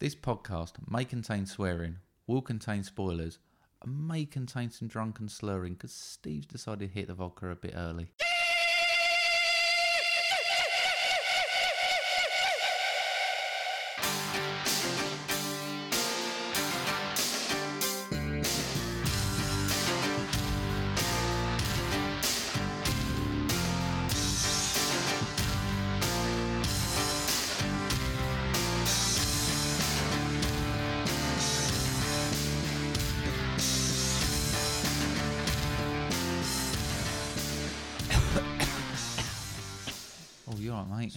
This podcast may contain swearing, will contain spoilers, and may contain some drunken slurring because Steve's decided to hit the vodka a bit early.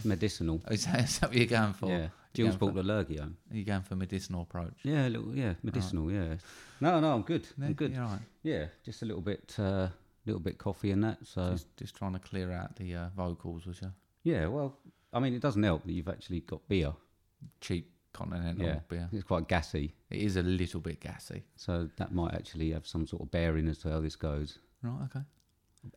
Medicinal. Oh, Is that, is that what you're going for? Yeah. Jill's going brought the lurgy home. for, you're going for medicinal approach. Yeah, a little, yeah, medicinal. Yeah. No, no, I'm good. Yeah, I'm good. Right. Yeah, just a little bit, uh, little bit coffee and that. So Just, just trying to clear out the uh, vocals, was you? yeah, well, I mean, it doesn't help that you've actually got beer. Cheap continental Yeah, beer. it's quite gassy, It is a little bit gassy. so that might actually have some sort of bearing as to how this goes. Right, okay.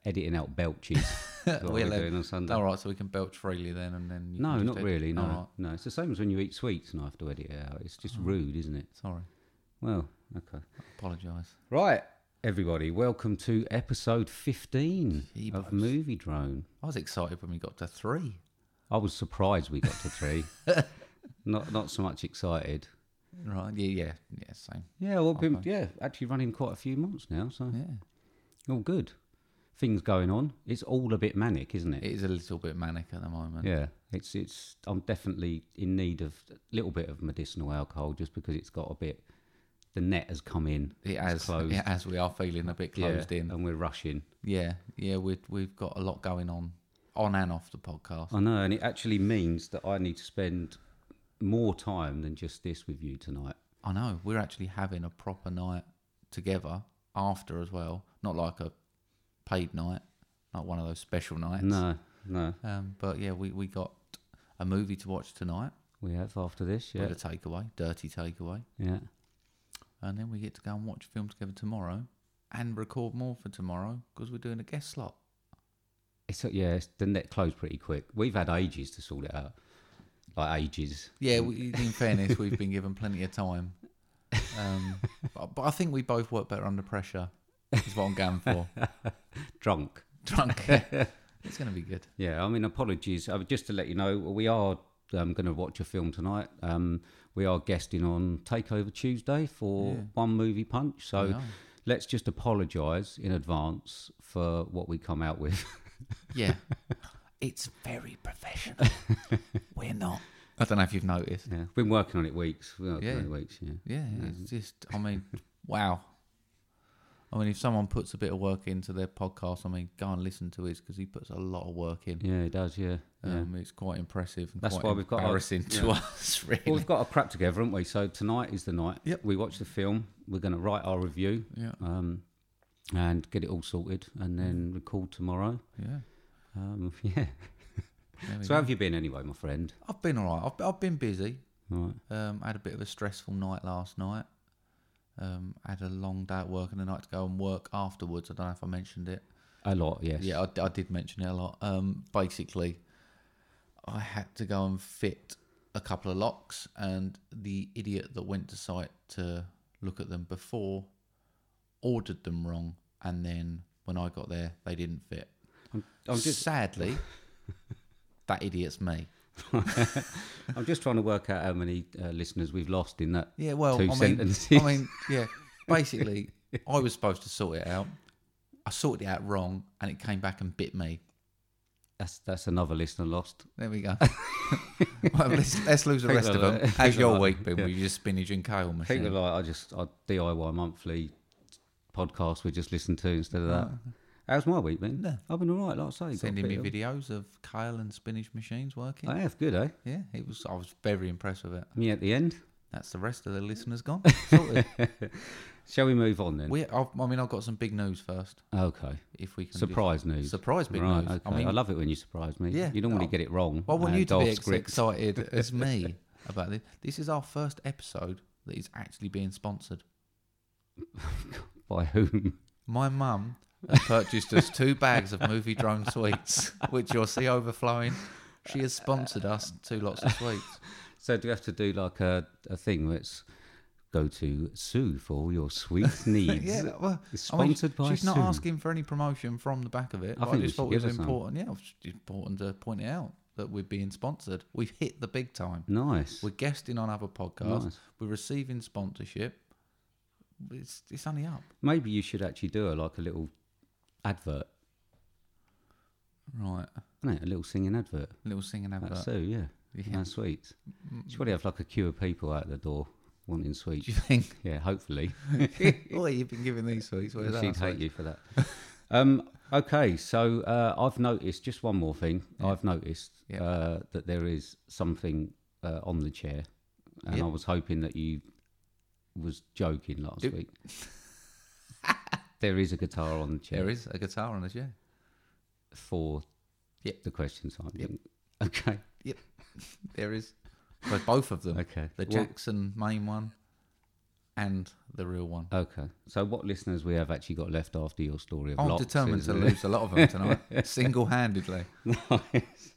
Editing out belches. what we're doing on Sunday. All right, so we can belch freely then, and then No, not really. No, right, no. It's the same as when you eat sweets and I have to edit it out. It's just Oh. rude, isn't it? sorry, Well, okay. apologise. Right, everybody, welcome to episode 15 Jeebos. of Movie Drone. I was excited when we got to three. I was surprised we got to three. not not so much excited. Right? Yeah, yeah, yeah. Same. Yeah, well, been, yeah, actually running quite a few months now, so Yeah, all good. Things going on. It's all a bit manic, isn't it it? is a little bit manic at the moment. Yeah, it's it's. I'm definitely in need of a little bit of medicinal alcohol just because it's got a bit. The net has come in. It has, closed. it has. We are feeling a bit closed yeah, in. and we're rushing. Yeah, yeah. We've we've got a lot going on, on and off the podcast. I know, and it actually means that I need to spend more time than just this with you tonight. I know we're actually having a proper night together after as well. Not like a paid night, not one of those special nights. No, no, Um, but yeah, we, we got a movie to watch tonight we have after this. Yeah, with a takeaway, dirty takeaway, yeah. and then we get to go and watch a film together tomorrow and record more for tomorrow because we're doing a guest slot. It's uh, yeah, it's, the net closed pretty quick. We've had ages to sort it out, like ages. Yeah, we, in fairness, we've been given plenty of time. Um, but, but I think we both work better under pressure. Is what I'm going for. Drunk. Drunk. it's going to be good. Yeah, I mean, apologies. Uh, just to let you know, we are um, going to watch a film tonight. Um, we are guesting on Takeover Tuesday for Yeah. One Movie Punch. So let's just apologise in advance for what we come out with. Yeah. It's very professional. We're not. I don't know if you've noticed. yeah, been working on it weeks. Well, Yeah. yeah. weeks. Yeah. Yeah, it's just, I mean, wow. I mean, if someone puts a bit of work into their podcast, I mean, go and listen to his because he puts a lot of work in. Yeah, he does. Yeah. yeah. Um, It's quite impressive. That's quite why we've got our- embarrassing to yeah. us, really. Well, we've got a crap together, haven't we? So tonight is the night. Yep. We watch the film. We're going to write our review yeah, um, and get it all sorted, and then record tomorrow. yeah. Um, yeah. So go. how have you been anyway, my friend? I've been all right. I've, I've been busy. All right. Um, I had a bit of a stressful night last night. Um, I had a long day at work and a night to go and work afterwards. I don't know if I mentioned it. A lot, yes. Yeah, I, I did mention it a lot. Um, basically, I had to go and fit a couple of locks, and the idiot that went to site to look at them before ordered them wrong, and then when I got there, they didn't fit. I'm, I'm just, Sadly, that idiot's me. I'm just trying to work out how many uh, listeners we've lost in that. Yeah, well, Two I mean, sentences. I mean, yeah. Basically, I was supposed to sort it out. I sorted it out wrong, and it came back and bit me. That's that's another listener lost. There we go. well, let's, let's lose the Think rest of them. How's your week been Yeah. with your spinach and kale machine? People like, I just I DIY monthly podcast we just listen to instead of that. How's my week been? Yeah. I've been all right, like I say. Sending me videos of kale and spinach machines working. I have, good, eh? yeah, it was. I was very impressed with it. Me at the end. That's the rest of the listeners gone. Sorted. Shall we move on then? we, I've, I mean, I've got some big news first. okay. If we can Surprise news. surprise big right, news. Okay. I mean, I love it when you surprise me. Yeah. You don't want to get it wrong. I want and you to be script. excited as me about this. This is our first episode that is actually being sponsored. By whom? My mum has purchased us two bags of movie drone sweets, which you'll see overflowing. She has sponsored us two lots of sweets. So do you have to do like a, a thing where it's go to Sue for all your sweet needs? yeah, well, It's I mean, sponsored by she's not asking for any promotion from the back of it. I but I, just thought it was her some. important. Yeah, it's important to point it out that we're being sponsored. We've hit the big time. Nice. We're guesting on other podcasts. Nice. We're receiving sponsorship. It's it's only up. Maybe you should actually do a like a little advert. Right. Isn't it? A little singing advert. little singing advert. That's Sue, yeah. Yeah. No sweets. She'd probably have like a queue of people out the door wanting sweets. Do you think? Yeah, hopefully. oh, you've been giving these sweets. Where's She'd hate sweet? you for that. um, okay, so uh, I've noticed just one more thing. I've noticed Yeah. uh, that there is something uh, on the chair, and. I was hoping that you was joking last week. There is a guitar on the chair There is a guitar on the chair. for Yep. the question time. Yep. Okay. Yep. There is. For both of them. Okay. The Well- Jackson Maine one and the real one. Okay. So, what listeners we have actually got left after your story of I'm locks determined to lose a lot of them tonight, single handedly. Nice.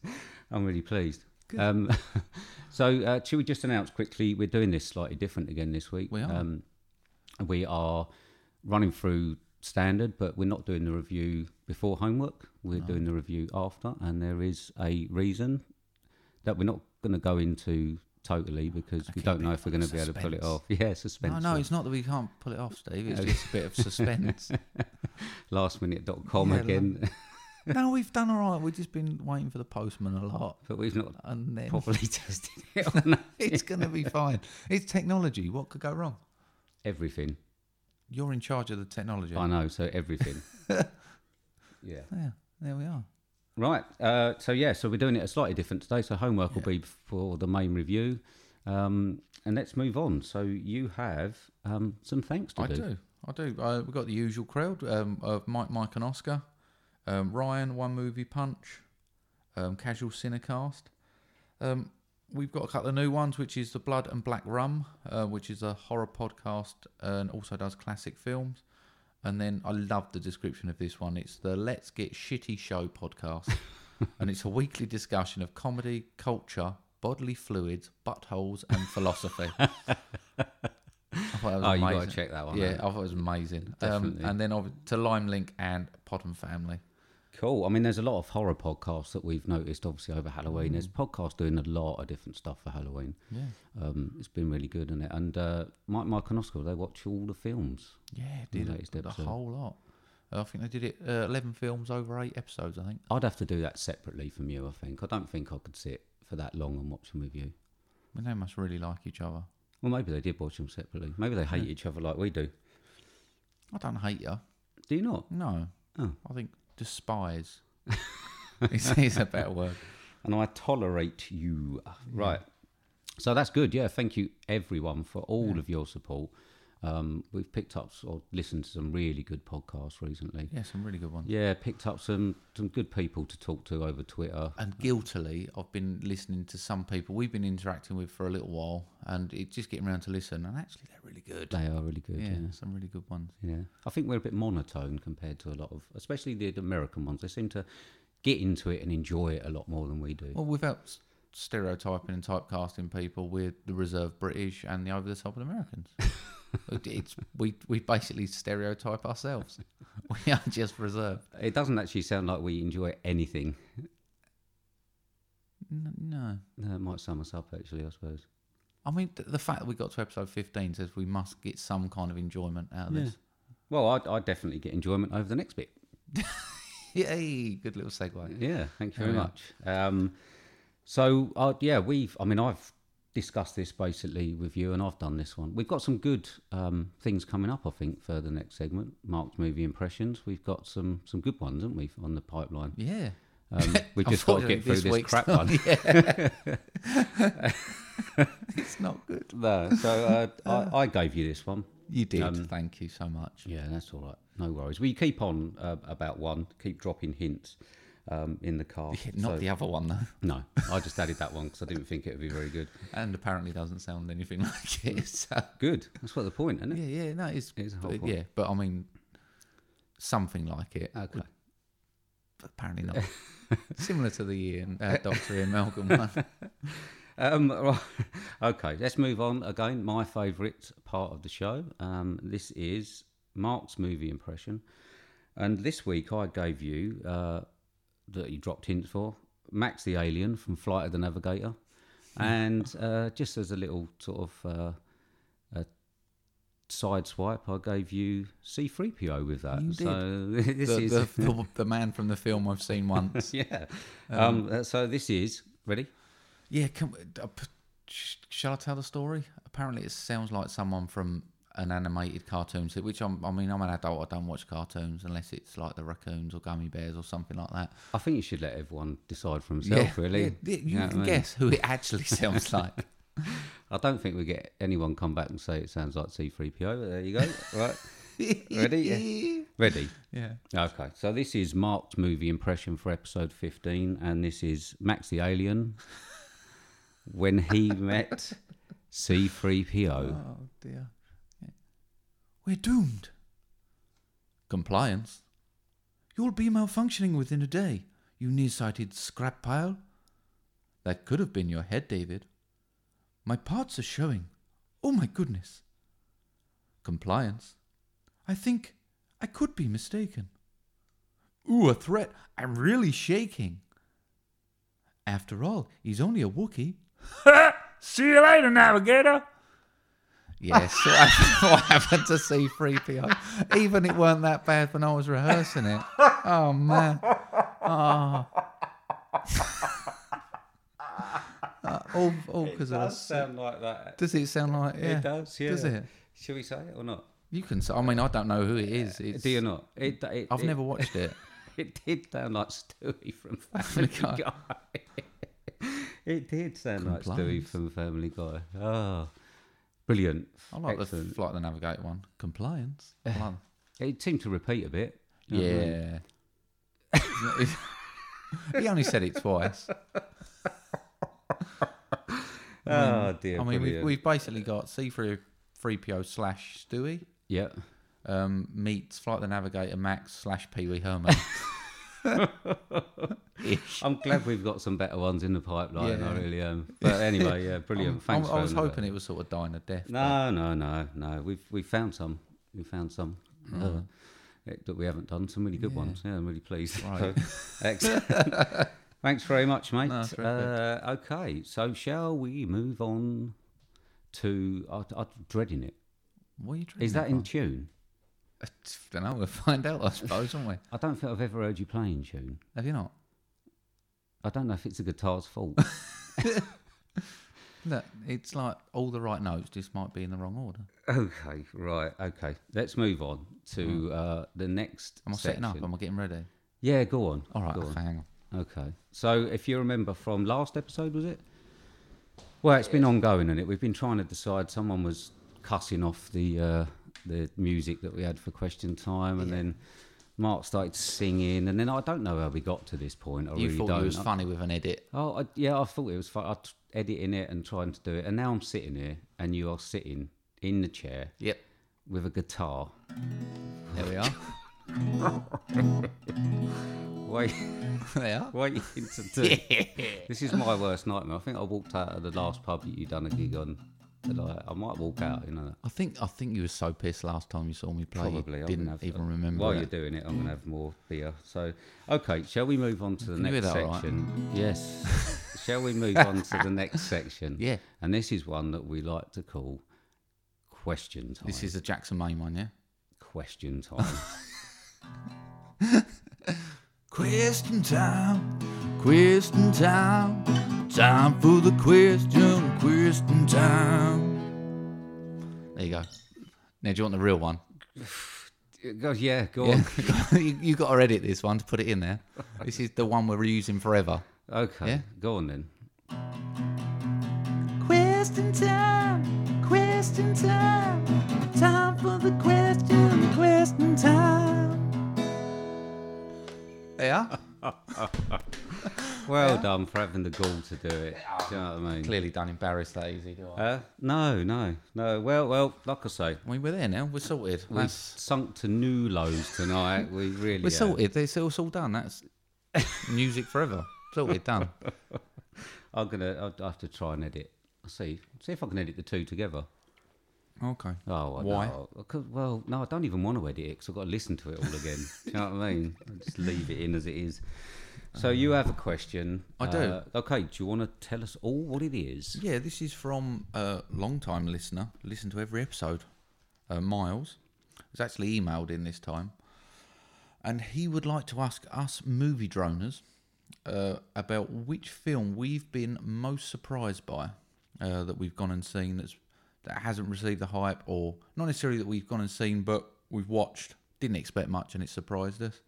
I'm really pleased. Um, so, uh, should we just announce quickly we're doing this slightly different again this week? We are. Um, we are running through standard, but we're not doing the review before homework. We're doing the review after, and there is a reason that we're not going to go into totally because we don't know if we're going to be able to pull it off. Yeah, suspense. No, no, it's not that we can't pull it off, Steve. It's just a bit of suspense. Lastminute.com Yeah, again, no, we've done all right. We've just been waiting for the postman a lot. but we've not And then properly tested it it's going to be fine. It's technology. What could go wrong? everything. You're in charge of the technology. I know, so everything. yeah. Yeah, there we are. Right. Uh, so yeah, so we're doing it a slightly different today. So homework will be for the main review, um, and let's move on. So you have um, some thanks to I do. do. I do. Uh, we've got the usual crowd um, of Mike, Mike, and Oscar. Um, Ryan, One Movie Punch. Um, Casual Cinecast. Um, we've got a couple of new ones, which is the Blood and Black Rum, uh, which is a horror podcast and also does classic films. And then I love the description of this one. It's the Let's Get Shitty Show podcast, and it's a weekly discussion of comedy, culture, bodily fluids, buttholes, and philosophy. I thought that was Oh, you got to check that one. Yeah, out. I thought it was amazing. Um, and then to Lime Link and Potham Family. Cool. I mean, there's a lot of horror podcasts that we've noticed, obviously, over Halloween. There's podcasts doing a lot of different stuff for Halloween. Yeah. Um, it's been really good, isn't it? And uh, Mike, Mike and Oscar, they watch all the films. Yeah, The did latest it, the episode. whole lot. I think they did it uh, 11 films over eight episodes, I think. I'd have to do that separately from you, I think. I don't think I could sit for that long and watch them with you. I mean, they must really like each other. Well, maybe they did watch them separately. Maybe they hate each other like we do. I don't hate you. Do you not? No. Oh. I think despise is, is a better word. and I tolerate you. Mm. Right. So that's good. Yeah. Thank you, everyone, for all of your support. Um, we've picked up or listened to some really good podcasts recently. Yeah, some really good ones. Yeah, picked up some some good people to talk to over Twitter. And guiltily, I've been listening to some people we've been interacting with for a little while, and it's just getting around to listen. And actually, they're really good. They are really good. yeah, Yeah. some really good ones. yeah, I think we're a bit monotone compared to a lot of, especially the American ones. They seem to get into it and enjoy it a lot more than we do. Well, without stereotyping and typecasting people, we're the reserved British and the over the top Americans. it's we we basically stereotype ourselves. We are just reserved. It doesn't actually sound like we enjoy anything. N- no, That might sum us up, actually. I suppose. I mean th- the fact that we got to episode fifteen says we must get some kind of enjoyment out of this. Well, I I definitely get enjoyment over the next bit. Yay! Good little segue. Yeah, thank you very Yeah. much. Um, so uh, yeah, we've. I mean, I've discussed this basically with you, and I've done this one. We've got some good um, things coming up. I think for the next segment, Mark's movie impressions. We've got some some good ones, haven't we, on the pipeline? Yeah. Um, we've just got to get through Unfortunately, this crap one. It's not good. No, so uh, I, I gave you this one. You did. Um, Thank you so much. Yeah, that's all right. No worries. We keep on uh, about one. Keep dropping hints um, in the car. Yeah, not So- the other one though, No, I just added that one because I didn't think it would be very good. and apparently doesn't sound anything like it. So. Good. That's what the point, isn't it? Yeah, yeah, no, it's, It is a whole but, point. yeah, but I mean, something like it. Okay. But apparently not. Similar to the uh, Doctor Ian Malcolm one. Um, right. Okay, let's move on again. My favourite part of the show. Um, this is Mark's movie impression, and this week I gave you uh, that you dropped hints for Max the Alien from Flight of the Navigator, and uh, just as a little sort of uh, a side swipe, I gave you C3PO with that. You did. So this The, is the, the, the man from the film I've seen once. yeah. Um, uh, so this is ready. yeah, can, uh, p- shall I tell the story? Apparently, it sounds like someone from an animated cartoon which I'm, I mean, I'm an adult. I don't watch cartoons unless it's like the raccoons or gummy bears or something like that. I think you should let everyone decide for himself. really, yeah, yeah, you know what can I mean? guess who it actually sounds like. I don't think we get anyone come back and say it sounds like C3PO. But there you go. right, ready? Yeah. Ready. Yeah. Okay. So this is Mark's movie impression for episode fifteen, and this is Max the Alien when he met C3PO. Oh dear. We're doomed. Compliance. You'll be malfunctioning within a day, you nearsighted scrap pile. That could have been your head, David. My parts are showing. Oh my goodness. Compliance. I think I could be mistaken. Ooh, a threat. I'm really shaking. After all, he's only a Wookiee. See you later, navigator. Yes, what happened to C3PO? Even it weren't that bad when I was rehearsing it. Oh man. Oh. Uh, all all because of sound like that. Does it sound like yeah? It does. Yeah. Does it? Should we say it or not? You can. say- I mean, I don't know who it is. It's, Do you not? It, it, I've it- never watched it. It did sound like Stewie from Family Guy. Guy. it did sound like Stewie from Family Guy. Oh, brilliant. I like the Excellent. flight the navigator one. Compliance. Compliance. It seemed to repeat a bit. you know what I mean? Yeah. he only said it twice. Oh dear. I mean, we've, brilliant. we've basically got C3 3PO slash Stewie yeah. um, meets Flight the Navigator Max slash Pee Wee Herman. I'm glad we've got some better ones in the pipeline. I really am. But anyway, yeah, brilliant. I'm- Thanks. I for was hoping it was sort of dying a death. No, no, no, no. We've we found some. We found some uh, that we haven't done. Some really good ones. Yeah, I'm really pleased. Right. Excellent. Thanks very much, mate. No, it's very good. uh, okay, so shall we move on to? I, I'm dreading it. What are you dreading? Is that in in? tune? I don't know. We'll find out, I suppose, won't we? I don't think I've ever heard you playing tune. Have you not? I don't know if it's a guitar's fault. Look, it's like all the right notes, just might be in the wrong order. okay, right. Okay, let's move on to uh, the next. Am I setting up? Am I getting ready? Yeah, go on. All right, go okay, on. hang on. Okay. So if you remember from last episode, was it? Well, it's been ongoing, and it we've been trying to decide. Someone was cussing off the uh, the music that we had for question time, and then Mark started singing, and then I don't know how we got to this point. I You really thought don't. you was funny with an edit. Oh, I, yeah, I thought it was fun. I t- editing it and trying to do it, and now I'm sitting here, and you are sitting in the chair Yep. with a guitar. There we are. Wait, there. waiting to do. This is my worst nightmare. I think I walked out of the last pub that you done a gig on. And I, might walk mm. out, you know. I think I think you were so pissed last time you saw me play. Probably. you didn't gonna have- even remember. While it. you're doing it, I'm going to have more beer. So, okay, shall we move on to the next that all right? section? Yes. shall we move on to the next section? Yeah. And this is one that we like to call question time. This is a Jackson Maine one, yeah. question time. Question time, question time, time for the question, question time. There you go. Now, do you want the real one? Go- yeah, go Yeah, on. you, you got to edit this one to put it in there. This is the one we're using forever. Okay, Yeah? go on then. Question time, question time, time for the question, question time. Yeah, Well done for having the gall to do it. Do you know what I mean? clearly don't embarrass that easy, do I? Uh, no, no, no. Well, well, like I say, I mean, we're there now. We're sorted. we've That's, sunk to new lows tonight. We really we're have. sorted. It's, it's all done. That's music forever. Sorted, done. I'm gonna. I'll have to try and edit. I'll see. See if I can edit the two together. Okay. Oh, I Why? I well, no, I don't even want to edit it because I've got to listen to it all again. Do you know what I mean? I just leave it in as it is. So you have a question. I do. Uh, okay, do you want to tell us all what it is? Yeah, this is from a long-time listener. Listen to every episode. Uh, Miles has actually emailed in this time, and he would like to ask us movie droners uh, about which film we've been most surprised by uh, that we've gone and seen that's that hasn't received the hype, or not necessarily that we've gone and seen, but we've watched, didn't expect much, and it surprised us.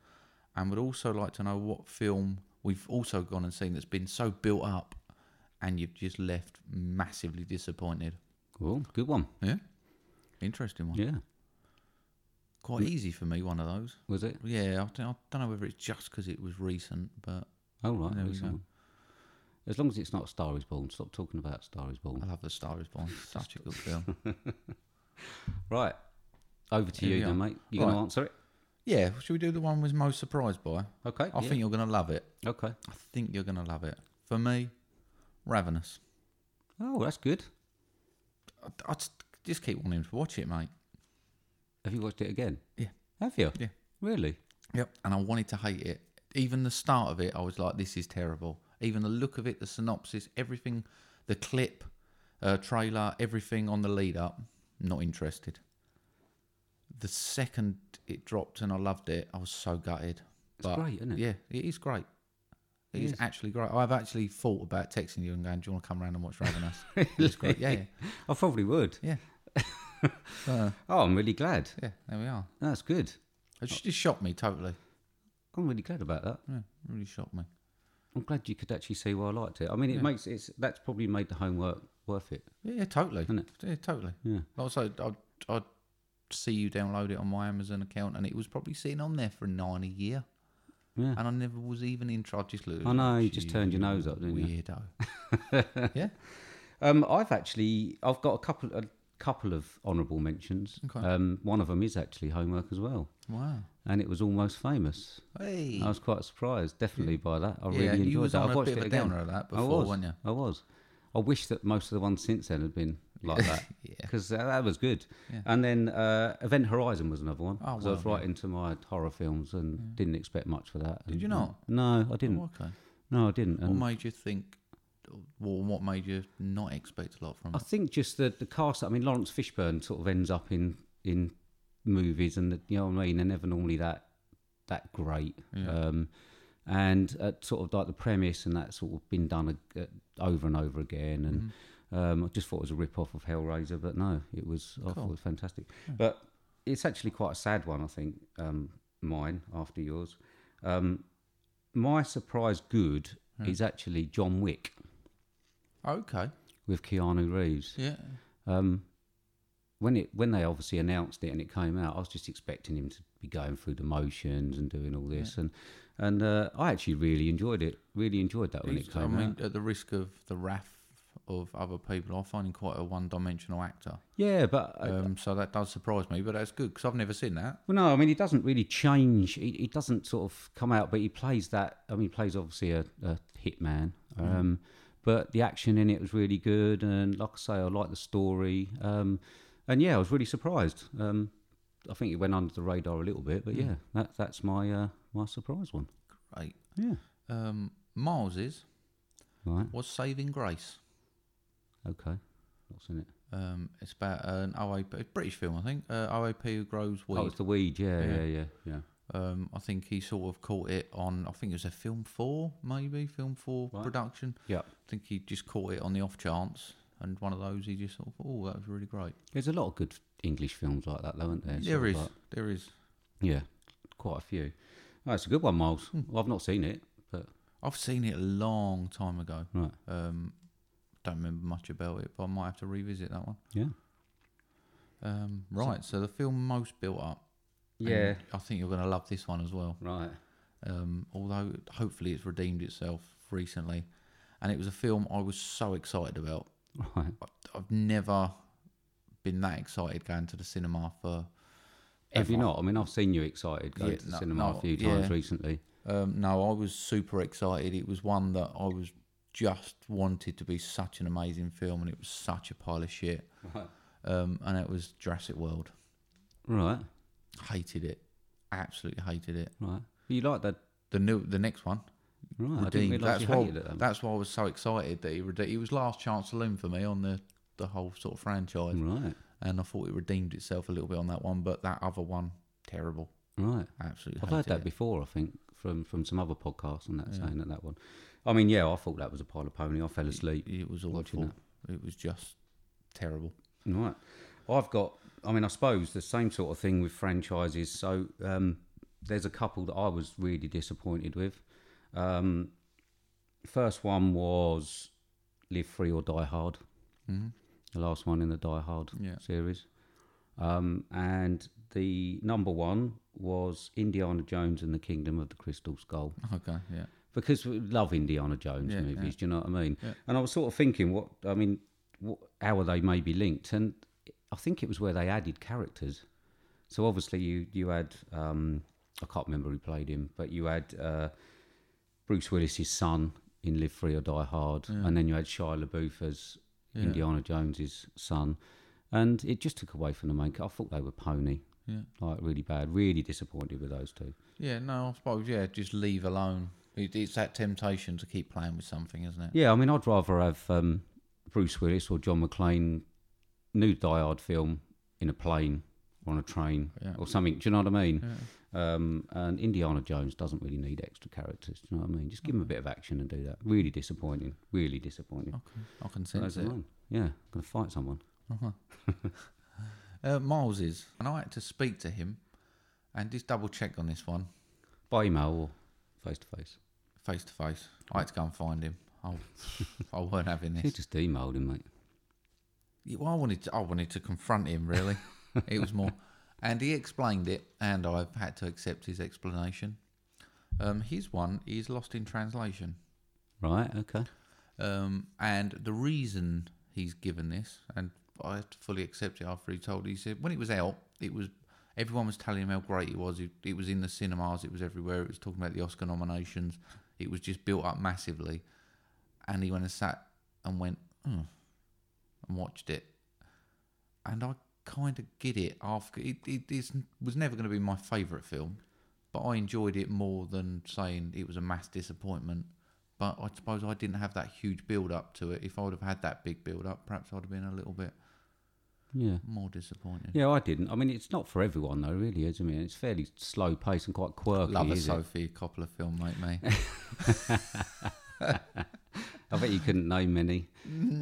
And would also like to know what film we've also gone and seen that's been so built up and you've just left massively disappointed. Well, good one. Yeah, interesting one. Yeah. Quite easy for me, one of those. Was it? Yeah, I don't, I don't know whether it's just because it was recent, but Oh right. There we go. As long as it's not Star is Born, stop talking about Star is Born. I love The Star Is Born. Such a good film. Right. Over to Here you then, mate. You going to answer it? Yeah, should we do the one was most surprised by? Okay. I yeah. think you're going to love it. Okay. I think you're going to love it. For me, Ravenous. Oh, that's good. I, I just, just keep wanting to watch it, mate. Have you watched it again? Yeah. Have you? Yeah. Really? Yep. And I wanted to hate it. Even the start of it, I was like, this is terrible. Even the look of it, the synopsis, everything, the clip, uh, trailer, everything on the lead up, not interested. The second it dropped and I loved it, I was so gutted. It's great, isn't it? Yeah, it is great. It It is is. actually great. I've actually thought about texting you and going, "Do you want to come around and watch Ravenous?" It's great. Yeah, yeah, I probably would. yeah. Uh, Oh, I'm really glad. yeah, there we are. That's good. It just, shocked me totally. I'm really glad about that. Yeah, really shocked me. I'm glad you could actually see why I liked it. I mean, it Yeah. makes it's that's probably made the homework worth it. Yeah, totally. Isn't it? Yeah, totally. Yeah. Also, I'd, I'd see you download it on my Amazon account, and it was probably sitting on there for nine a year, Yeah. and I never was even in. I just looked. I know, you just turned your nose up, didn't you? Weirdo. yeah. Um, I've actually I've got a couple a couple of honourable mentions. Okay. Um, one of them is actually homework as well, Wow. and it was almost famous. Hey. I was quite surprised, definitely by that. I yeah, really enjoyed you was that. on I a watched bit it of a again. downer of that I before, was. weren't you? I was. I wish that most of the ones since then had been like that Yeah. because that, that was good. Yeah. And then uh, Event Horizon was another one Oh, because I was right into my horror films and didn't expect much for that. Did And, you not? No, I didn't. Oh, okay. No, I didn't. What And made you think? Well, what made you not expect a lot from I it? think just the the cast. I mean, Laurence Fishburne sort of ends up in in movies, and the, you know what I mean. They're never normally that that great. Yeah. Um, and uh, sort of like the premise and that sort of been done uh, over and over again. And Mm-hmm. Um, I just thought it was a rip off of Hellraiser, but no, it was. I thought it was fantastic. But it's actually quite a sad one, I think. Um, mine after yours. Um, my surprise good Hmm. is actually John Wick Okay. with Keanu Reeves. Yeah. Um, when it when they obviously announced it and it came out, I was just expecting him to be going through the motions and doing all this, and and uh, I actually really enjoyed it. Really enjoyed that when He's- it I came mean, out. at the risk of the wrath of other people, I find him quite a one-dimensional actor. Yeah, but uh, Um, so that does surprise me, but that's good because I've never seen that. well, no, I mean he doesn't really change. He, he doesn't sort of come out, but he plays that. I mean, he plays obviously a, a hitman. Um, But the action in it was really good, and like I say, I like the story. Um, and yeah, I was really surprised. Um, I think it went under the radar a little bit, but yeah, that that's my uh, my surprise one. Great. Yeah. Um, Miles's Right. was Saving Grace. Okay. What's in it? Um, it's about an OAP, a British film, I think. Uh, OAP who grows weed. Oh, it's the weed. Yeah, Yeah. yeah, yeah, yeah. Um, I think he sort of caught it on. I think it was a film four, maybe film four Right. production. Yeah. I think he just caught it on the off chance, and one of those he just thought, oh, that was really great. There's a lot of good English films like that, though, aren't there? there Sort of is, like- there is. yeah, quite a few. Oh, it's a good one, Miles. Hmm. Well, I've not seen it, but I've seen it a long time ago. right. Um, don't remember much about it, but I might have to revisit that one. Yeah. Um, right, so the film most built up. Yeah. I think you're going to love this one as well. Right. um, although hopefully it's redeemed itself recently. And it was a film I was so excited about. Right. I- I've never been that excited going to the cinema for. Have you not? I mean, I've seen you excited going Yeah, to the no- cinema no, a few times yeah. recently. Um, no, I was super excited. It was one that I was just wanted to be such an amazing film, and it was such a pile of shit. Right. Um, and it was Jurassic World. Right. Hated it, absolutely hated it. Right. You like that? The new, the next one, Right. I didn't Redeemed. That's why. hated it. That's why I was so excited that he rede- he was last chance saloon for me on the the whole sort of franchise, Right. and I thought it redeemed itself a little bit on that one, but that other one, terrible, Right. absolutely. I've heard that it. before. I think from from some other podcasts and that saying that that one. I mean, yeah, I thought that was a pile of pony. I fell asleep. It was watching awful. It was just terrible. Right. I've got, I mean, I suppose the same sort of thing with franchises. So um, there's a couple that I was really disappointed with. Um, first one was Live Free or Die Hard, hmm the last one in the Die Hard Yeah. series. Um, and the number one was Indiana Jones and the Kingdom of the Crystal Skull. Okay. Yeah. because we love Indiana Jones Yeah, movies. yeah. Do you know what I mean? Yeah. And I was sort of thinking, what I mean, what, how are they maybe linked? And I think it was where they added characters. So obviously, you you had um, I can't remember who played him, but you had uh, Bruce Willis's son in Live Free or Die Hard, and then you had Shia LaBeouf as. Indiana Jones's son, and it just took away from the main. I thought they were pony, Yeah. like really bad, really disappointed with those two. Yeah. No, I suppose. Yeah. Just leave alone. It, it's that temptation to keep playing with something, isn't it? Yeah, I mean, I'd rather have um, Bruce Willis or John McClane new Die Hard film in a plane or on a train Yeah. or something. Do you know what I mean? Yeah. Um, and Indiana Jones doesn't really need extra characters. Do you know what I mean? Just give him a bit of action and do that. Really disappointing. Really disappointing. Okay. I can sense are it. Yeah, going to fight someone. Uh, Miles is, and I had to speak to him, and just double check on this one, By email or face to face. face to face. I had to go and find him. I, I weren't having this. You just emailed him, mate. Yeah, Well, I wanted to, I wanted to confront him. Really, it was more, and he explained it, and I've had to accept his explanation. Um, his one is lost in translation, Right, okay. um, and the reason he's given this, and I fully accept it after he told. He said when it was out, it was everyone was telling him how great it was. It, it was in the cinemas, it was everywhere. It was talking about the Oscar nominations. It was just built up massively, and he went and sat and went "Hmm," and watched it, and I kind of get it. After it, it is, was never going to be my favourite film, but I enjoyed it more than saying it was a mass disappointment. But I suppose I didn't have that huge build up to it. If I would have had that big build up, perhaps I'd have been a little bit Yeah. more disappointed. Yeah, I didn't. I mean, it's not for everyone, though, really, is it? I mean, it's fairly slow paced and quite quirky. Love a is it? Coppola film, mate, me. I bet you couldn't name many.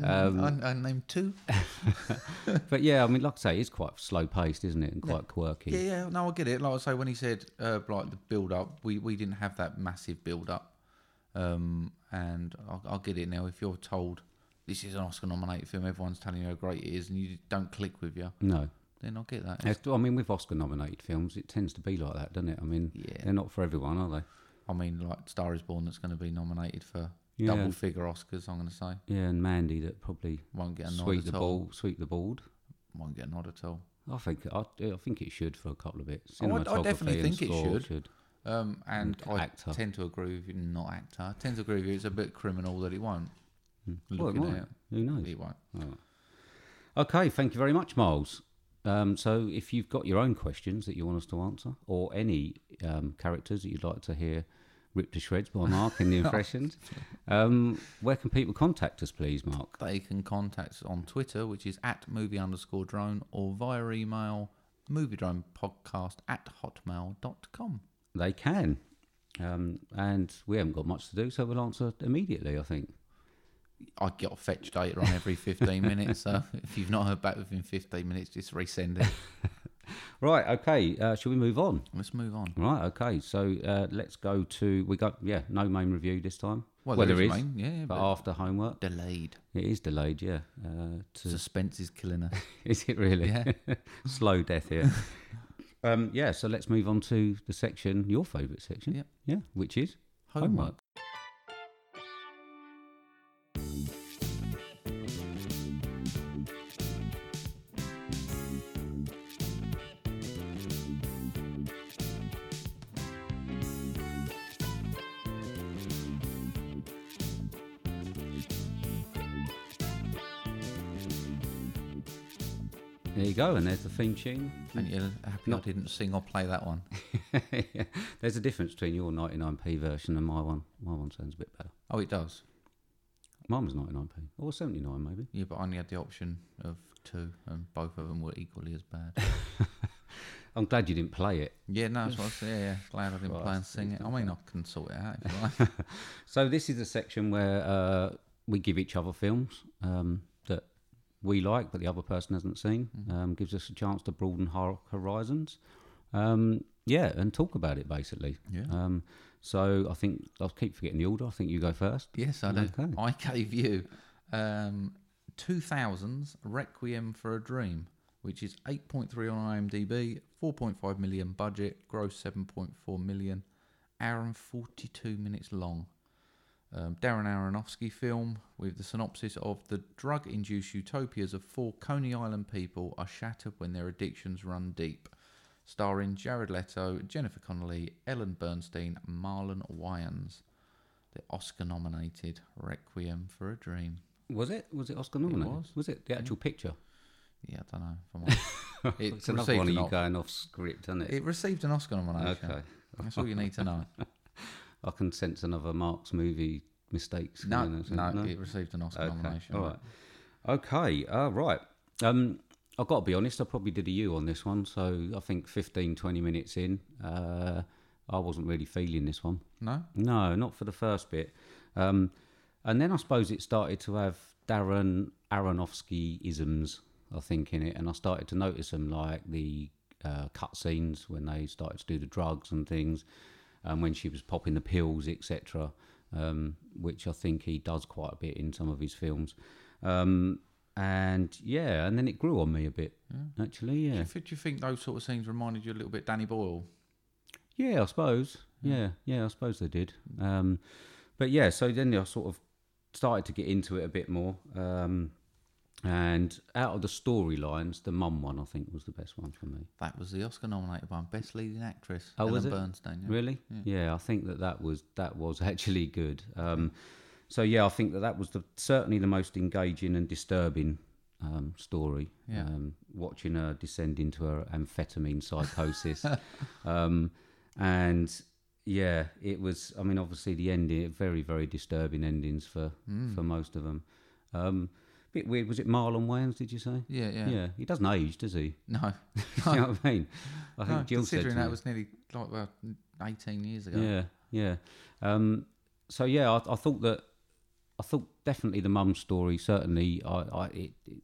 Um, I, I named two. But yeah, I mean, like I say, it's quite slow paced, isn't it? And quite quirky. Yeah, yeah, no, I get it. Like I say, when he said uh, like the build up, we, we didn't have that massive build up, um, and I'll, I'll get it now. If you're told this is an Oscar nominated film, everyone's telling you how great it is, and you don't click with you, No. then I'll get that. It's- I mean, with Oscar nominated films, it tends to be like that, doesn't it? I mean, Yeah. they're not for everyone, are they? I mean, like Star Is Born, that's going to be nominated for Yeah. double figure Oscars. I'm going to say Yeah, and Mandy that probably won't get a nod sweep at the all. ball, sweep the board. Won't get a nod at all. I think I, I think it should for a couple of bits. Oh, I- I definitely think it score should. Um, and And I actor. tend to agree with you, not actor. I tend to agree with you. It's a bit criminal that it won't. Hmm. Well, it might. at Who knows? it, won't. Okay, thank you very much, Miles. Um, so, if you've got your own questions that you want us to answer, or any um, characters that you'd like to hear ripped to shreds by Mark in the impressions, um, where can people contact us, please, Mark? They can contact us on Twitter, which is at movie underscore drone, or via email, movie drone podcast at hotmail.com. They can. Um, and we haven't got much to do, so we'll answer immediately, I think. I get off fetch data on every 15 minutes, so if you've not heard back within 15 minutes, just resend it. Right, okay, uh, shall we move on? Let's move on. Right, okay, so uh, let's go to. We got, yeah, no main review this time. Well, Well, there is main, yeah, but but after homework. delayed. It is delayed, yeah. Uh, to, Suspense is killing us. is it really? Yeah. Slow death here. um, yeah, so let's move on to the section, your favourite section. Yep. Yeah, which is Homework. There go, and there's the theme tune. And you're happy I didn't sing or play that one. Yeah. There's a difference between your 99p version and my one. My one sounds a bit better. Oh, it does. Mine was 99p, or 79 maybe. Yeah, but I only had the option of two, and both of them were equally as bad. I'm glad you didn't play it. yeah, no, that's what I was, yeah, yeah. Glad I didn't Right, play and sing it. I mean, I can sort it out if you like. So this is a section where uh, we give each other films um, we like, but the other person hasn't seen. Um, gives us a chance to broaden our horizons. Um, yeah, and talk about it basically. Yeah. Um, so I think I'll keep forgetting the order. I think you go first. Yes, I do. Okay. I gave you um, 2000's Requiem for a Dream, which is 8.3 on IMDb, 4.5 million budget, gross 7.4 million, hour and 42 minutes long. Um, Darren Aronofsky film with the synopsis of the drug induced utopias of four Coney Island people are shattered when their addictions run deep. Starring Jared Leto, Jennifer Connelly, Ellen Burstyn, Marlon Wayans the Oscar nominated Requiem for a Dream. Was it? Was it Oscar nominated? was. was. it the actual picture? Yeah, I don't know. It, It's another one of you o- going off script, isn't it? it received an Oscar nomination. Okay. That's all you need to know. I can sense another Mark's movie mistakes. no, no, something. it received an Oscar Okay. nomination. All right. Okay. Uh, right. Um, I've got to be honest. I probably did a U on this one. So I think 15, 20 minutes in, uh, I wasn't really feeling this one. No? No, not for the first bit. Um, and then I suppose it started to have Darren Aronofsky isms, I think, in it. And I started to notice them like the uh, cut scenes when they started to do the drugs and things, and when she was popping the pills, etc., um, which I think he does quite a bit in some of his films. Um, and yeah, and then it grew on me a bit, actually. Do, Yeah. you, thi- do you think those sort of scenes reminded you a little bit Danny Boyle? Yeah, I suppose. Yeah, yeah, I suppose they did. Um, but yeah, so then I sort of started to get into it a bit more. Um, and out of the storylines, the mum one I think was the best one for me. That was the Oscar nominated one, Best Leading Actress. Oh, Ellen was it? Burstyn. Yeah. Really? Yeah. I think that that was that was actually good. Um, so yeah, I think that that was the certainly the most engaging and disturbing um, story. Yeah. Um, watching her descend into her amphetamine psychosis, um, and yeah, it was. I mean, obviously the ending, very very disturbing endings for Hmm. for most of them. Um, bit weird. Was it Marlon Wayans? Did you say? Yeah, yeah. Yeah, he doesn't age, does he? No, you know what I mean? I think no Jill considering that me- was nearly like well, 18 years ago. yeah, yeah. Um, so yeah, I, I thought that I thought definitely the mum story certainly I, I it, it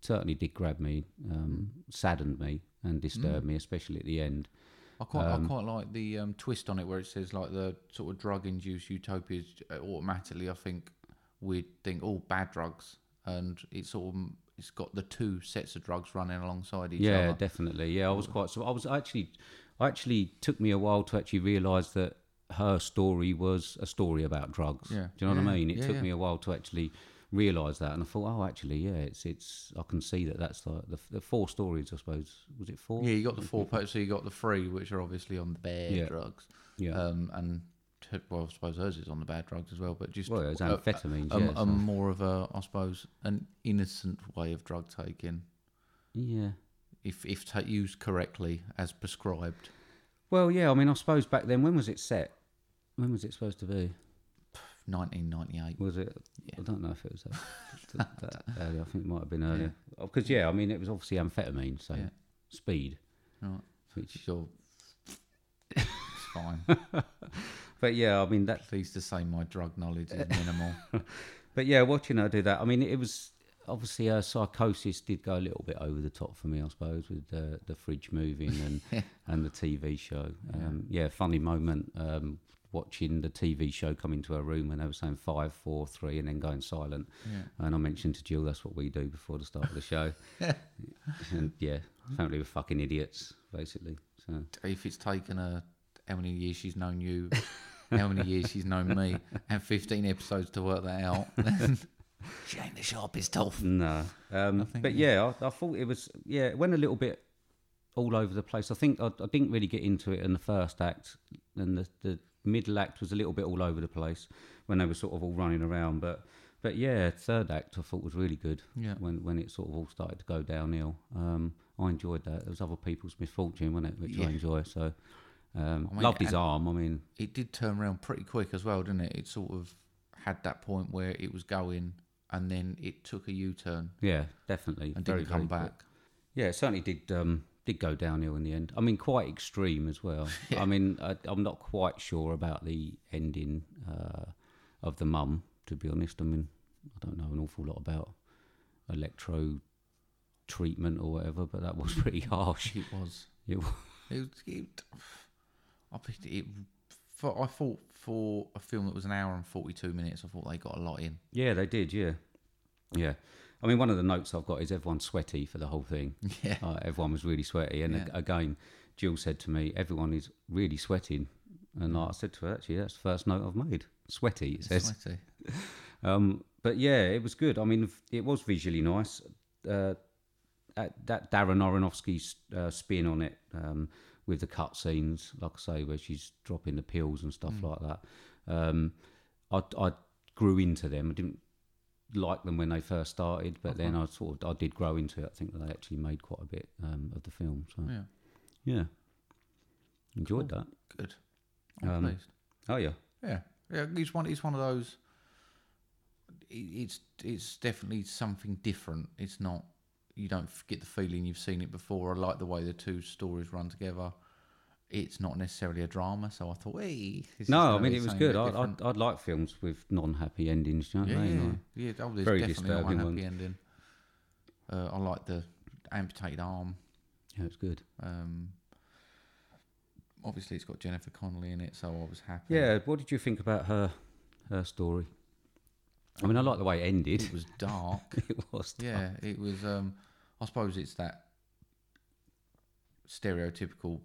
certainly did grab me, um, saddened me, and disturbed me, especially at the end. I quite, I quite like the um, twist on it where it says like the sort of drug-induced utopias. uh, Automatically, I think we'd think all bad drugs, and it's all it's got the two sets of drugs running alongside each yeah, other. Yeah, definitely. Yeah, I was quite. So I was actually, I actually took me a while to actually realise that her story was a story about drugs. Yeah. Do you know what I mean? It yeah, took yeah. me a while to actually realise that, and I thought, oh, actually, yeah, it's it's. I can see that that's like the the four stories. I suppose was it four? Yeah, you got the four. So you got the three, which are obviously on the bad Yeah. drugs. Yeah. Um, and well, I suppose hers is on the bad drugs as well, but just Well, it's uh, amphetamines, a, yeah, a so- more of a, I suppose, an innocent way of drug taking, yeah. if if ta- used correctly as prescribed. Well, yeah. I mean, I suppose back then, when was it set? When was it supposed to be? 1998. Was it? Yeah. I don't know if it was that, that, early. I think it might have been earlier. Because oh, yeah, I mean, it was obviously amphetamine, so Yeah. speed. Right. Which, Sure. it's fine. but yeah, I mean that. Pleased to say my drug knowledge is minimal. But yeah, watching her do that, I mean, it was obviously her psychosis did go a little bit over the top for me, I suppose, with the the fridge moving and and the TV show. Um, yeah, funny moment um, watching the TV show come into her room when they were saying five, four, three, and then going silent. Yeah. And I mentioned to Jill that's what we do before the start of the show. and yeah, apparently we're fucking idiots, basically. So if it's taken her how many years she's known you, how many years she's known me, and 15 episodes to work that out, she ain't the sharpest tool. no, um, but yeah, I, I thought it was yeah, it went a little bit all over the place. I think I, I didn't really get into it in the first act, and the, the middle act was a little bit all over the place when they were sort of all running around. But but yeah, third act I thought was really good. Yeah. When when it sort of all started to go downhill, um, I enjoyed that. There was other people's misfortune, wasn't it, which Yeah. I enjoy. So um, I mean, loved his arm. I mean, It did turn around pretty quick as well, didn't it? It sort of had that point where it was going, and then it took a U-turn yeah, definitely. and very, didn't come very quick. back. Yeah, it certainly did. Um, did go downhill in the end. I mean, quite extreme as well. I mean, I, I'm not quite sure about the ending uh, of the mum. To be honest, I mean, I don't know an awful lot about electro treatment or whatever, but that was pretty harsh. It was. It wa- It was. It, I picked it. For, I thought for a film that was an hour and forty-two minutes, I thought they got a lot in. yeah, they did. Yeah, yeah. I mean, one of the notes I've got is everyone's sweaty for the whole thing. Yeah. Uh, everyone was really sweaty, and Yeah. again, Jill said to me, "Everyone is really sweating," and I said to her, "Actually, that's the first note I've made. Sweaty." It says. Sweaty. Um, but yeah, it was good. I mean, it was visually nice. Uh, that, Darren Aronofsky's uh, spin on it um, with the cut scenes, like I say, where she's dropping the pills and stuff like that. Um, I, I grew into them. I didn't like them when they first started, but then I sort of I did grow into it. I think that they actually made quite a bit um, of the film. So Yeah. yeah, enjoyed that. Good. I'm Um, pleased. Oh yeah, Yeah, yeah. It's one. It's one of those. It's it's definitely something different. It's not. You don't get the feeling you've seen it before. I like the way the two stories run together. It's not necessarily a drama, so I thought, hey. no, I mean it was good. a I. I'd, I'd like films with non-happy endings. You know what yeah, yeah, mean? yeah. Oh, there's Very definitely disturbing unhappy ending. Uh, I like the amputated arm. Yeah, it's good. Um, obviously, it's got Jennifer Connelly in it, so I was happy. Yeah, what did you think about her her story? I mean, I like the way it ended. it was dark. it was. Dark. Yeah, it was. Um, I suppose it's that stereotypical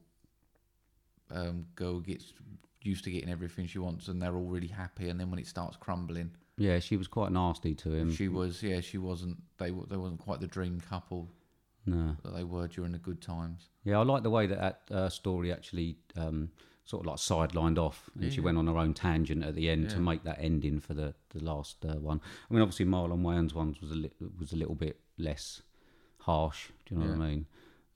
um, girl gets used to getting everything she wants, and they're all really happy, and then when it starts crumbling, Yeah, she was quite nasty to him. she was. Yeah, she wasn't. They they wasn't quite the dream couple no. that they were during the good times. Yeah, I like the way that that uh, story actually um, sort of like sidelined off, and she went on her own tangent at the end to make that ending for the the last uh, one. I mean, obviously Marlon Wayans ones was a li- was a little bit less harsh. Do you know what I mean?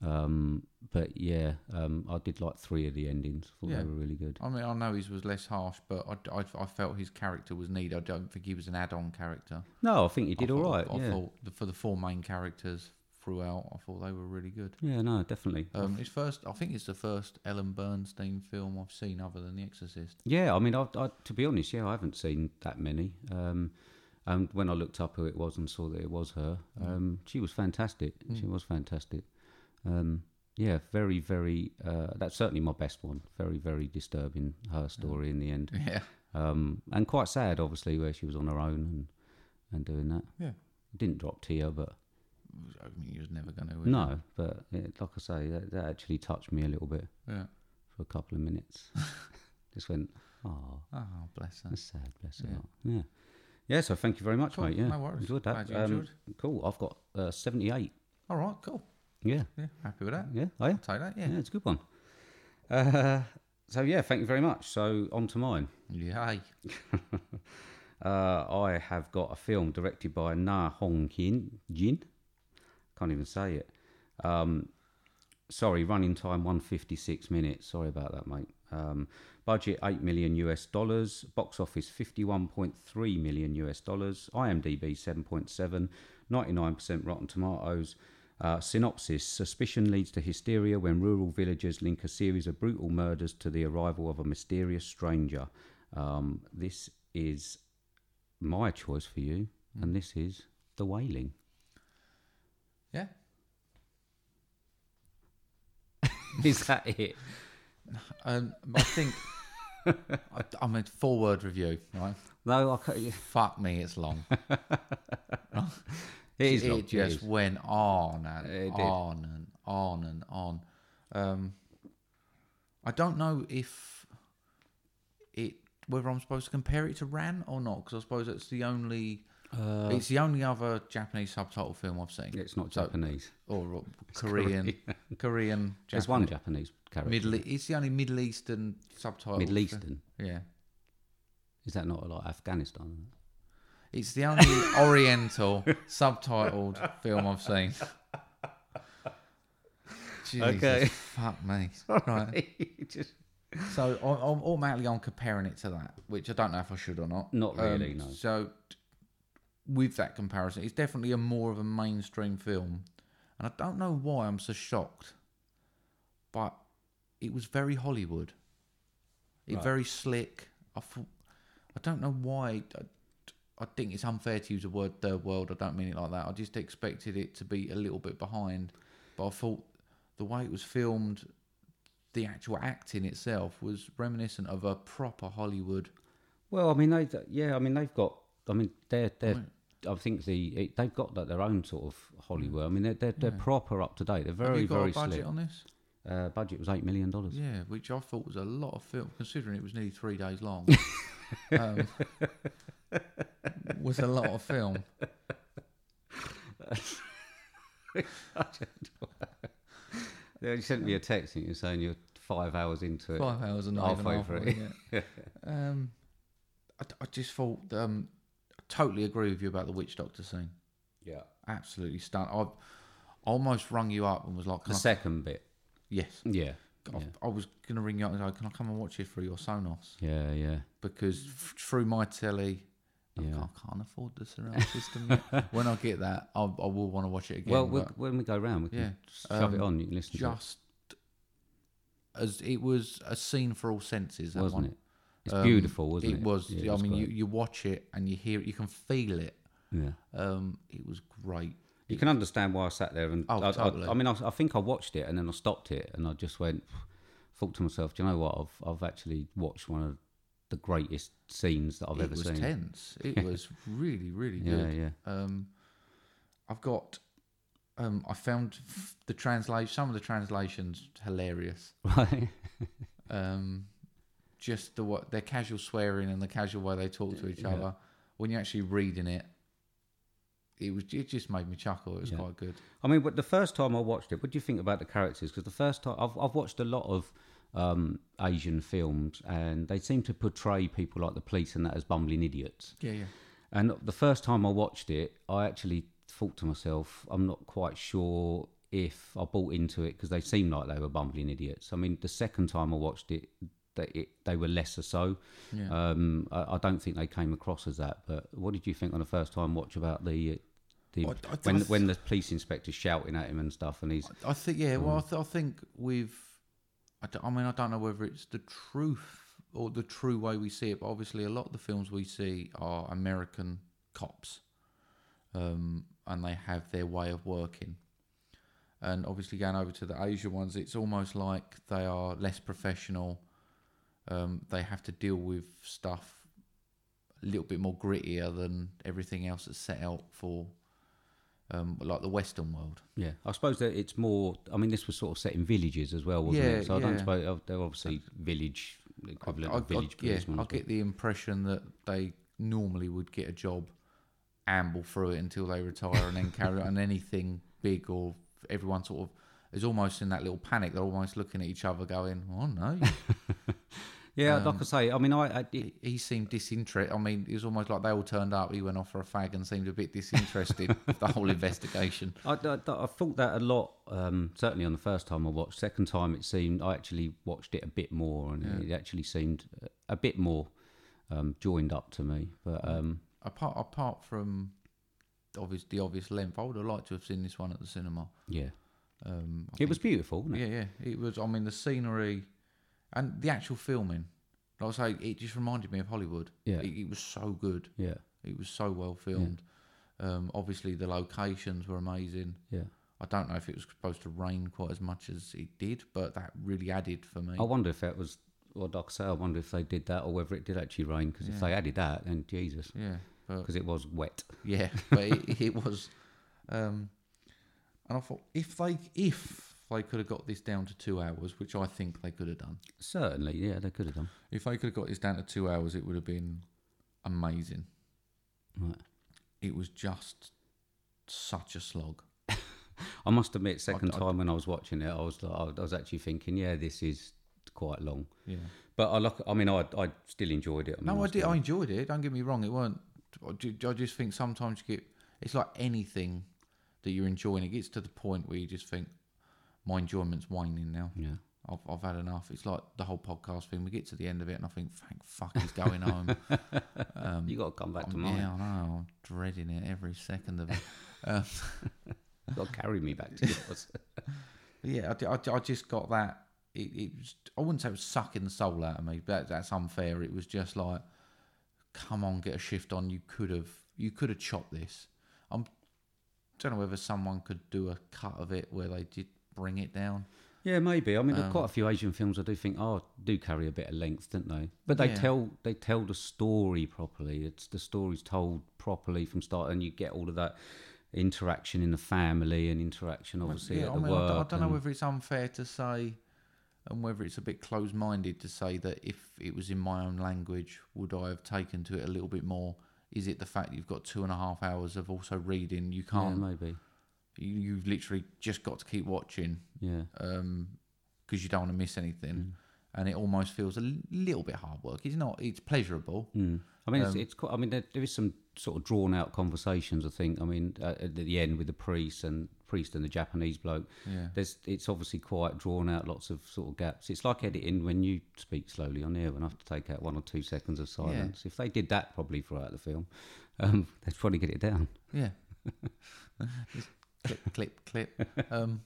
Um, but yeah, um, I did like three of the endings. I thought Yeah. they were really good. I mean, I know his was less harsh, but I, I, I felt his character was needed. I don't think he was an add-on character. No, I think he did I all thought, right. I yeah, thought for the four main characters throughout, I thought they were really good. yeah, no, definitely. Um, his first, I think it's the first Ellen Burstyn film I've seen other than The Exorcist. Yeah, I mean, I, I, to be honest, yeah, I haven't seen that many. Um, and when I looked up who it was and saw that it was her, um, she was fantastic. She was fantastic. Um, yeah, very, very. Uh, that's certainly my best one. Very, very disturbing her story in the end, Yeah, um, and quite sad, obviously, where she was on her own and and doing that. yeah. Didn't drop tear, but I mean, was never going to. no, but it, like I say, that, that actually touched me a little bit Yeah. for a couple of minutes. Just went, oh, Oh, bless her. That's sad, bless her. Yeah. heart. Yeah. Yeah, so thank you very much, Cool, mate. Yeah, no worries. enjoyed that. You Um. Cool. I've got uh, 78. All right, cool. Yeah, Yeah, happy with that. yeah, oh, yeah. Take that. yeah, Yeah. it's a good one. Uh, so yeah, thank you very much. So on to mine. Yay. Uh, I have got a film directed by Na Hong Jin. Can't even say it. Um, sorry, running time 156 minutes. Sorry about that, mate. Um, budget 8 million US dollars. Box office 51.3 million US dollars. IMDb 7.7. 99% Rotten Tomatoes. Uh, synopsis Suspicion leads to hysteria when rural villagers link a series of brutal murders to the arrival of a mysterious stranger. Um, this is my choice for you, and this is The Wailing. Yeah. is that it? Um, I think. I, I mean, four word review, right? No, I can't. Fuck me, it's long. It is it long, just is. went on and It did. on and on and on. Um, I don't know if it whether I'm supposed to compare it to Ran or not because I suppose it's the only it's the only other Japanese subtitle film I've seen. Uh, It's not So- Japanese. or uh, Korean, Korean. There's one Japanese character. Middle. It's the only Middle Eastern subtitle. Middle Eastern. Yeah, Is that not like Afghanistan? It's the only Oriental subtitled film I've seen. Jesus, Okay. fuck me. Right. Just- So I- I'm automatically I'm comparing it to that, which I don't know if I should or not. Um, Not really, no. So with that comparison, it's definitely a more of a mainstream film, and I don't know why I'm so shocked, but it was very Hollywood. It Right. very slick. I thought, I don't know why. I, I think it's unfair to use the word third world. I don't mean it like that. I just expected it to be a little bit behind, but I thought the way it was filmed, the actual acting itself was reminiscent of a proper Hollywood. Well, I mean, they, yeah, I mean, they've got. I mean, they're they're. I think the it, they've got like, their own sort of Hollywood. I mean, they're they're, they're proper up to date. They're Have very you got very a budget slick. on this? Uh, budget was eight million dollars. Yeah, which I thought was a lot of film, considering it was nearly three days long. um, was a lot of film. Yeah, you sent me a text and you're saying you're five hours into it. Five hours and even Halfway halfway. Yeah. um, I, I just thought. Um, totally agree with you about the witch doctor scene. Yeah. Absolutely stunned. I almost rung you up and was like, The I, second bit. "Yes." Yeah. I, Yeah. I was going to ring you up and go, "Can I come and watch it through your Sonos?" Yeah. Yeah. Because f- through my telly, I Yeah. can't- I can't afford the surround system. yet. when I get that, I, I will want to watch it again. well, we'll when we go round, we can Yeah. shove it Um, on. You can listen to just as it was a scene for all senses, it, that wasn't one. it? It's Um, beautiful, wasn't it? It was. Yeah, I was mean, you, you watch it and you hear it, you can feel it. Yeah. Um, it was great. You can understand why I sat there and Oh, I, I- totally. I, mean, I, I think I watched it and then I stopped it and I just went, thought to myself, do you know what? I've I've actually watched one of the greatest scenes that I've it ever was seen. tense. It was really, really good. yeah. Um, I've got. Um, I found the translation. Some of the translations hilarious. Right. Um, just the what their casual swearing and the casual way they talk to each Yeah. other. When you're actually reading it, it was it just made me chuckle. It was Yeah. quite good. I mean, but the first time I watched it, what do you think about the characters? Because the first time I've I've watched a lot of um, Asian films, and they seem to portray people like the police and that as bumbling idiots. Yeah, yeah. And the first time I watched it, I actually thought to myself, I'm not quite sure if I bought into it because they seemed like they were bumbling idiots. I mean, the second time I watched it, they, it, they were lesser so. Yeah. Um, I, I don't think they came across as that. But what did you think on the first time watch about the the I- I- when when the police inspector's shouting at him and stuff, and he's I think yeah. Mm. Well, I, th- I think we've. I, d- I mean, I don't know whether it's the truth or the true way we see it, but obviously, a lot of the films we see are American cops, um, and they have their way of working. And obviously, going over to the Asia ones, it's almost like they are less professional. Um, they have to deal with stuff a little bit more grittier than everything else that's set out for, um, like the Western world. yeah. I suppose that it's more. I mean, this was sort of set in villages as well, wasn't Yeah, it? So I don't yeah. suppose oh, they're obviously village equivalent I, of village I, yeah. I get the impression that they normally would get a job, amble through it until they retire, and then carry on. And anything big or everyone sort of is almost in that little panic. They're almost looking at each other, going, "Oh no." Yeah, Um, like I say, I mean, I, I it, he, seemed disinterested. I mean, it was almost like they all turned up. He went off for a fag and seemed a bit disinterested with the whole investigation. I, I, I thought that a lot. Um, certainly on the first time I watched. Second time it seemed I actually watched it a bit more, and it actually seemed a bit more um, joined up to me. But um, Apart apart from obvious the obvious length, I would have liked to have seen this one at the cinema. yeah, Um, it was beautiful, wasn't it? Yeah, yeah. It was. I mean, the scenery and the actual filming. Like I say, it just reminded me of Hollywood. Yeah. it, it was so good. Yeah, It was so well filmed. Um, obviously, the locations were amazing. yeah. I don't know if it was supposed to rain quite as much as it did, but that really added for me. I wonder if that was. or I say, I wonder if they did that or whether it did actually rain. Because if they added that, then Jesus, Yeah, because it was wet. yeah, but it, it was. Um, and I thought if they if they could have got this down to two hours, which I think they could have done. Certainly, yeah, they could have done. If they could have got this down to two hours, it would have been amazing. Right. It was just such a slog. I must admit, second I- time when I was watching it, I was like, I was actually thinking, yeah, this is quite long. Yeah. But I look, I mean, I I still enjoyed it. I mean, No, I did. I enjoyed it. Don't get me wrong. It weren't I just think sometimes you get. It's like anything that you're enjoying. It gets to the point where you just think, my enjoyment's waning now. Yeah. I've, I've had enough. It's like the whole podcast thing. We get to the end of it, and I think, thank fuck, he's going home. Um, you got to come back to I'm- mine. yeah, I know. I'm dreading it every second of it. Um, to carry me back to yours. yeah, I, I, I just got that. It, it was, I wouldn't say it was sucking the soul out of me, but that's unfair. It was just like, come on, get a shift on. You could have, you could have chopped this. I'm, don't know whether someone could do a cut of it where they did bring it down. yeah, maybe. I mean, Um, quite a few Asian films I do think, oh, do carry a bit of length, don't they? But they Yeah. tell they tell the story properly. It's the story's told properly from start, and you get all of that interaction in the family and interaction, obviously, yeah, at I the mean, I work. d- I, don't know whether it's unfair to say, and whether it's a bit closed-minded to say that if it was in my own language, would I have taken to it a little bit more? Is it the fact you've got two and a half hours of also reading? You can't. maybe. You, you've literally just got to keep watching Yeah. because you don't want to miss anything. Mm. And it almost feels a little bit hard work. It's not. It's pleasurable. Mm. I mean, Um, it's, it's quite. I mean, there, there is some sort of drawn out conversations. I think. I mean, uh, at the end with the priest and priest and the Japanese bloke. Yeah. There's. It's obviously quite drawn out. Lots of sort of gaps. It's like editing when you speak slowly on air and I have to take out one or two seconds of silence. If they did that probably throughout the film, um, they'd probably get it down. Yeah. Clip, clip, clip. Um,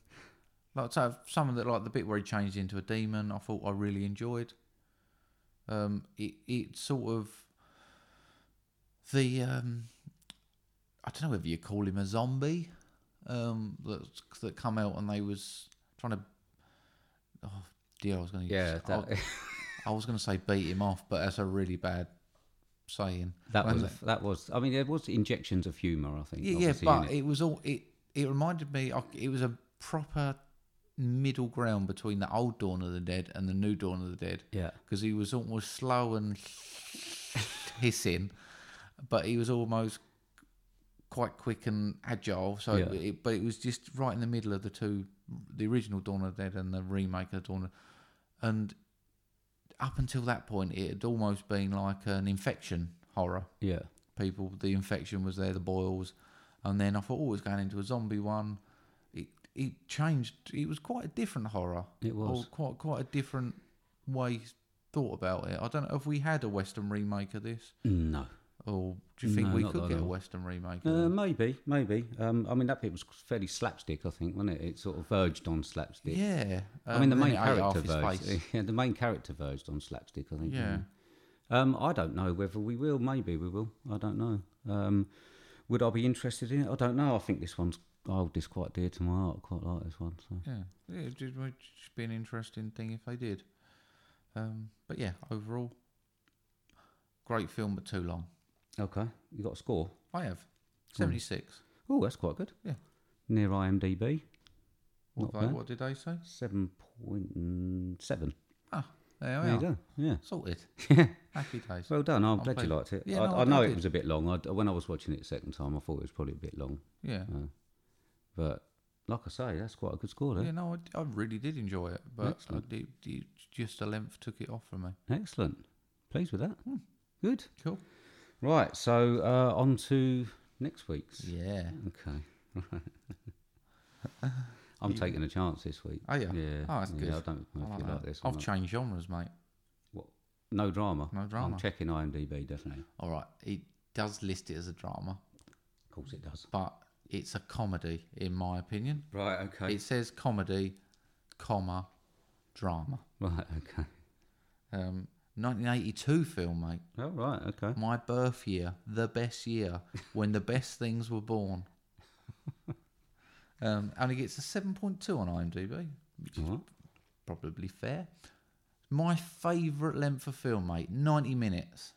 like so, some of the like the bit where he changed into a demon, I thought I really enjoyed. Um, it it sort of the um, I don't know whether you call him a zombie, um, that that come out and they was trying to. Oh dear, I was going to Yeah. I, That, I was going to say beat him off, but that's a really bad saying. that was. that was. I mean, there was injections of humour. I think. Yeah, yeah, but it. it was all it. It reminded me. It was a proper middle ground between the old Dawn of the Dead and the new Dawn of the Dead yeah. because he was almost slow and hissing, but he was almost quite quick and agile. So, Yeah. it, but it was just right in the middle of the two, the original Dawn of the Dead and the remake of Dawn, of, and up until that point, it had almost been like an infection horror Yeah. people. The infection was there, the boils, and then I thought, oh, it was going into a zombie one. It it changed. It was quite a different horror. It was. or quite quite a different way thought about it. I don't know if we had a Western remake of this, No. or do you think No, we could get a. Western remake? of Uh, maybe, maybe. Um, I mean, that bit was fairly slapstick, I think, wasn't it? It sort of verged on slapstick. yeah, I mean, the um, main it ate off character verged. Yeah, the main character verged on slapstick, I think. Yeah. Um, I don't know whether we will. Maybe we will. I don't know. Would I be interested in it? I don't know. I think this one's. I hold this quite dear to my heart. I quite like this one. So. Yeah, yeah, it'd just it'd just be an interesting thing if they did. Um, but yeah, overall, great film, but too long. Okay, you got a score? I have seventy six. Oh, that's quite good. Yeah. Near IMDb, What, they- what did they say? seven point seven. There we There are. you go. Yeah. Sorted. Happy days. Well done. I'm, I'm glad you liked it. Yeah, I, no, I I know it was a bit long. I, when I was watching it the second time, I thought it was probably a bit long. Yeah. But like I say, that's quite a good score there. Yeah, no, I, I really did enjoy it, but I Excellent. did, did- just the length took it off from me. Excellent. Pleased with that. Hmm. Good. Cool. Right. So uh, on to next week's. Yeah. Okay. I'm taking a chance this week. Oh, yeah. Yeah. Oh, that's yeah, good. I don't know I if you that. like this. I've not. changed genres, mate. What? No drama. No drama. I'm checking IMDb definitely. All right. It does list it as a drama, Of course it does. but it's a comedy, in my opinion. Right. Okay. It says comedy, comma, drama. Right. Okay. Um, 1982 film, mate. Oh right. Okay. My birth year, the best year, when the best things were born. um, only gets a 7.2 on IMDb, which is right. probably fair. My favourite length of film, mate, 90 minutes.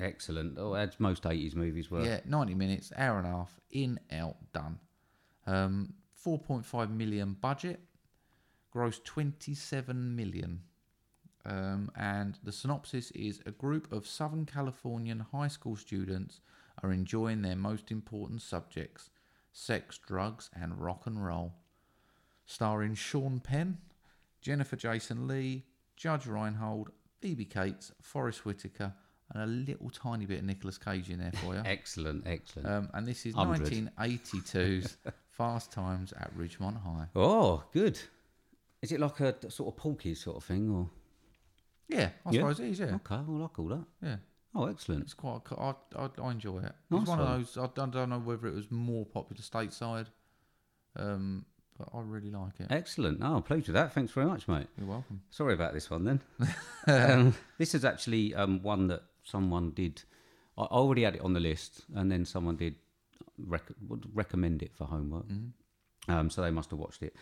Excellent. Oh, as most 80s movies were. Yeah, 90 minutes, hour and a half, in, out, done. Um, 4.5 million budget, gross 27 million. Um, and the synopsis is a group of Southern Californian high school students are enjoying their most important subjects sex, drugs, and rock and roll. Starring Sean Penn, Jennifer Jason Lee, Judge Reinhold, Phoebe Cates, Forest Whitaker, and a little tiny bit of Nicolas Cage in there for you. Excellent, excellent. Um, and this is 100. 1982's Fast Times at Ridgemont High. oh, good. Is it like a sort of Porky sort of thing, or Yeah, I Yeah. suppose it is. Yeah, okay? Well, I like all that. yeah. Oh, excellent. It's quite. I, I, I enjoy it. Nice it's one of those. I don't, don't know whether it was more popular stateside, um, but I really like it. Excellent. Oh, pleased with that. Thanks very much, mate. You're welcome. Sorry about this one then. um, this is actually um, one that someone did. I already had it on the list, and then someone did rec- would recommend it for homework. Um, so they must have watched it.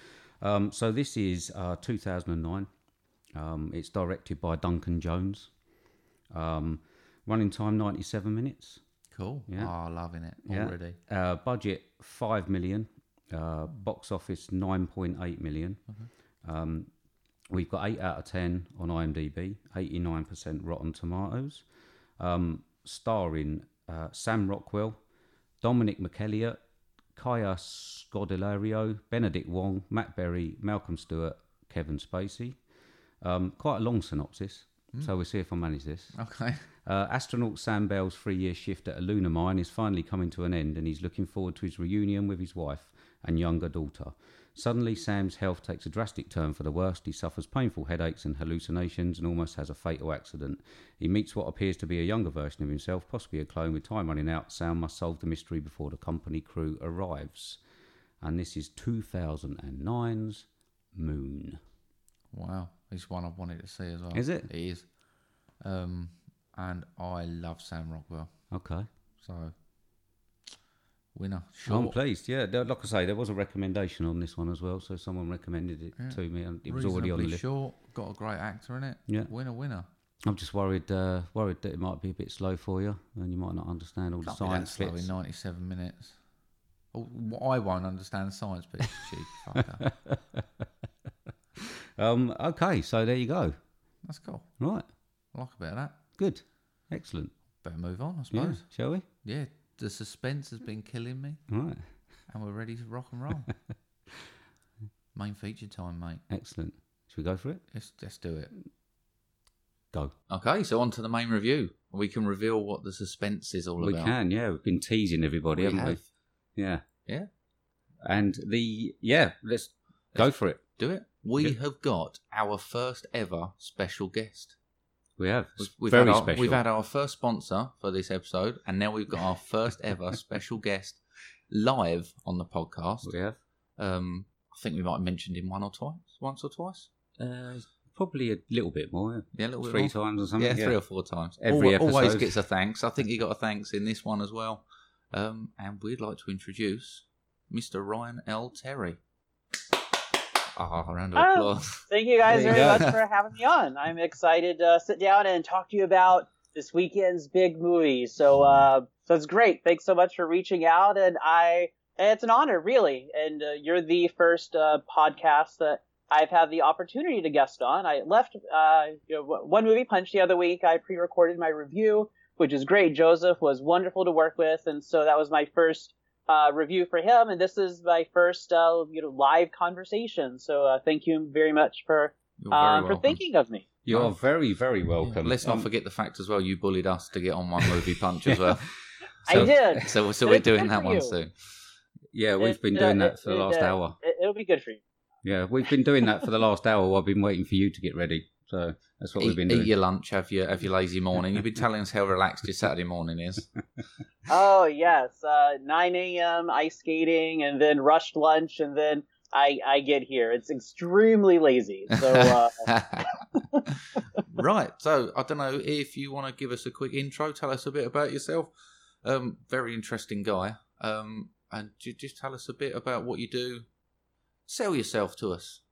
Um, so this is uh, 2009. Um, it's directed by Duncan Jones. Um, running time 97 minutes. Cool. Yeah. Oh, loving it Yeah. already. Uh, budget five million. Uh, box office nine point eight million. Um, we've got eight out of ten on IMDb. Eighty nine percent Rotten Tomatoes. Um, starring uh, Sam Rockwell, Dominique McElligott, Kaya Scodelario, Benedict Wong, Matt Berry, Malcolm Stewart, Kevin Spacey. Um, quite a long synopsis, so we'll see if I manage this. Okay. Uh, astronaut Sam Bell's three year shift at a lunar mine is finally coming to an end, and he's looking forward to his reunion with his wife and younger daughter. Suddenly, Sam's health takes a drastic turn for the worst. He suffers painful headaches and hallucinations and almost has a fatal accident. He meets what appears to be a younger version of himself, possibly a clone with time running out. Sam must solve the mystery before the company crew arrives. And this is 2009's Moon. Wow. It's one I've wanted to see as well. Is it? It is. Um, and I love Sam Rockwell. Okay. So, winner. I'm pleased. Yeah, like I say, there was a recommendation on this one as well, so someone recommended it to me, and it was already on the list. short. Got a great actor in it. Yeah. Winner, winner. I'm just worried, uh, worried that it might be a bit slow for you, and you might not understand all the Can't be that science slow in 97 minutes. Oh, I won't understand the science bit. Cheeky fucker. Um, okay, so there you go. That's cool. Right, I like a bit of that. good, excellent. Better move on, I Yeah, suppose. shall we? Yeah. The suspense has been killing me, Right, and we're ready to rock and roll. Main feature time, mate. excellent. Should we go for it? Let's let's do it. Go. Okay, so on to the main review. We can reveal what the suspense is all about. we about. can, yeah. We've been teasing everybody, We haven't have. we? Yeah. Yeah. And the yeah, let's go for it. Do it. We have got our first ever special guest. We have We've, we've very had our, special. We've had our first sponsor for this episode, and now we've got our first ever special guest live on the podcast. we have Um, I think we might have mentioned him one or twice, once or twice. uh, probably a little bit more. Yeah, a little bit Three more. times or something. Yeah, three or four times. Every Alwa- always gets a thanks. I think he got a thanks in this one as well. Um, and we'd like to introduce Mr. Ryan L. Terry. A round of Oh. applause. Thank you guys very go. much for having me on. I'm excited to sit down and talk to you about this weekend's big movie. So, uh, so it's great. Thanks so much for reaching out, and I, and it's an honor, really. And uh, you're the first uh, podcast that I've had the opportunity to guest on. I left, uh, you know, one movie punch the other week. I pre-recorded my review, which is great. Joseph was wonderful to work with, and so that was my first uh, review for him, and this is my first uh, you know live conversation. So uh, thank you very much for You're very um, for thinking of me. You Oh. are very, very welcome. Let's not Um, forget the fact as well. You bullied us to get on one movie punch as well. I did. So, so But we're doing that one you. soon. Yeah, we've It- been uh, doing that it- for the last uh, hour. It, it'll be good for you. Yeah, we've been doing that for the last hour. while I've been waiting for you to get ready. So that's what we've been been eat your lunch, have your have your lazy morning. You've been telling us how relaxed your Saturday morning is. Oh yes, uh, 9 a.m. ice skating, and then rushed lunch, and then I I get here. It's extremely lazy. So uh, right. So I don't know if you want to give us a quick intro. Tell us a bit about yourself. Um, very interesting guy. Um, and ju- just tell us a bit about what you do. Sell yourself to us.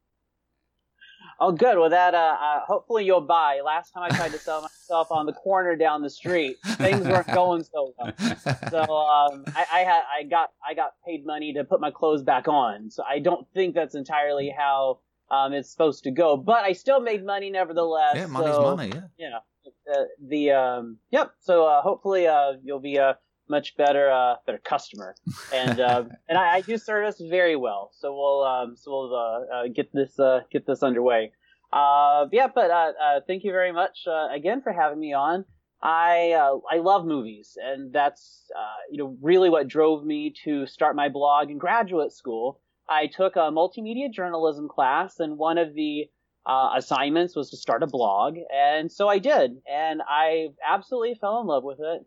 Oh good. Well, that uh, uh, hopefully you'll buy. Last time I tried to sell myself on the corner down the street, things weren't going so well. so um, I, I had I got I got paid money to put my clothes back on. So I don't think that's entirely how um, it's supposed to go. But I still made money nevertheless. yeah, money's so, money. Yeah. You know, uh, the um, yep. So uh, hopefully uh, you'll be a much better uh, better customer, and uh, and I, I do service very well. So we'll um, so we'll uh, uh, get this uh, get this underway. Uh, yeah, but uh, uh, thank you very much uh, again for having me on. I uh, I love movies, and that's uh, you know really what drove me to start my blog in graduate school. I took a multimedia journalism class, and one of the uh, assignments was to start a blog, and so I did, and I absolutely fell in love with it,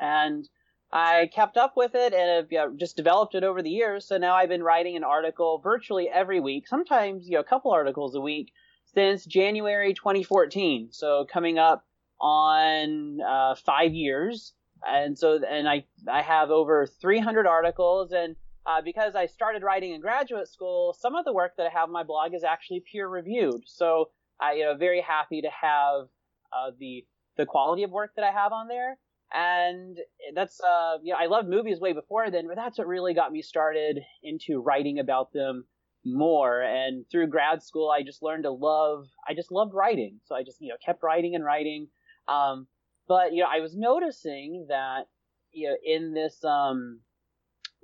and I kept up with it and have you know, just developed it over the years. So now I've been writing an article virtually every week, sometimes you know a couple articles a week since January 2014. So coming up on uh, five years, and so and I I have over 300 articles, and uh, because I started writing in graduate school, some of the work that I have on my blog is actually peer reviewed. So I you know very happy to have uh, the the quality of work that I have on there. And that's uh you know I loved movies way before then, but that's what really got me started into writing about them more. And through grad school, I just learned to love. I just loved writing, so I just you know kept writing and writing. Um, but you know, I was noticing that you know in this um,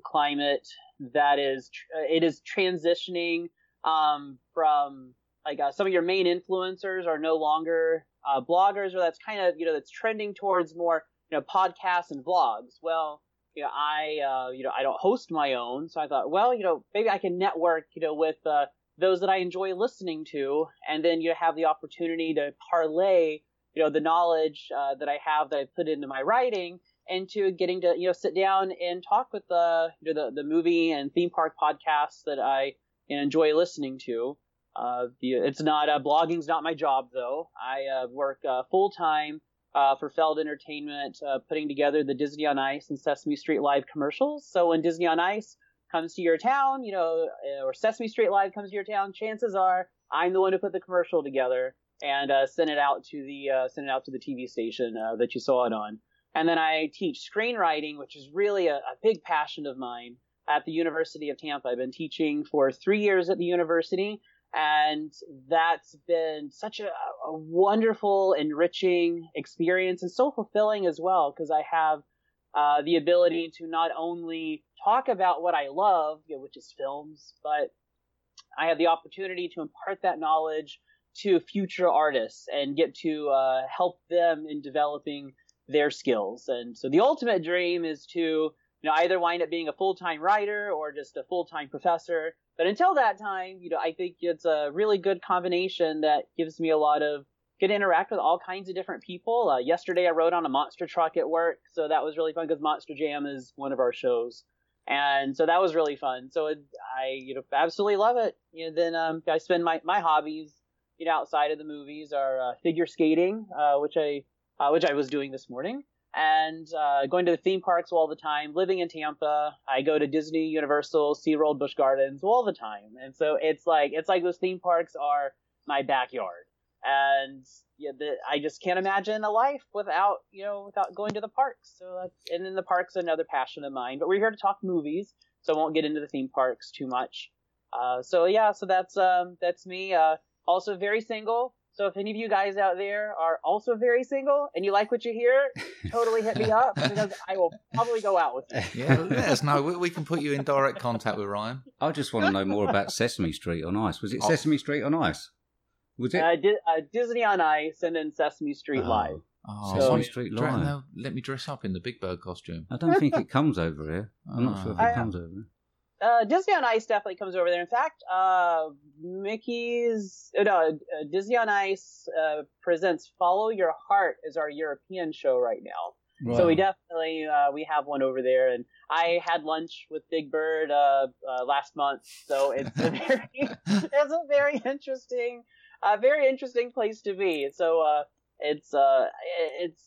climate that is uh, it is transitioning um, from like uh, some of your main influencers are no longer uh, bloggers, or that's kind of you know that's trending towards more you know podcasts and vlogs. Well, you know I uh, you know I don't host my own, so I thought, well, you know maybe I can network you know with uh, those that I enjoy listening to, and then you have the opportunity to parlay you know the knowledge uh, that I have that I put into my writing into getting to you know sit down and talk with the you know, the the movie and theme park podcasts that I enjoy listening to. Uh, it's not uh, blogging's not my job though. I uh, work uh, full time uh, for Feld Entertainment, uh, putting together the Disney on Ice and Sesame Street Live commercials. So when Disney on Ice comes to your town, you know, or Sesame Street Live comes to your town, chances are I'm the one who put the commercial together and uh, send it out to the uh, send it out to the TV station uh, that you saw it on. And then I teach screenwriting, which is really a, a, big passion of mine at the University of Tampa. I've been teaching for three years at the university, and that's been such a, a wonderful, enriching experience and so fulfilling as well because I have uh, the ability to not only talk about what I love, you know, which is films, but I have the opportunity to impart that knowledge to future artists and get to uh, help them in developing their skills. And so the ultimate dream is to you know either wind up being a full-time writer or just a full-time professor. But until that time, you know, I think it's a really good combination that gives me a lot of get to interact with all kinds of different people. Uh, yesterday, I rode on a monster truck at work, so that was really fun because Monster Jam is one of our shows, and so that was really fun. So it, I, you know, absolutely love it. You know, then um, I spend my my hobbies you know, outside of the movies are uh, figure skating, uh, which I uh, which I was doing this morning, and uh, going to the theme parks all the time. Living in Tampa, I go to Disney, Universal, SeaWorld, Busch Gardens all the time, and so it's like it's like those theme parks are my backyard, and yeah, the, I just can't imagine a life without you know without going to the parks. So that's, and then the parks another passion of mine. But we're here to talk movies, so I won't get into the theme parks too much. Uh, so yeah, so that's um, that's me. Uh, also very single. So if any of you guys out there are also very single and you like what you hear, totally hit me up because I will probably go out with you. Yeah, let us know. We, we can put you in direct contact with Ryan. I just want to know more about Sesame Street on Ice. Was it oh. Sesame Street on Ice? Was it? Uh, Di- uh, Disney on Ice and then Sesame Street oh. Live. Oh, Sesame Street Live. let me dress up in the Big Bird costume. I don't think it comes over here. I'm not sure if it I, comes over here uh, Disney on Ice definitely comes over there. In fact, uh, Mickey's uh, no, uh, Disney on Ice uh, presents Follow Your Heart is our European show right now. Wow. So we definitely uh, we have one over there, and I had lunch with Big Bird last month. So it's a very it's a very interesting, uh very interesting place to be. So it's uh, it's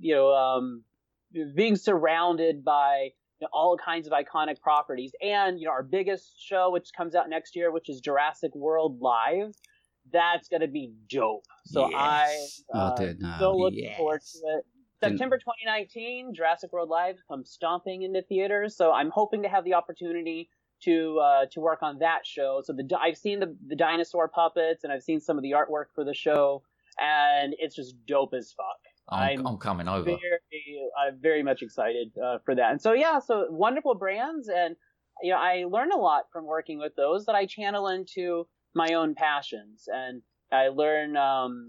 you know um, being surrounded by you know, all kinds of iconic properties. And, you know, our biggest show, which comes out next year, which is Jurassic World Live, that's going to be dope. So yes. I, uh, oh, still looking yes. forward to it. September 2019, Jurassic World Live comes stomping into theaters. So I'm hoping to have the opportunity to uh, to work on that show. So the I've seen the the dinosaur puppets and I've seen some of the artwork for the show, and it's just dope as fuck. I'm, I'm, coming over. Very, I'm very much excited uh, for that. And so yeah, so wonderful brands, and you know I learn a lot from working with those that I channel into my own passions, and I learn um,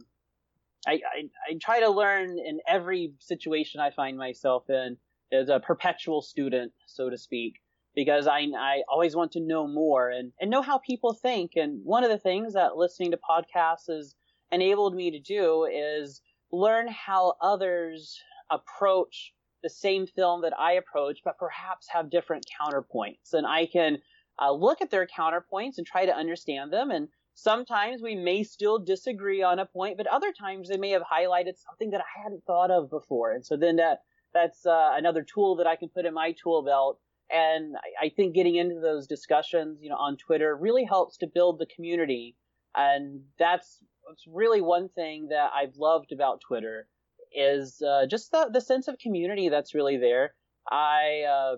I, I, I try to learn in every situation I find myself in as a perpetual student, so to speak, because I, I always want to know more and, and know how people think. And one of the things that listening to podcasts has enabled me to do is learn how others approach the same film that I approach, but perhaps have different counterpoints. And I can uh, look at their counterpoints and try to understand them. And sometimes we may still disagree on a point, but other times they may have highlighted something that I hadn't thought of before. And so then that that's uh, another tool that I can put in my tool belt. And I, I think getting into those discussions, you know, on Twitter really helps to build the community. And that's, that's really one thing that I've loved about Twitter is uh, just the, the sense of community that's really there. I uh,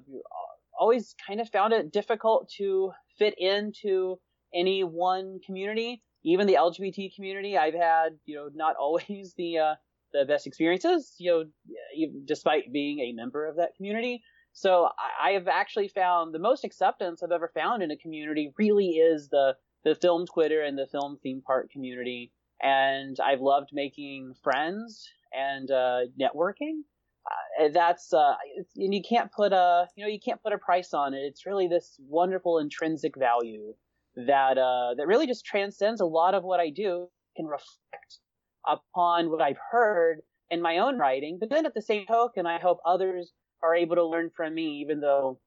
always kind of found it difficult to fit into any one community, even the LGBT community. I've had, you know, not always the uh, the best experiences, you know, despite being a member of that community. So I have actually found the most acceptance I've ever found in a community really is the the film Twitter and the film theme park community. And I've loved making friends and uh, networking. Uh, that's uh, and you can't put a you know you can't put a price on it. It's really this wonderful intrinsic value that uh, that really just transcends a lot of what I do. Can reflect upon what I've heard in my own writing, but then at the same token, I hope others are able to learn from me, even though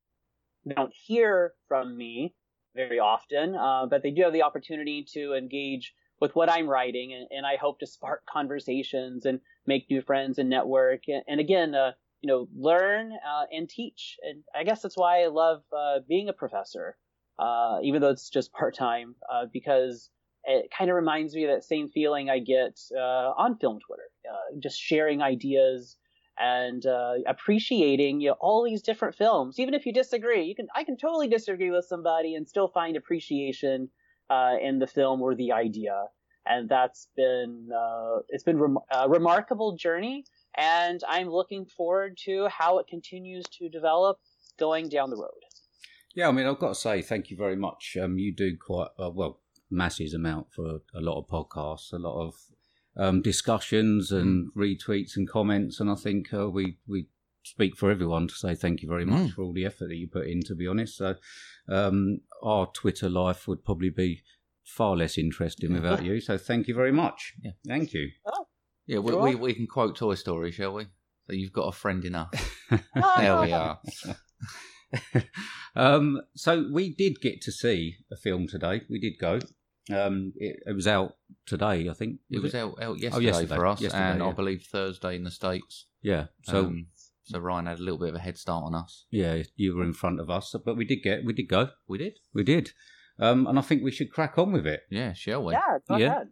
they don't hear from me very often, uh, but they do have the opportunity to engage with what I'm writing, and, and I hope to spark conversations and make new friends and network, and, and again, uh, you know, learn uh, and teach. And I guess that's why I love uh, being a professor, uh, even though it's just part time, uh, because it kind of reminds me of that same feeling I get uh, on film Twitter, just sharing ideas and appreciating you know, all these different films. Even if you disagree, you can I can totally disagree with somebody and still find appreciation in the film or the idea. And that's been uh, it's been rem- a remarkable journey. And i'm looking forward to how it continues to develop going down the road. Yeah i mean i've got to say thank you very much. Um, you do quite uh, well massive amount for a lot of podcasts a lot of um, discussions and mm. retweets and comments. And i think uh, we we speak for everyone to say thank you very much mm. for all the effort that you put in to be honest. So um, our twitter life would probably be far less interesting without you. So thank you very much. Yeah. Thank you. Oh, yeah, we, we, we, can quote Toy Story, shall we? So you've got a friend in us. there we are. um, so we did get to see a film today. We did go. Um, it, it, was out today, I think. Was it was it? out, out yesterday, oh, yesterday, for us, yesterday, and yeah. I believe Thursday in the states. Yeah. So. Um, so Ryan had a little bit of a head start on us. Yeah, you were in front of us, but we did get, we did go. We did, we did. Um, and I think we should crack on with it. Yeah, shall we? Yeah, go yeah. ahead.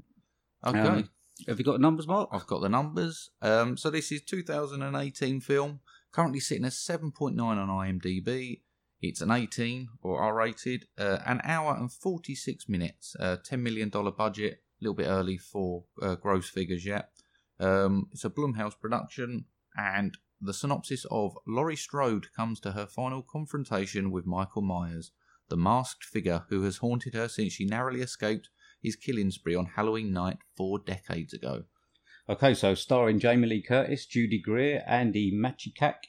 Okay. Um, have you got the numbers, Mark? I've got the numbers. Um, so this is 2018 film, currently sitting at 7.9 on IMDb. It's an 18 or R rated, uh, an hour and 46 minutes, uh, $10 million budget, a little bit early for uh, gross figures yet. Um, it's a Blumhouse production, and the synopsis of Laurie Strode comes to her final confrontation with Michael Myers, the masked figure who has haunted her since she narrowly escaped his killing spree on Halloween night four decades ago. Okay, so starring Jamie Lee Curtis, Judy Greer, Andy Machikak,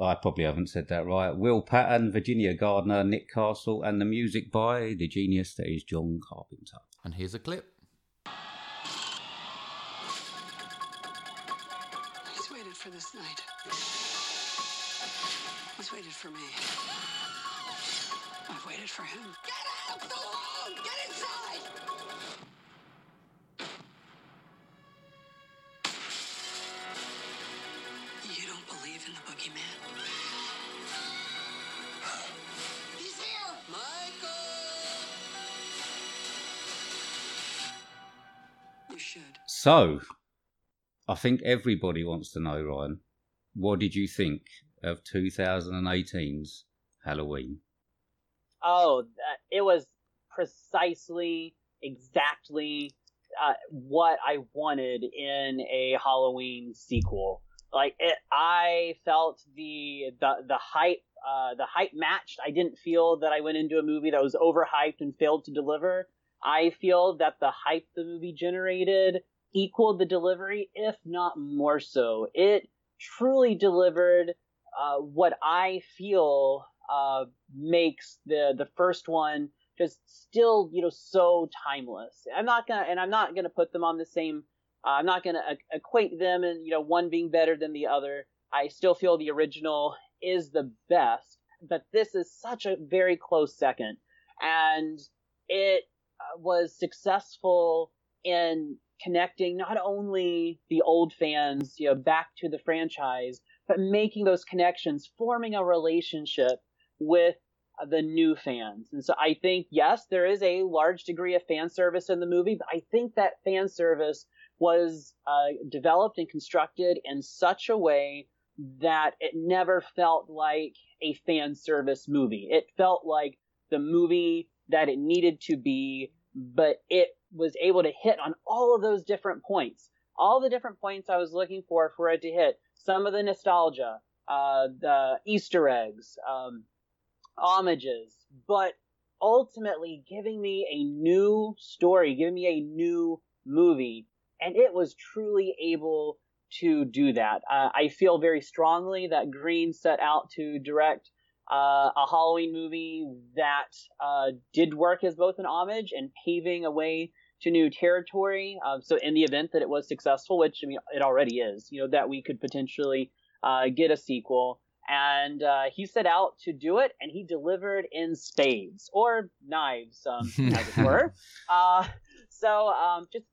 I probably haven't said that right, Will Patton, Virginia Gardner, Nick Castle, and the music by the genius that is John Carpenter. And here's a clip. He's waited for this night. He's waited for me. I've waited for him. Get out the wall! Get inside! You don't believe in the boogeyman? He's here! Michael! You should. So, I think everybody wants to know, Ryan, what did you think of 2018's Halloween? Oh, it was precisely, exactly uh, what I wanted in a Halloween sequel. Like it, I felt the the the hype, uh, the hype matched. I didn't feel that I went into a movie that was overhyped and failed to deliver. I feel that the hype the movie generated equaled the delivery, if not more so. It truly delivered uh, what I feel uh, makes the the first one just still you know so timeless. I'm not gonna and I'm not gonna put them on the same. Uh, I'm not gonna equate them and you know one being better than the other. I still feel the original is the best, but this is such a very close second, and it uh, was successful in connecting not only the old fans, you know, back to the franchise, but making those connections, forming a relationship with the new fans. And so I think, yes, there is a large degree of fan service in the movie, but I think that fan service was uh, developed and constructed in such a way that it never felt like a fan service movie. It felt like the movie that it needed to be, but it was able to hit on all of those different points. All the different points I was looking for for it to hit. Some of the nostalgia, uh, the Easter eggs, um, homages, but ultimately giving me a new story, giving me a new movie. And it was truly able to do that. Uh, I feel very strongly that Green set out to direct uh, a Halloween movie that uh, did work as both an homage and paving a way to new territory. Um, so, in the event that it was successful, which I mean, it already is, you know, that we could potentially uh, get a sequel and uh, he set out to do it, and he delivered in spades or knives, um, as it were. Uh, so, um, just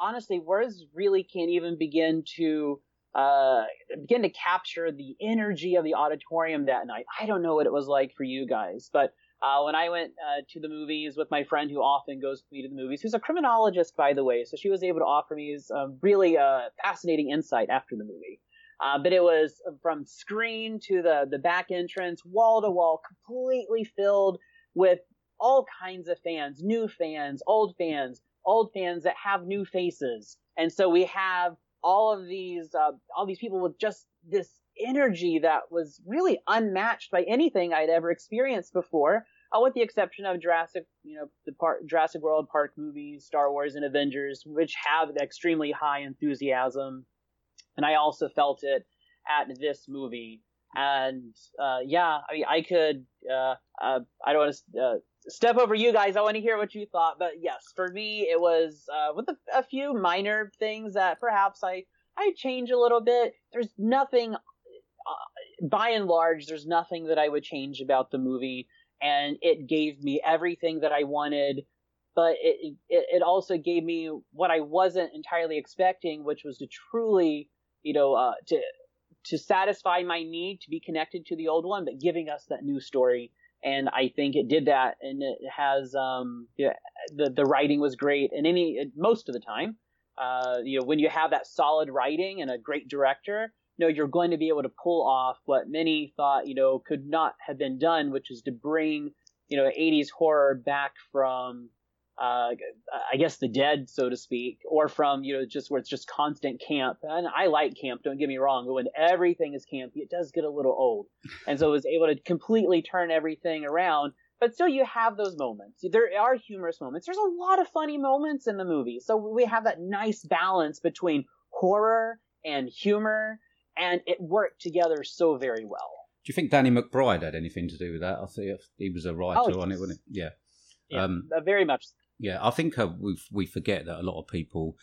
honestly, words really can't even begin to uh, begin to capture the energy of the auditorium that night. I don't know what it was like for you guys, but uh, when I went uh, to the movies with my friend who often goes with me to the movies, who's a criminologist, by the way, so she was able to offer me some really uh, fascinating insight after the movie. Uh, but it was from screen to the, the back entrance, wall to wall, completely filled with all kinds of fans, new fans, old fans, old fans that have new faces. And so we have all of these, uh, all these people with just this energy that was really unmatched by anything I'd ever experienced before, uh, with the exception of Jurassic, you know, the part, Jurassic World Park movies, Star Wars, and Avengers, which have extremely high enthusiasm and I also felt it at this movie. And uh, yeah, I mean, I could. Uh, uh, I don't want to uh, step over you guys. I want to hear what you thought. But yes, for me, it was uh, with a, a, few minor things that perhaps I I change a little bit. There's nothing. By and large, there's nothing that I would change about the movie, and it gave me everything that I wanted but it, it, it also gave me what I wasn't entirely expecting, which was to truly you know, uh, to to satisfy my need to be connected to the old one, but giving us that new story. And I think it did that, and it has um, yeah, the the writing was great, and any most of the time, uh, you know, when you have that solid writing and a great director, know, you're going to be able to pull off what many thought, you know, could not have been done, which is to bring, you know, 80s horror back from uh, I guess the dead, so to speak, or from you know just where it's just constant camp. And I like camp, don't get me wrong, but when everything is camp, it does get a little old. And so it was able to completely turn everything around. But still, you have those moments. There are humorous moments. There's a lot of funny moments in the movie. So we have that nice balance between horror and humor, and it worked together so very well. Do you think Danny McBride had anything to do with that? I think he was a writer oh, on it, wasn't it? Yeah. Yeah, um, very much. Yeah, I think uh, we we forget that a lot of people.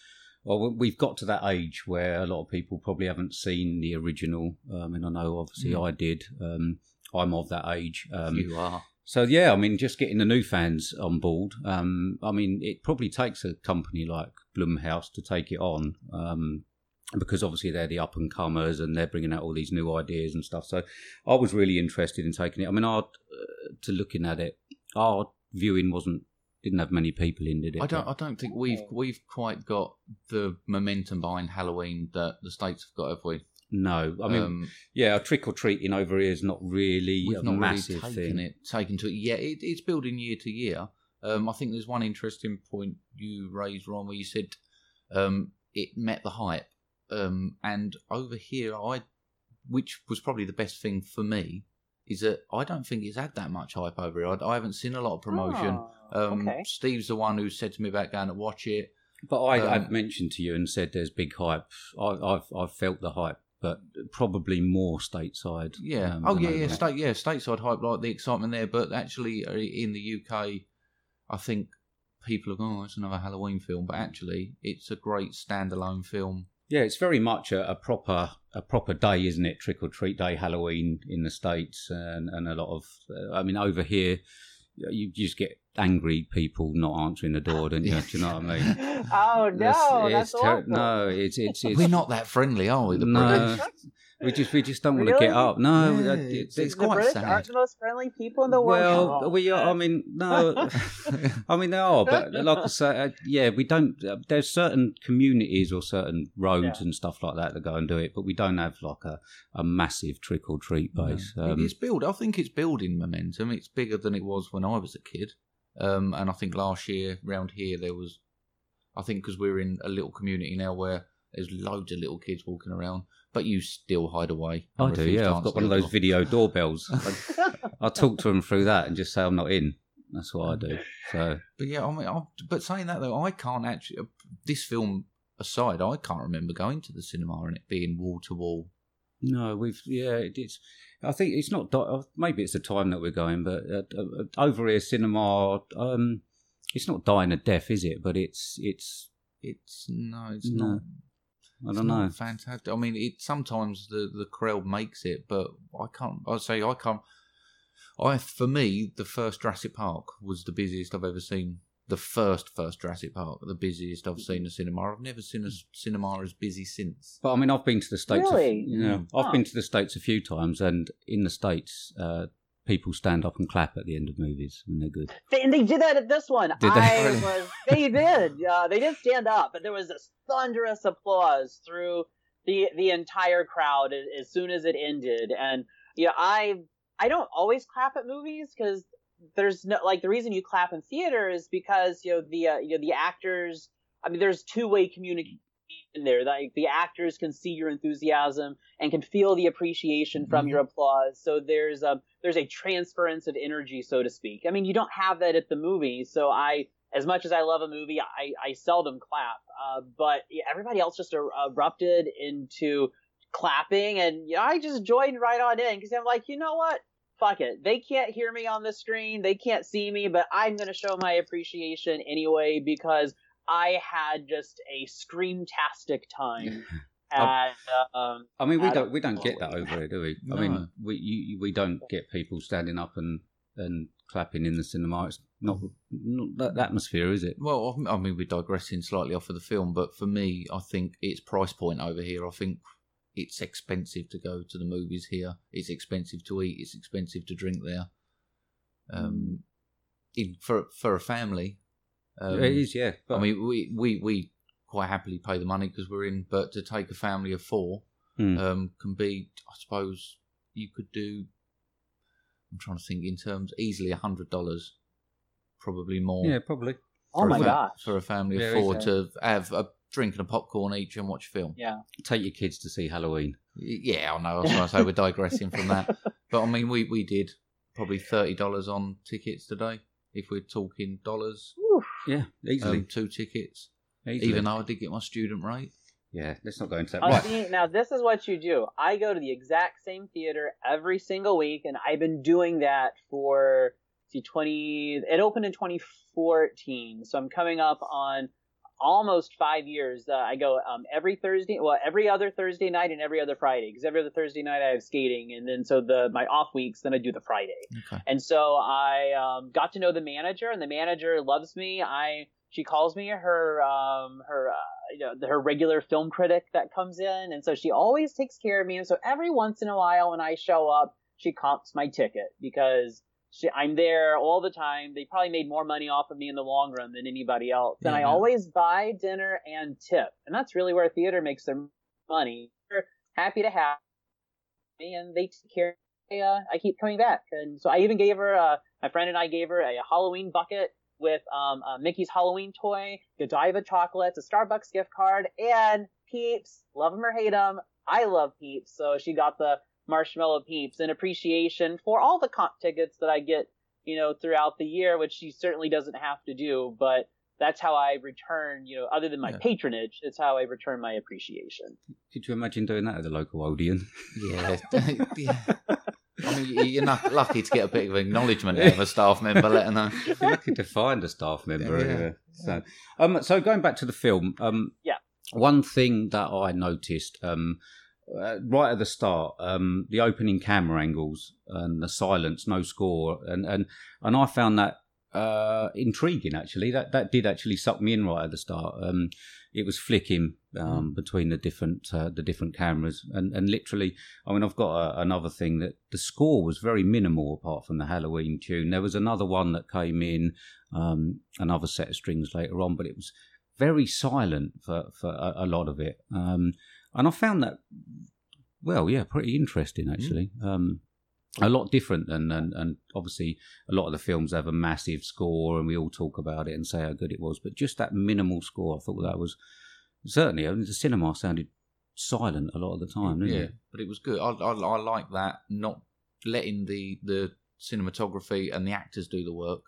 Well, we've got to that age where a lot of people probably haven't seen the original. Um, and I know, obviously, mm. I did. Um, I'm of that age. Um, you are. So yeah, I mean, just getting the new fans on board. Um, I mean, it probably takes a company like Blumhouse to take it on, um, because obviously they're the up and comers and they're bringing out all these new ideas and stuff. So I was really interested in taking it. I mean, our, uh, to looking at it, our viewing wasn't didn't have many people in, did it? I don't. I don't think we've we've quite got the momentum behind Halloween that the states have got, have we? No, I mean, um, yeah, trick or treating over here is not really we've a not massive really taken thing. it taken to it. Yeah, it, it's building year to year. Um, I think there's one interesting point you raised, Ron, where you said um, it met the hype, um, and over here, I, which was probably the best thing for me, is that I don't think it's had that much hype over here. I, I haven't seen a lot of promotion. Oh, um, okay. Steve's the one who said to me about going to watch it. But I, Um, I've mentioned to you and said there's big hype. I, I've I've felt the hype, but probably more stateside. Yeah. um, oh yeah, yeah. State, yeah. Stateside hype, like the excitement there. But actually, uh, in the UK, I think people are going, "Oh, it's another Halloween film," but actually, it's a great standalone film. Yeah, it's very much a, a proper a proper day, isn't it? Trick or treat day, Halloween in the states, and and a lot of. Uh, I mean, over here, you just get angry people not answering the door, don't you? Do you know what I mean? oh no, It's- that's ter- awful. no, it's it's it's We're not that friendly, are we? The no. British. We just we just don't want to get up. No, Yeah, it's- it's, it's the quite British sad. aren't the most friendly people in the world. well, Oh, we are. I mean, no, I mean they are, but like I say, uh, yeah, we don't. Uh, there's certain communities or certain roads Yeah. and stuff like that that go and do it, but we don't have like a, a massive trick or treat base. It- Um, it's build. I think it's building momentum. It's bigger than it was when I was a kid. Um, and I think last year round here there was, I think because we're in a little community now where there's loads of little kids walking around, but you still hide away. I do, yeah. I've got one of those video doorbells. I, I talk to them through that and just say I'm not in. That's what I do. So But yeah, I mean, I, but saying that though, I can't actually. This film aside, I can't remember going to the cinema and it being wall to wall. No, we've yeah. It, it's. I think it's not. uh, Maybe it's the time that we're going, but uh, uh, over here, cinema. Um, it's not dying a death, is it? But it's it's. It's no, it's No. not. I don't not know. Fantastic. I mean, it sometimes the the crowd makes it, but I can't. I say I can't. I for me, the first Jurassic Park was the busiest I've ever seen. The first first Jurassic Park, the busiest I've seen a cinema. I've never seen a cinema as busy since. But I mean, I've been to the states. Really? A, you know, Mm. I've been to the states a few times, and in the states, uh, people stand up and clap at the end of movies when they're good. They, and they did that at this one. Did they? Really? was. They did. Uh, they did stand up, but there was this thunderous applause through the the entire crowd as, as soon as it ended. And you know, I I don't always clap at movies because there's no like the reason you clap in theater is because you know the uh, you know the actors. I mean, there's two way communication there. Like the actors can see your enthusiasm and can feel the appreciation from Mhm. your applause. So there's a there's a transference of energy, so to speak. I mean, you don't have that at the movie. So I, as much as I love a movie, I, I seldom clap. Uh, but everybody else just er- erupted into clapping, and yeah, I just joined right on in because I'm like, you know what? Fuck it. They can't hear me on the screen. They can't see me, but I'm gonna show my appreciation anyway because I had just a screamtastic time. at um, I mean, we don't don't- we don't get that over here, do we? I mean, we you, you- we don't get people standing up and and clapping in the cinema. It's not, not that atmosphere, is it? Well, I I mean, we're digressing slightly off of the film, but for me, I think it's price point over here. I think it's expensive to go to the movies here. It's expensive to eat. It's expensive to drink there. Um, in, for for a family, um, it is, yeah. But I mean, we, we, we quite happily pay the money because we're in, but to take a family of four Hmm. um, can be, I suppose, you could do. I'm trying to think in terms easily a hundred dollars, probably more. yeah, probably. oh for a my fa- gosh. For a family of Yeah, four to have a drink and a popcorn each and watch a film. Yeah. Take your kids to see Halloween. Yeah, I know. I was trying to say we're digressing from that, but I mean, we we did probably thirty dollars on tickets today. If we're talking dollars, Whew. Yeah, easily. um, two tickets. easily. Even though I did get my student rate. yeah, let's not go into that. Oh, Right. see, now this is what you do. I go to the exact same theater every single week, and I've been doing that for see twenty. It opened in 2014, so I'm coming up on almost five years. Uh, I go um, every Thursday, well, every other Thursday night and every other Friday, because every other Thursday night I have skating, and then so the my off weeks, then I do the Friday. Okay. And so I um, got to know the manager, and the manager loves me. I she calls me her um, her uh, you know her regular film critic that comes in, and so she always takes care of me. And so every once in a while, when I show up, she comps my ticket because I'm there all the time. They probably made more money off of me in the long run than anybody else, and I always buy dinner and tip, and that's really where theater makes their money. They're happy to have me, and they take care. I, uh, I keep coming back, and so I even gave her. Uh, my friend and I gave her a Halloween bucket with um, uh, Mickey's Halloween toy, Godiva chocolates, a Starbucks gift card, and Peeps. Love them or hate them, I love Peeps. So she got the marshmallow Peeps in appreciation for all the comp tickets that I get, you know, throughout the year, which she certainly doesn't have to do. But that's how I return, you know, other than my Yeah. patronage, it's how I return my appreciation. Could you imagine doing that at the local Odeon? Yeah. yeah. I mean, you- you're not lucky to get a bit of acknowledgement out of a staff member, let alone. You're lucky to find a staff member. Yeah. Yeah. So, um, so going back to the film, um, Yeah. One thing that I noticed, um, uh, right at the start, um, the opening camera angles and the silence, no score, and and and I found that uh, intriguing. Actually, that that did actually suck me in right at the start. Um, it was flicking um, between the different uh, the different cameras, and and literally, I mean, I've got a, another thing that the score was very minimal apart from the Halloween tune. There was another one that came in, um, another set of strings later on, but it was very silent for for a, a lot of it, um, and I found that well, yeah, pretty interesting actually. Um, a lot different than and, and obviously a lot of the films have a massive score and we all talk about it and say how good it was, but just that minimal score, I thought that was certainly. I mean, the cinema sounded silent a lot of the time, didn't Yeah, it? but it was good. I, I, I like that, not letting the, the cinematography and the actors do the work.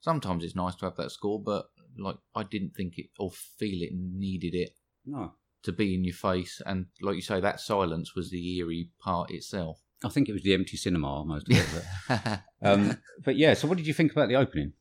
Sometimes it's nice to have that score, but like I didn't think it or feel it needed it No, to be in your face. And like you say, that silence was the eerie part itself. I think it was the empty cinema most of it. But, um, but yeah, so what did you think about the opening?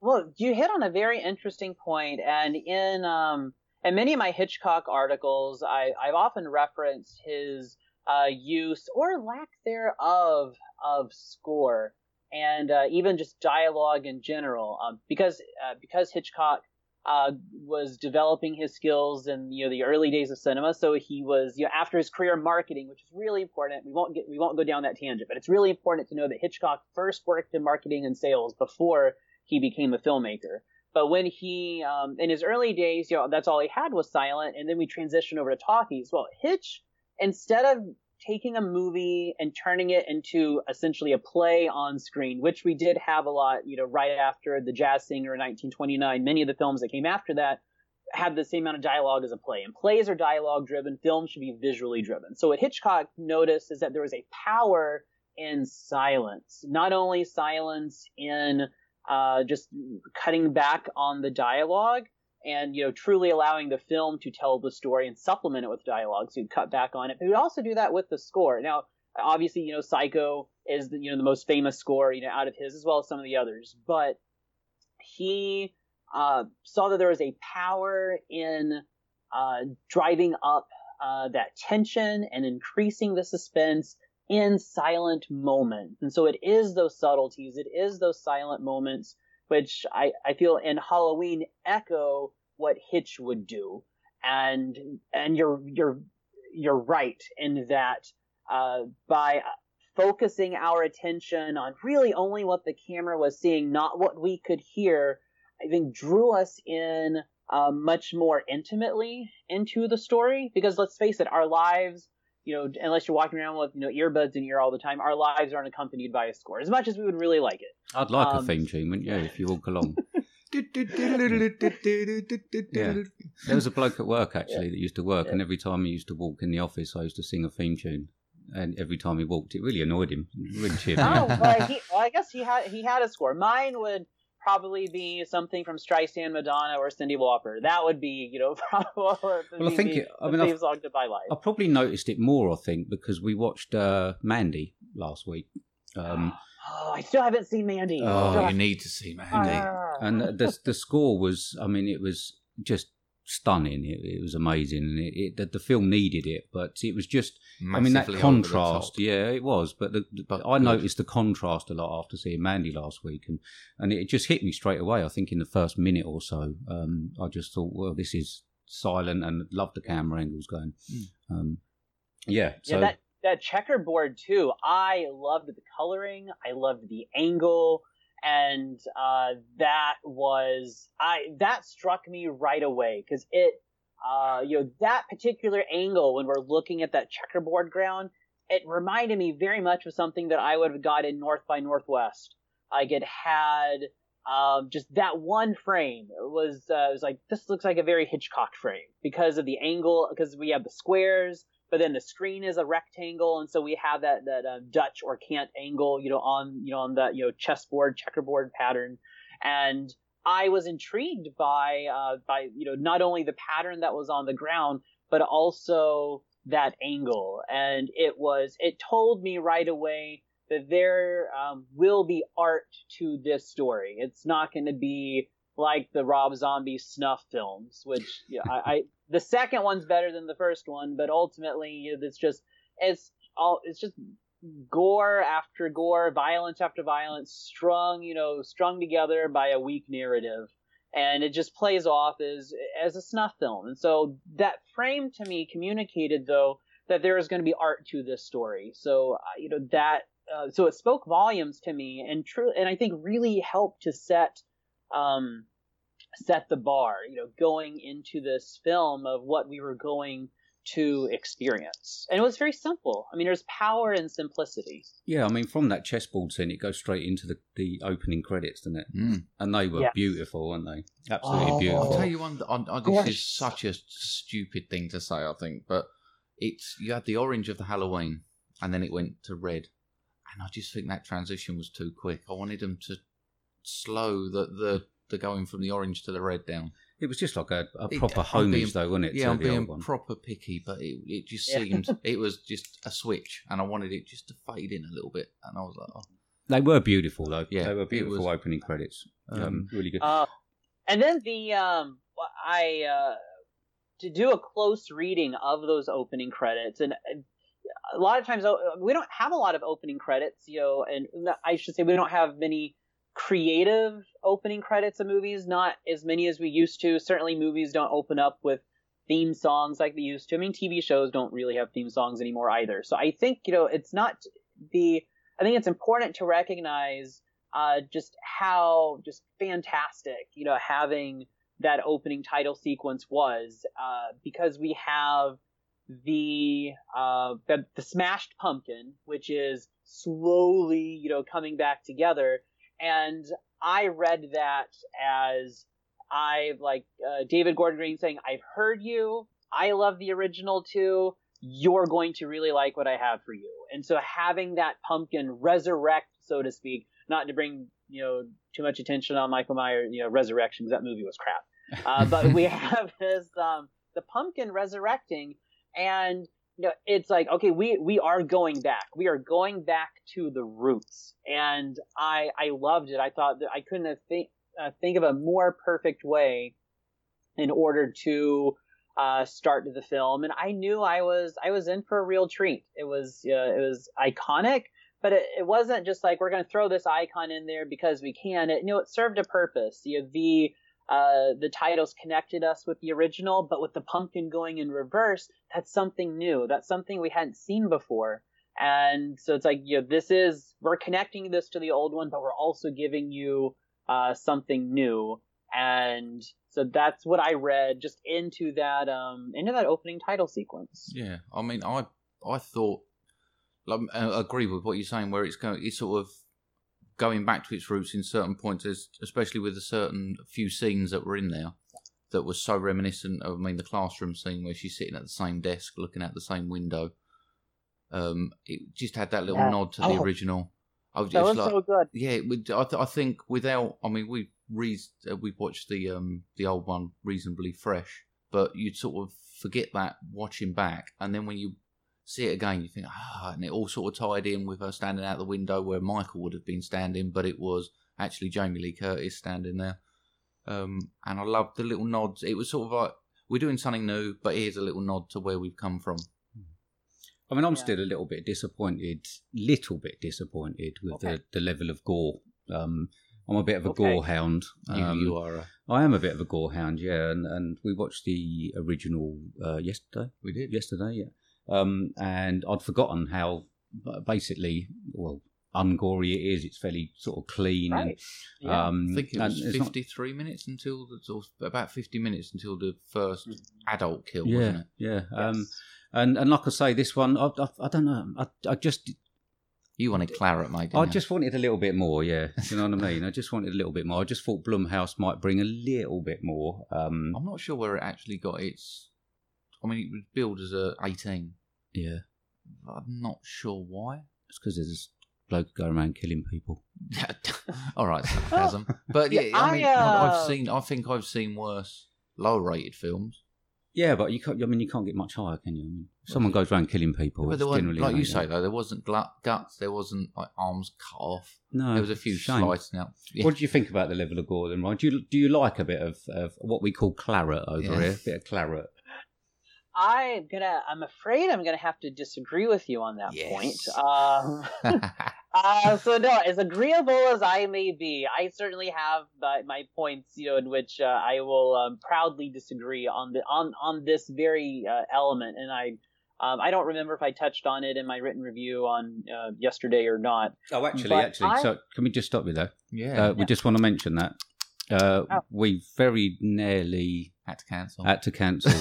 Well, you hit on a very interesting point, and in um, in many of my Hitchcock articles, I, I've often referenced his uh, use or lack thereof of score, and uh, even just dialogue in general, um, because uh, because Hitchcock uh, was developing his skills in you know the early days of cinema. So he was you know after his career in marketing, which is really important. We won't get we won't go down that tangent, but it's really important to know that Hitchcock first worked in marketing and sales before he became a filmmaker. But when he um, in his early days, you know that's all he had was silent, and then we transitioned over to talkies. Well, Hitch instead of taking a movie and turning it into essentially a play on screen, which we did have a lot, you know, right after The Jazz Singer in 1929. Many of the films that came after that had the same amount of dialogue as a play. And plays are dialogue driven, films should be visually driven. So what Hitchcock noticed is that there was a power in silence. Not only silence in uh, just cutting back on the dialogue, and you know truly allowing the film to tell the story and supplement it with dialogue so you cut back on it. But would also do that with the score. Now obviously you know psycho is the you know the most famous score you know out of his as well as some of the others. But he uh, saw that there was a power in uh, driving up uh, that tension and increasing the suspense in silent moments. And so it is those subtleties it is those silent moments which I, I feel in Halloween echo what Hitch would do. And and you're you're you're right in that uh, by focusing our attention on really only what the camera was seeing, not what we could hear, I think drew us in uh, much more intimately into the story. Because let's face it, our lives, you know, unless you're walking around with you know earbuds in your ear all the time, our lives aren't accompanied by a score as much as we would really like it. I'd like a Um, theme tune, wouldn't you, if you walk along? yeah. There was a bloke at work actually that used to work, and every time he used to walk in the office, I used to sing a theme tune. And every time he walked, it really annoyed him. It really cheered me Oh, well, he, well, I guess he had he had a score. Mine would probably be something from Streisand, Madonna, or Cyndi Lauper. That would be, you know, probably Well, I think the, it- I mean, I've- song to my life. I probably noticed it more, I think, because we watched uh, Mandy last week. Um, oh, I still haven't seen Mandy. Oh, Gosh. you need to see Mandy. Ah. and the the score was, I mean, it was just stunning. It, it was amazing, and it, it the, the film needed it, but it was just, I mean, that the contrast. Yeah, it was, but, the, the- But I good. noticed the contrast a lot after seeing Mandy last week, and and it just hit me straight away. I think in the first minute or so, um, I just thought, well, this is silent, and love the camera angles going. Um, yeah, so yeah, that that checkerboard too. I loved the coloring. I loved the angle, and uh, that was I that struck me right away because it, uh, you know, that particular angle when we're looking at that checkerboard ground, it reminded me very much of something that I would have got in North by Northwest. Like it had um, just that one frame it was uh, it was like this looks like a very Hitchcock frame because of the angle because we have the squares but then the screen is a rectangle, and so we have that that uh, Dutch or cant angle, you know, on you know on that you know chessboard checkerboard pattern, and I was intrigued by uh, by you know not only the pattern that was on the ground, but also that angle, and it was it told me right away that there um, will be art to this story. It's not going to be like the Rob Zombie snuff films, which I, I the second one's better than the first one, but ultimately it's just it's all it's just gore after gore, violence after violence, strung you know strung together by a weak narrative, and it just plays off as as a snuff film. And so that frame to me communicated though that there is going to be art to this story. So uh, you know that uh, so it spoke volumes to me, and true, and I think really helped to set um, set the bar, you know, going into this film of what we were going to experience. And it was very simple. I mean, there's power in simplicity. Yeah, I mean, from that chessboard scene, it goes straight into the, the opening credits, doesn't it? Mm. And they were Yes. beautiful, weren't they? Absolutely Oh. beautiful. I'll tell you one. I, I, this is such a stupid thing to say, I think, but it's you had the orange of the Halloween, and then it went to red, and I just think that transition was too quick. I wanted them to slow the the, the going from the orange to the red down. It was just like a, a proper I'm homage, being- though, wasn't it? Yeah, I'm being one. proper picky, but it it just Yeah. seemed it was just a switch, and I wanted it just to fade in a little bit, and I was like, oh, They were beautiful, though. Yeah, they were beautiful was- opening credits. Um, Um, really good. Uh, and then the um, I uh, to do a close reading of those opening credits, and a lot of times uh, we don't have a lot of opening credits, you know, and I should say we don't have many creative opening credits of movies, not as many as we used to. Certainly, movies don't open up with theme songs like they used to. I mean, TV shows don't really have theme songs anymore either. So I think you know it's not the. I think it's important to recognize uh, just how just fantastic you know having that opening title sequence was uh, because we have the, uh, the the smashed pumpkin which is slowly you know coming back together and I read that as I like uh, David Gordon Green saying I've heard you. I love the original too you're going to really like what I have for you. And so having that pumpkin resurrect so to speak not to bring you know too much attention on Michael Myers, you know, Resurrection because that movie was crap. Uh, but we have this um, the pumpkin resurrecting, and you it's like okay, we we are going back. We are going back to the roots, and I I loved it. I thought that I couldn't have think uh, think of a more perfect way in order to uh, start the film, and I knew I was I was in for a real treat. It was uh, it was iconic but it, it wasn't just like we're going to throw this icon in there because we can. It, you know, it served a purpose. You know, the uh, the titles connected us with the original, but with the pumpkin going in reverse, that's something new. That's something we hadn't seen before. And so it's like, you know, this is we're connecting this to the old one, but we're also giving you uh, something new. And so that's what I read just into that um into that opening title sequence. Yeah, I mean, I I thought, like, I agree with what you're saying, where it's going, it's sort of going back to its roots in certain points, especially with a certain few scenes that were in there that was so reminiscent of, I mean, the classroom scene where she's sitting at the same desk looking out the same window. Um, it just had that little Yeah. nod to the Oh. original. I was That just was like, so good. yeah, it would, I, th- I think without, I mean, we re- uh, we watched the um the old one reasonably fresh, but you'd sort of forget that watching back, and then when you see it again, you think, ah, and it all sort of tied in with her standing out the window where Michael would have been standing, but it was actually Jamie Lee Curtis standing there. Um, and I loved the little nods. It was sort of like we're doing something new, but here's a little nod to where we've come from. I mean, I'm Yeah. still a little bit disappointed, little bit disappointed with Okay. the, the level of gore. Um, I'm a bit of a Okay. gore hound. You, Um, you are. A, I am a bit of a gore hound, yeah. And, and we watched the original uh, yesterday. we did. Yesterday, yeah. Um, and I'd forgotten how basically, well, ungory it is. It's fairly sort of clean. Right. And, Yeah. um, I think it was it's not- 53 minutes until the, or about 50 minutes until the first adult kill, yeah, wasn't it? yeah. Um, and and like I say, this one, I, I, I don't know. I, I just You wanted claret, mate. I didn't you? just wanted a little bit more, yeah. You know what I mean? I just wanted a little bit more. I just thought Blumhouse might bring a little bit more. Um, I'm not sure where it actually got its. I mean, it was billed as a 18. yeah, I'm not sure why. it's because there's this bloke going around killing people. All right, sarcasm. But yeah, Yeah, I mean, I, I, uh, have seen. I think I've seen worse low-rated films. Yeah, but you can't. I mean, you can't get much higher, can you? I mean, if someone goes around killing people. but there wasn't, generally like you say though, there wasn't glut, guts. There wasn't like arms cut off. No, there was a few shame. slicing out. Yeah. What do you think about the level of gore then, Ryan? Do you do you like a bit of, of what we call claret over Yeah. here? A bit of claret. I'm gonna. I'm afraid I'm gonna have to disagree with you on that Yes. point. Um, uh, so no, as agreeable as I may be, I certainly have my, my points, you know, in which uh, I will um, proudly disagree on the on on this very uh, element, and I. Um, I don't remember if I touched on it in my written review on uh, yesterday or not. Oh, actually, But actually. I- So, can we just stop you there? yeah, Uh, we just want to mention that uh, Oh. we very nearly had to cancel. had to cancel.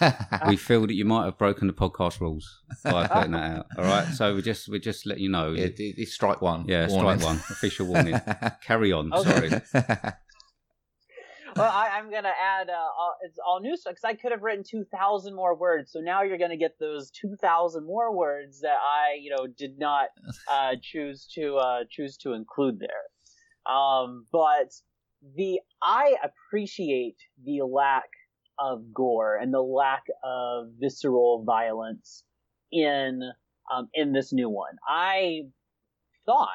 we feel that you might have broken the podcast rules by putting that out. All right, so we just we just let you know. yeah, it's strike one. Yeah, Warning. strike one. Official warning. Carry on. Okay. Sorry. Well, I, I'm gonna add uh, all, it's all new stuff because I could have written 2,000 more words. So now you're gonna get those 2,000 more words that I, you know, did not uh, choose to uh, choose to include there. Um, but the I appreciate the lack of gore and the lack of visceral violence in um, in this new one. I thought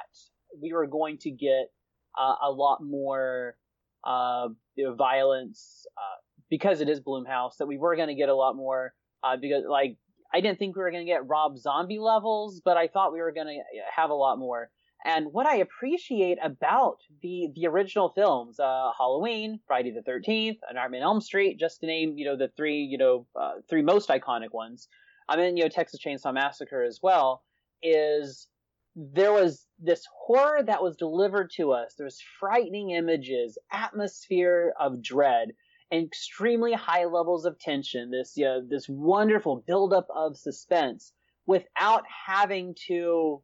we were going to get uh, a lot more uh, violence uh, because it is Blumhouse. That we were going to get a lot more uh, because like I didn't think we were going to get Rob Zombie levels, but I thought we were going to have a lot more. And what I appreciate about the the original films, uh, Halloween, Friday the Thirteenth, and Nightmare on Elm Street, just to name you know the three you know uh, three most iconic ones. I mean you know Texas Chainsaw Massacre as well is there was this horror that was delivered to us. There was frightening images, atmosphere of dread, and extremely high levels of tension. This you know, this wonderful buildup of suspense without having to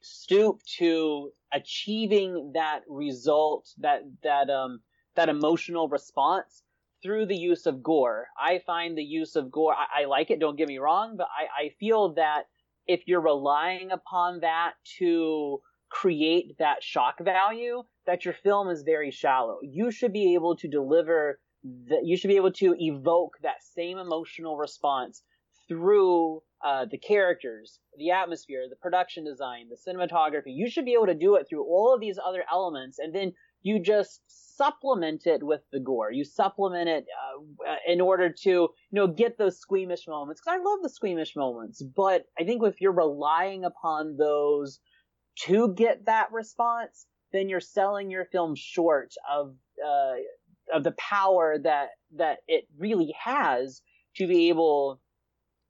stoop to achieving that result, that that um that emotional response through the use of gore. I find the use of gore. I, I like it. Don't get me wrong, but I, I feel that if you're relying upon that to create that shock value, that your film is very shallow. You should be able to deliver that. You should be able to evoke that same emotional response through uh, the characters, the atmosphere, the production design, the cinematography. You should be able to do it through all of these other elements, and then you just supplement it with the gore. You supplement it uh, in order to, you know, get those squeamish moments. Because I love the squeamish moments, but I think if you're relying upon those to get that response, then you're selling your film short of uh, of the power that that it really has to be able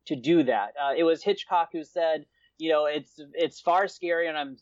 to do that. Uh, it was Hitchcock who said, you know, it's it's far scarier, and I'm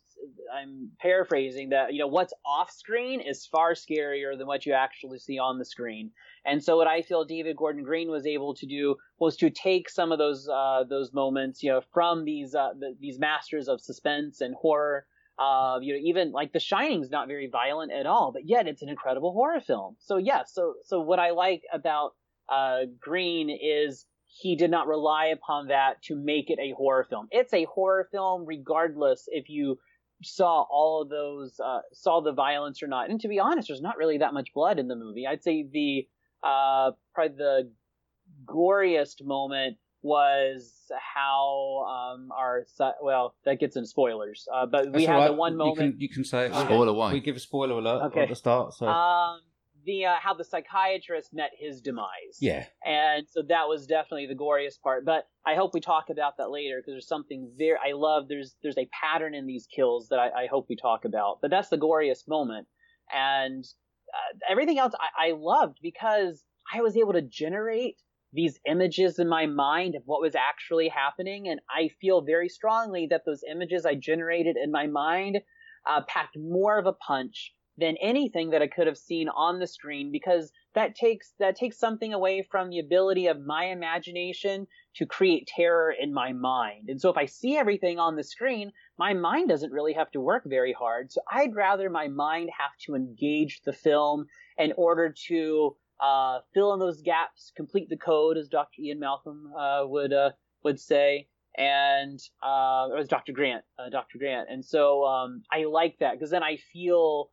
I'm paraphrasing that. You know, what's off screen is far scarier than what you actually see on the screen. And so, what I feel David Gordon Green was able to do was to take some of those uh, those moments, you know, from these uh, the, these masters of suspense and horror. Uh, you know, even like The Shining's not very violent at all, but yet it's an incredible horror film. So yeah, so so what I like about uh, Green is he did not rely upon that to make it a horror film. It's a horror film regardless if you saw all of those uh, saw the violence or not. And to be honest, there's not really that much blood in the movie. I'd say the uh, probably the goriest moment was how um, our well that gets in spoilers. Uh, but we That's had all the right. one You moment. can, you can say it. Okay. Spoiler away. We give a spoiler alert Okay. at the start. So Um, the uh, how the psychiatrist met his demise. yeah, and so that was definitely the goriest part but i hope we talk about that later because there's something very i love there's there's a pattern in these kills that i, I hope we talk about but that's the goriest moment and uh, everything else I, I loved because i was able to generate these images in my mind of what was actually happening and i feel very strongly that those images i generated in my mind uh, packed more of a punch than anything that I could have seen on the screen because that takes that takes something away from the ability of my imagination to create terror in my mind. And so if I see everything on the screen, my mind doesn't really have to work very hard. So I'd rather my mind have to engage the film in order to uh, fill in those gaps, complete the code, as Dr. Ian Malcolm uh, would uh, would say. and uh, it was Dr. Grant, uh, Dr. Grant, and so um, I like that because then I feel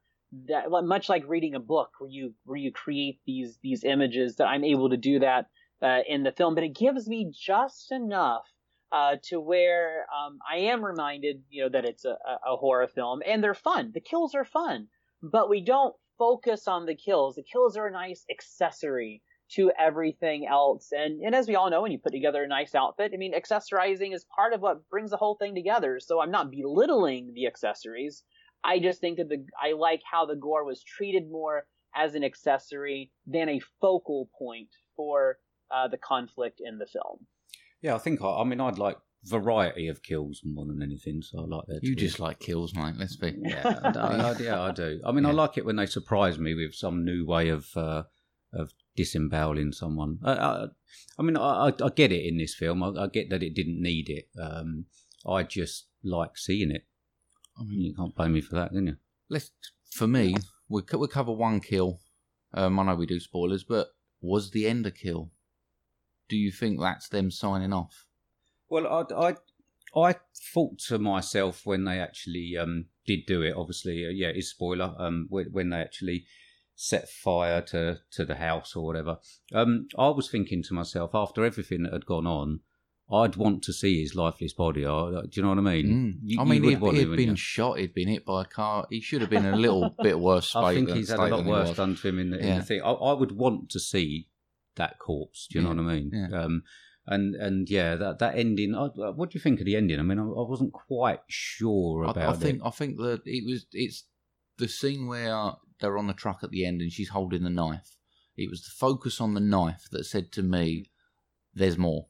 that much like reading a book where you where you create these these images that I'm able to do that uh, in the film, but it gives me just enough uh, to where um, I am reminded, you know, that it's a, a horror film and they're fun. The kills are fun, but we don't focus on the kills. The kills are a nice accessory to everything else. And, and as we all know, when you put together a nice outfit, I mean, accessorizing is part of what brings the whole thing together. So I'm not belittling the accessories. I just think that the, I like how the gore was treated more as an accessory than a focal point for uh, the conflict in the film. Yeah, I think I, I mean I'd like variety of kills more than anything, so I like that. You just like kills, mate. Let's be. yeah, I, I, I, yeah, I do. I mean, I like it when they surprise me with some new way of uh, of disemboweling someone. I, I, I mean, I, I I get it in this film. I, I get that it didn't need it. Um, I just like seeing it. I mean, You can't blame me for that, can you? let's. For me, we co- we cover one kill. Um, I know we do spoilers, but was the end a kill? Do you think that's them signing off? Well, I, I, I thought to myself when they actually um, did do it. Obviously, uh, yeah, it's spoiler. Um, when, when they actually set fire to to the house or whatever, um, I was thinking to myself after everything that had gone on, I'd want to see his lifeless body. I, do you know what I mean? Mm. You- I mean, he'd, he'd wouldn't been shot. He'd been hit by a car. He should have been a little bit worse. I think he's had a lot worse done to him in the, in the thing. I, I would want to see that corpse. Do you know what I mean? yeah. Um, and and yeah, that that ending. I, what do you think of the ending? I mean, I, I wasn't quite sure about I think it. I think that it was it's the scene where they're on the truck at the end and she's holding the knife. It was the focus on the knife that said to me, "There's more."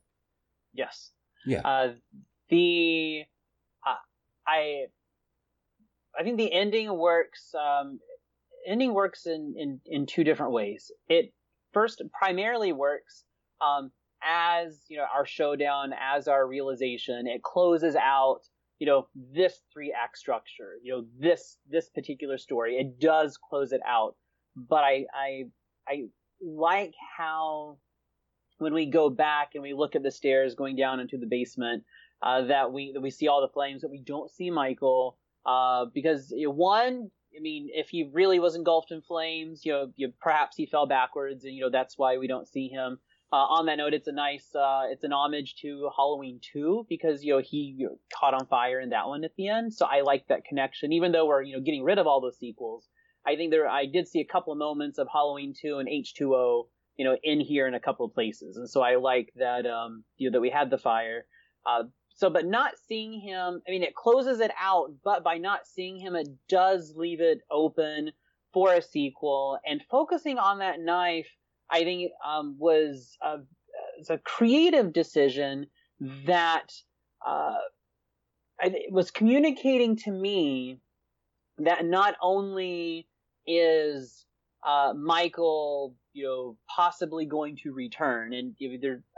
Yes. Yeah. Uh, the uh, I I think the ending works. Um, ending works in, in in two different ways. It first primarily works um, as you know our showdown, as our realization. It closes out you know this three act structure. You know this this particular story. It does close it out, but I I I like how when we go back and we look at the stairs going down into the basement, uh, that we that we see all the flames, that we don't see Michael, uh, because you know, one, I mean, if he really was engulfed in flames, you know, you, perhaps he fell backwards, and you know that's why we don't see him. Uh, on that note, it's a nice, uh, it's an homage to Halloween 2 because you know he you know, caught on fire in that one at the end, so I like that connection. Even though we're you know getting rid of all those sequels, I think there I did see a couple of moments of Halloween 2 and H2O you know, in here in a couple of places. And so I like that, um, you know, that we had the fire. Uh, so, but not seeing him, I mean, it closes it out, but by not seeing him, it does leave it open for a sequel. And focusing on that knife, I think, um, was a, a creative decision that, uh, it was communicating to me that not only is uh, Michael, you know, possibly going to return, and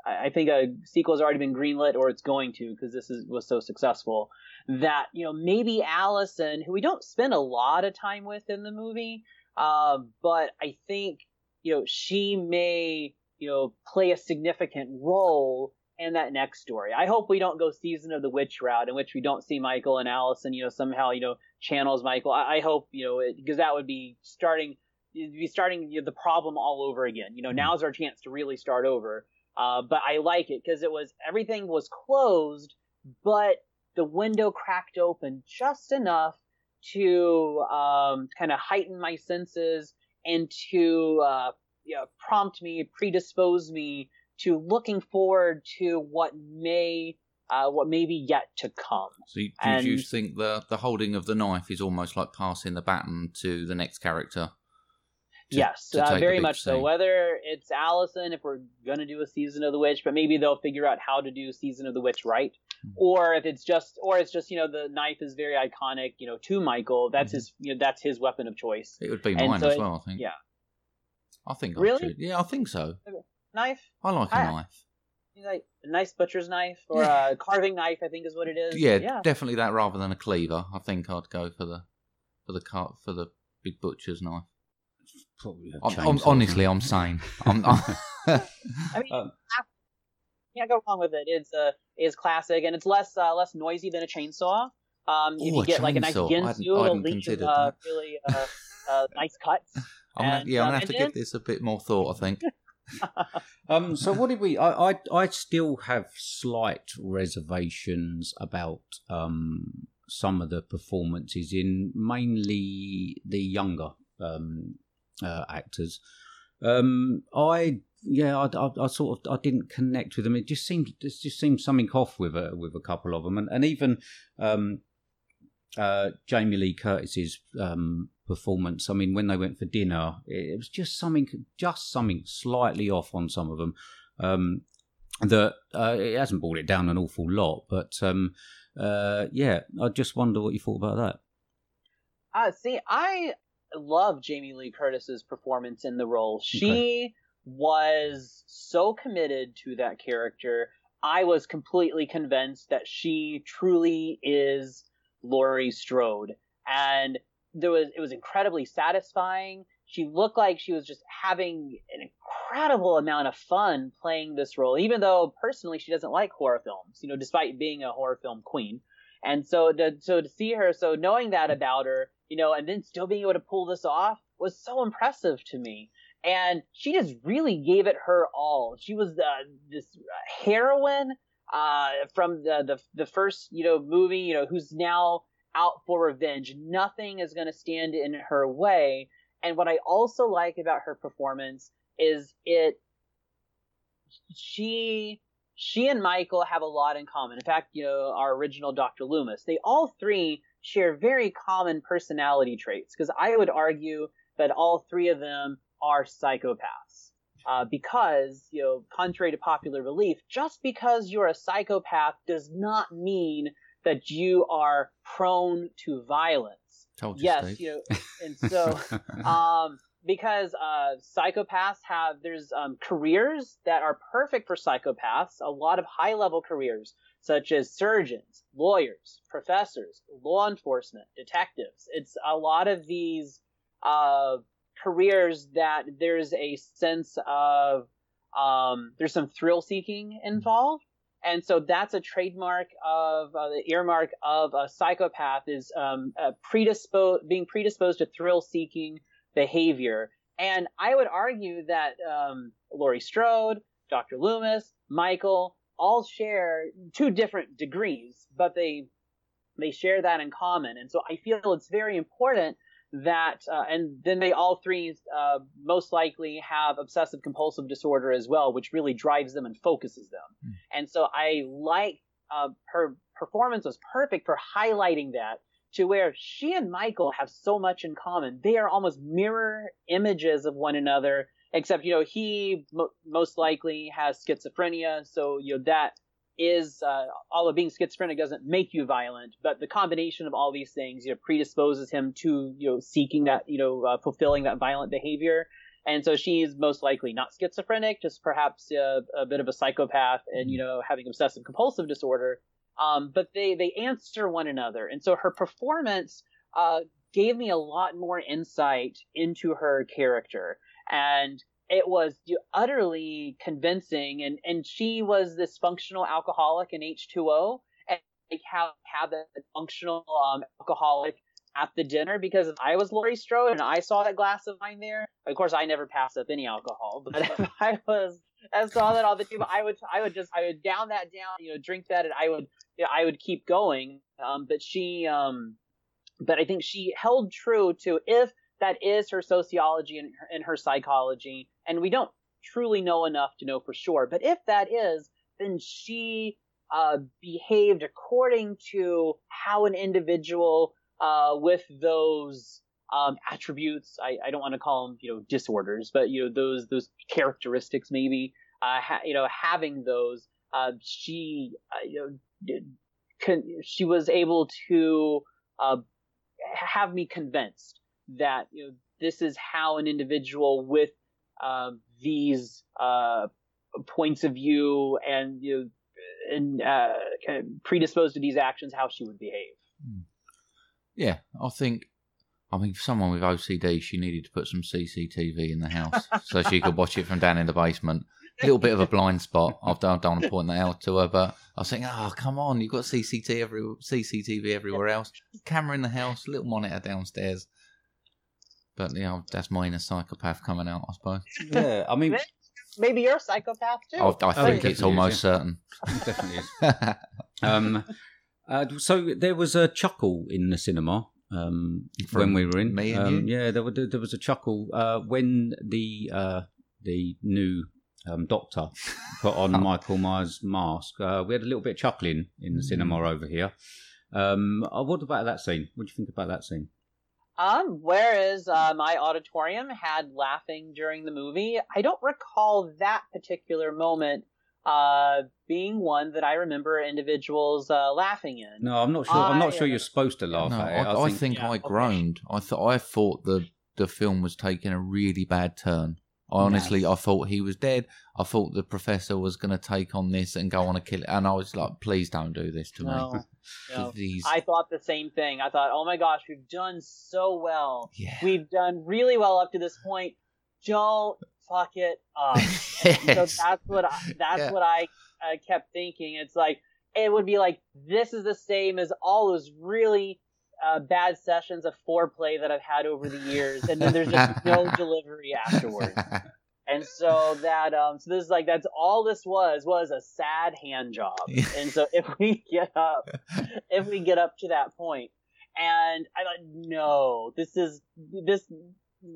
I think a sequel has already been greenlit or it's going to because this is was so successful. That you know maybe Allison, who we don't spend a lot of time with in the movie, uh, but I think you know she may you know play a significant role in that next story. I hope we don't go season of the witch route in which we don't see Michael and Allison, you know, somehow you know channels Michael. I, I hope you know because that would be starting you'd be starting you know, the problem all over again. You know, now's our chance to really start over. Uh, but I like it because it was everything was closed, but the window cracked open just enough to um, kind of heighten my senses and to uh, you know, prompt me, predispose me to looking forward to what may uh, what may be yet to come. So, you- do you think the the holding of the knife is almost like passing the baton to the next character? To- yes, to uh, very much so. Whether it's Allison, if we're gonna do a season of the witch, but maybe they'll figure out how to do season of the witch right, Hmm. or if it's just, or it's just you know the knife is very iconic, you know, to Michael. That's Hmm. his, you know, that's his weapon of choice. It would be And mine so as well. I think. yeah. I think. Really? choose- Yeah, I think so. Knife, I like a I- knife. Like a nice butcher's knife or a carving knife, I think is what it is. Yeah, yeah. definitely that rather than a cleaver. I think I'd go for the for the cut for the big butcher's knife. Probably a I'm, I'm, honestly, I'm sane. I'm, I'm I mean, Um, can't go wrong with it. It's uh, is classic, and it's less uh, less noisy than a chainsaw. Um, if Ooh, you a get like a nice chainsaw. Ginsu, it'll hadn't uh, really uh, uh, nice cuts. I'm gonna, And, yeah, I'm gonna have to then- give this a bit more thought. I think. Um, so what did we? I, I I still have slight reservations about um, some of the performances in mainly the younger um, uh, actors. Um, I yeah, I, I, I sort of I didn't connect with them. It just seemed it just seemed something off with a with a couple of them, and and even um, uh, Jamie Lee Curtis's um, performance. I mean, when they went for dinner, it, was just something, just something slightly off on some of them. Um, that uh, it hasn't brought it down an awful lot, but um, uh, yeah, I just wonder what you thought about that. Uh, see, I love Jamie Lee Curtis's performance in the role. She was so committed to that character. I was completely convinced that she truly is Laurie Strode, and there was it was incredibly satisfying. She looked like she was just having an incredible amount of fun playing this role, even though personally she doesn't like horror films. You know, despite being a horror film queen. And so to, so to see her, so knowing that about her, you know, and then still being able to pull this off was so impressive to me. And she just really gave it her all. She was uh, this heroine uh, from the, the the first you know movie, you know, who's now out for revenge. Nothing is going to stand in her way. And what I also like about her performance is it she she and Michael have a lot in common. In fact, you know, our original Dr. Loomis, they all three share very common personality traits because I would argue that all three of them are psychopaths. Uh, because, you know, contrary to popular belief, just because you're a psychopath does not mean that you are prone to violence. Told you, Yes, you know, and so um, because uh, psychopaths have there's um, careers that are perfect for psychopaths. A lot of high level careers, such as surgeons, lawyers, professors, law enforcement, detectives. It's a lot of these uh, careers that there's a sense of um, there's some thrill seeking involved. And so that's a trademark of uh, the earmark of a psychopath is um, uh, predisposed, being predisposed to thrill-seeking behavior. And I would argue that um, Laurie Strode, Dr. Loomis, Michael all share two different degrees, but they they share that in common. And so I feel it's very important that, uh, and then they all three uh, most likely have obsessive compulsive disorder as well, which really drives them and focuses them. And so I like uh, her performance was perfect for highlighting that to where she and Michael have so much in common. They are almost mirror images of one another, except, you know, he mo- most likely has schizophrenia. So, you know, that is, uh, all of being schizophrenic doesn't make you violent, but the combination of all these things, you know, predisposes him to, you know, seeking that, you know, uh, fulfilling that violent behavior. And so she's most likely not schizophrenic, just perhaps a, a bit of a psychopath and, you know, having obsessive compulsive disorder. Um, but they, they answer one another. And so her performance, uh, gave me a lot more insight into her character. And it was utterly convincing. And, and she was this functional alcoholic in H20 and like have, have a functional, um, alcoholic at the dinner because I was Laurie Strode and I saw that glass of wine there, of course I never pass up any alcohol, but if I was I saw that all the time, I would I would just I would down that down, you know, drink that and I would you know, I would keep going. Um, but she um but I think she held true to if that is her sociology and her, and her psychology, and we don't truly know enough to know for sure, but if that is, then she uh, behaved according to how an individual uh, with those um, attributes. I, I don't want to call them, you know, disorders, but you know, those those characteristics maybe. Uh, ha, you know, having those, uh, she, uh, you know, did, she was able to uh, have me convinced that you know this is how an individual with uh, these uh, points of view and you know and uh, kind of predisposed to these actions, how she would behave. Yeah, I think. I mean, for someone with OCD, she needed to put some CCTV in the house so she could watch it from down in the basement. A little bit of a blind spot. I've done, I don't want to point that out to her, but I was thinking, oh, come on, you've got CCTV, every, CCTV everywhere else. Camera in the house, little monitor downstairs. But, you know, that's my inner psychopath coming out, I suppose. Yeah, I mean, Maybe you're a psychopath too. I, I Oh, think it it's almost is, certain. definitely is. Um, uh, so there was a chuckle in the cinema um, when we were in. me and um, you? Yeah, there, were, there was a chuckle uh, when the uh, the new um, doctor put on Michael Myers' mask. Uh, we had a little bit of chuckling in the cinema Mm. over here. Um, uh, what about that scene? What do you think about that scene? Um, whereas uh, my auditorium had laughing during the movie, I don't recall that particular moment uh, being one that I remember individuals uh, laughing in. No, I'm not sure. I'm not I, sure you're supposed to laugh no, at it. I, I think, yeah, I okay. groaned. I thought I thought the the film was taking a really bad turn. I honestly, I thought he was dead. I thought the professor was going to take on this and go on a kill, and I was like, "Please don't do this to No, me." no. I thought the same thing. I thought, oh my gosh, we've done so well. yeah, We've done really well up to this point. Don't fuck it up. So that's what I, that's Yeah. what I uh, kept thinking. It's like it would be like this is the same as all those really uh, bad sessions of foreplay that I've had over the years, and then there's just no delivery afterwards. And so that um, so this is like that's all this was was a sad hand job. And so if we get up, if we get up to that point, and I thought, no, this is this.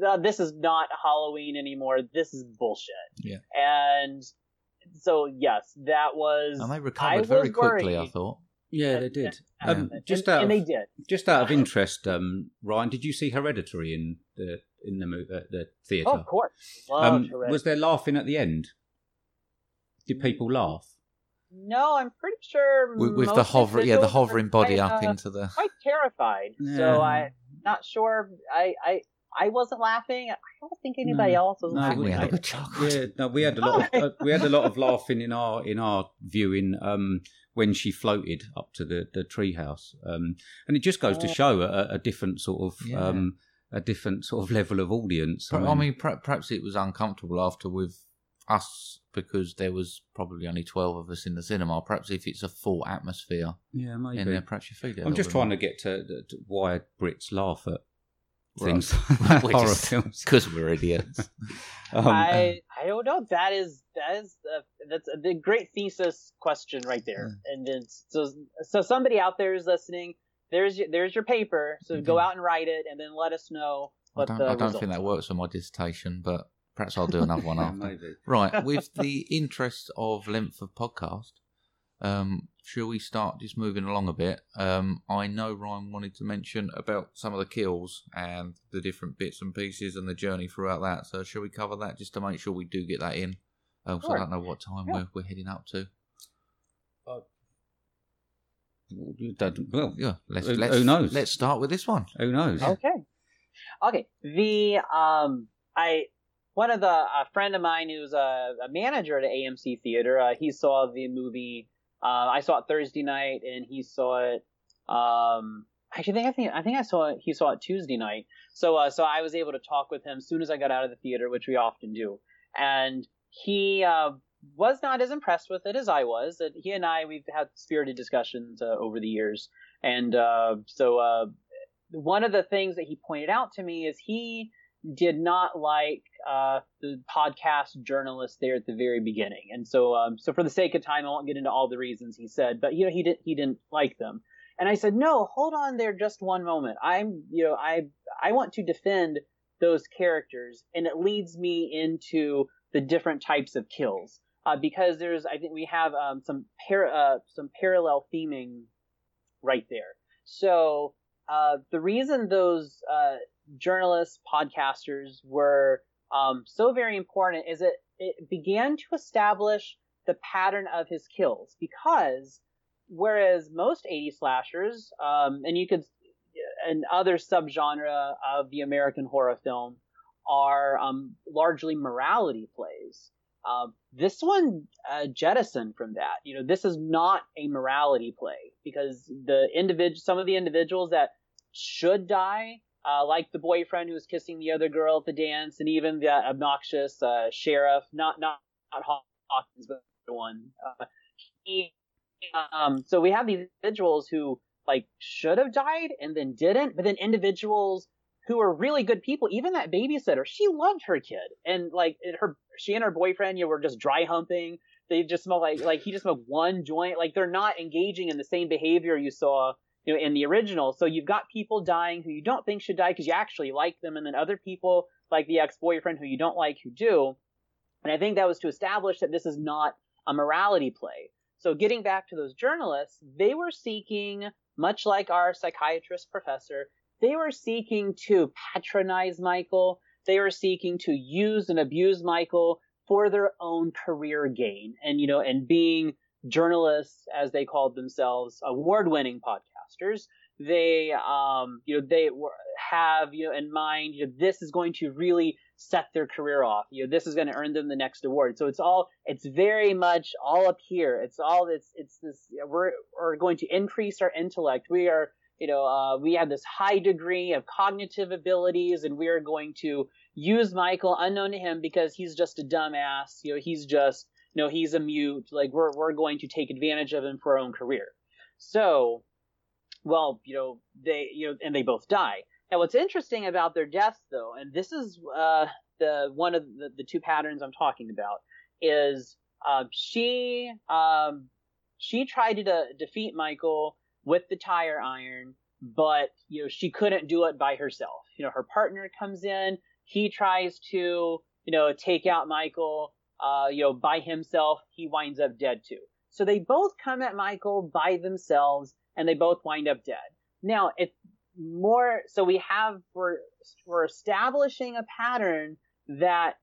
uh, This is not Halloween anymore. This is bullshit. Yeah. And so yes, that was. and they I recovered was very quickly. I thought. Yeah, they did. And, Um, just and, out and of, they did. just out of interest, um, Ryan, did you see Hereditary in the in the uh, the theatre? Oh, of course. Loved um, Hereditary. was there laughing at the end? Did people laugh? No, I'm pretty sure. With, with the hover, yeah, the hovering body quite, up uh, into the. quite terrified. Yeah. So I not sure. I I I wasn't laughing. I don't think anybody No. else was No, I think we laughing. had a good chuckle. Yeah, no, we had a lot. Of, uh, we had a lot of laughing in our in our viewing um, when she floated up to the the treehouse, um, and it just goes to show a, a different sort of Yeah. um, a different sort of level of audience. Per- I mean, perhaps it was uncomfortable after with us because there was probably only twelve of us in the cinema. Perhaps if it's a full atmosphere yeah, maybe. in there, perhaps you feel it. I'm just trying to get to, to why Brits laugh at Right. Things, We're horror just- films. because we're idiots. Um, I I don't know. That is that is uh, that's a big, great thesis question right there. And then so so somebody out there is listening. There's your, there's your paper. So go Mhm. out and write it, and then let us know I don't, the I don't think that works for my dissertation, but perhaps I'll do another one after. maybe. Right, with the interest of length of podcast, um, shall we start just moving along a bit? Um, I know Ryan wanted to mention about some of the kills and the different bits and pieces and the journey throughout that. So, shall we cover that just to make sure we do get that in? Um, 'cause Sure. I don't know what time Yeah. we're, we're heading up to. You Well, Yeah, let's Who- let's who knows? let's start with this one. who knows? Okay. Okay. The um, I one of the a friend of mine who's a, a manager at AMC theater. Uh, he saw the movie. Uh, I saw it Thursday night, and he saw it. Um, actually, I think I think I think I saw it. He saw it Tuesday night. So uh, so I was able to talk with him as soon as I got out of the theater, which we often do. And he uh, was not as impressed with it as I was. And he and I we've had spirited discussions uh, over the years, and uh, so uh, one of the things that he pointed out to me is he did not like uh, the podcast journalist there at the very beginning, and so um, so for the sake of time, I won't get into all the reasons he said, but you know he didn't he didn't like them, and I said no, hold on there just one moment. I'm you know I I want to defend those characters, and it leads me into the different types of kills uh, because there's I think we have um, some par- uh, some parallel theming right there. So uh, the reason those uh, journalists, podcasters were um, so very important is it it began to establish the pattern of his kills because whereas most 80 slashers um, and you could and other subgenre of the American horror film are um, largely morality plays. Um, this one uh, jettisoned from that. You know, this is not a morality play because the individ, some of the individuals that should die, uh, like the boyfriend who was kissing the other girl at the dance, and even the obnoxious uh, sheriff, not not not Hawkins but the one. Uh, he, um, so we have these individuals who like should have died and then didn't, but then individuals who are really good people. Even that babysitter, she loved her kid, and like her, she and her boyfriend, you know, were just dry humping. They just smell like like he just smoked one joint. Like they're not engaging in the same behavior you saw, you know, in the original. So you've got people dying who you don't think should die because you actually like them, and then other people like the ex-boyfriend who you don't like who do. And I think that was to establish that this is not a morality play. So getting back to those journalists, they were seeking, much like our psychiatrist professor, they were seeking to patronize Michael. They were seeking to use and abuse Michael for their own career gain. And, you know, and being journalists, as they called themselves, award-winning podcasters, they, um, you know, they have, you know, in mind, you know, this is going to really set their career off. You know, this is going to earn them the next award. So it's all, it's very much all up here. It's all, it's, it's this, we're, we're going to increase our intellect. We are, you know, uh, we have this high degree of cognitive abilities and we are going to use Michael unknown to him because he's just a dumbass. You know, he's just, know, he's a mute. Like we're, we're going to take advantage of him for our own career. So, well, you know, they, you know, and they both die. Now, what's interesting about their deaths, though, and this is uh, the one of the, the two patterns I'm talking about, is uh, she um, she tried to de- defeat Michael with the tire iron, but you know she couldn't do it by herself. You know, her partner comes in, he tries to you know take out Michael, uh, you know, by himself. He winds up dead too. So they both come at Michael by themselves, and they both wind up dead. Now, if more so we have we're we're establishing a pattern that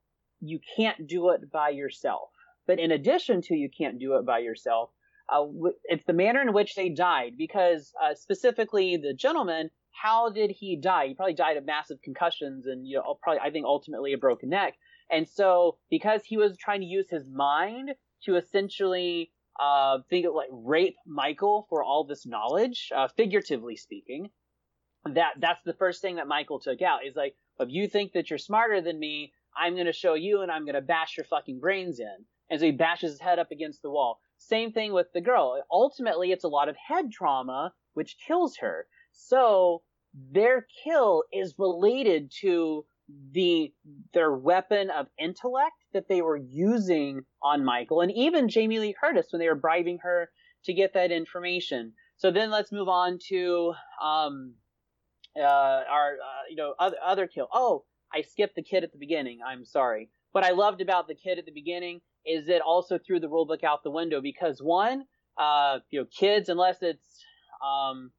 you can't do it by yourself but in addition to you can't do it by yourself uh, it's the manner in which they died because uh, specifically the gentleman how did he die he probably died of massive concussions and you know probably i think ultimately a broken neck and so because he was trying to use his mind to essentially uh, think of like rape michael for all this knowledge uh, figuratively speaking that that's the first thing that Michael took out. Is like, if you think that you're smarter than me, I'm gonna show you and I'm gonna bash your fucking brains in. And so he bashes his head up against the wall. Same thing with the girl. Ultimately, it's a lot of head trauma which kills her. So their kill is related to the their weapon of intellect that they were using on Michael and even Jamie Lee Curtis when they were bribing her to get that information. So then let's move on to um, uh, our uh, you know other other kill. Oh, I skipped the kid at the beginning. I'm sorry. What I loved about the kid at the beginning is it also threw the rulebook out the window because one, uh, you know, kids unless it's um,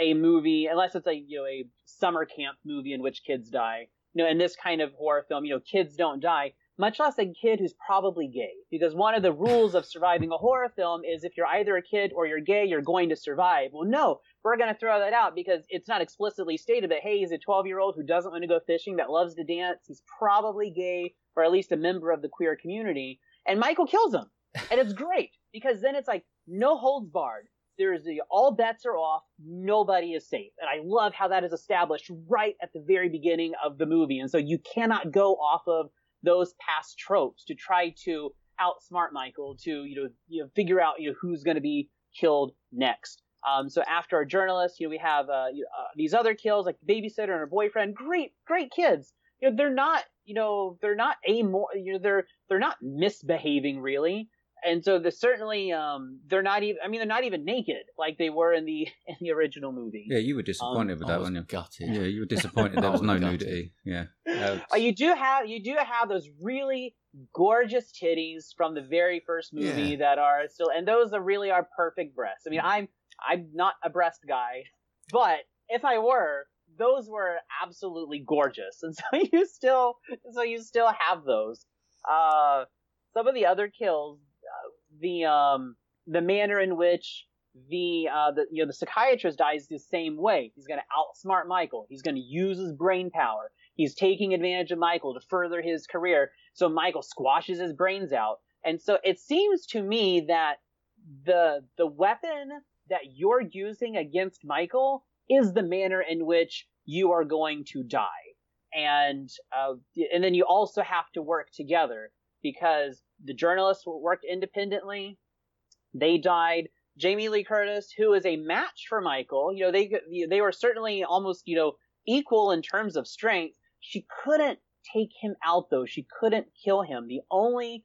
a movie, unless it's a you know a summer camp movie in which kids die. You know, in this kind of horror film, you know, kids don't die much less a kid who's probably gay. Because one of the rules of surviving a horror film is if you're either a kid or you're gay, you're going to survive. Well, no, we're going to throw that out because it's not explicitly stated that, hey, he's a 12 year old who doesn't want to go fishing, that loves to dance. He's probably gay or at least a member of the queer community. And Michael kills him. And it's great because then it's like no holds barred. There's the all bets are off. Nobody is safe. And I love how that is established right at the very beginning of the movie. And so you cannot go off of those past tropes to try to outsmart Michael to you know you know figure out you know who's going to be killed next. Um, so after our journalist, you know we have uh, you uh, these other kills like babysitter and her boyfriend. Great, great kids. You know they're not you know they're not a more you know they're they're not misbehaving really and so the certainly um they're not even I mean they're not even naked like they were in the in the original movie. Yeah, you were disappointed Um, with that, was weren't you? gutted. Yeah, you were disappointed there was was no gutted. nudity. Yeah. Uh, you do have you do have those really gorgeous titties from the very first movie Yeah. that are still and those are really are perfect breasts. I mean I'm I'm not a breast guy, but if I were, those were absolutely gorgeous. And so you still so you still have those. Uh some of the other kills the um the manner in which the uh the you know the psychiatrist dies the same way. He's going to outsmart Michael. He's going to use his brain power. He's taking advantage of Michael to further his career. So Michael squashes his brains out. And so it seems to me that the the weapon that you're using against Michael is the manner in which you are going to die. And uh, and then you also have to work together because the journalists worked independently. They died. Jamie Lee Curtis, who is a match for Michael, you know, they they were certainly almost, you know, equal in terms of strength. She couldn't take him out though. She couldn't kill him. The only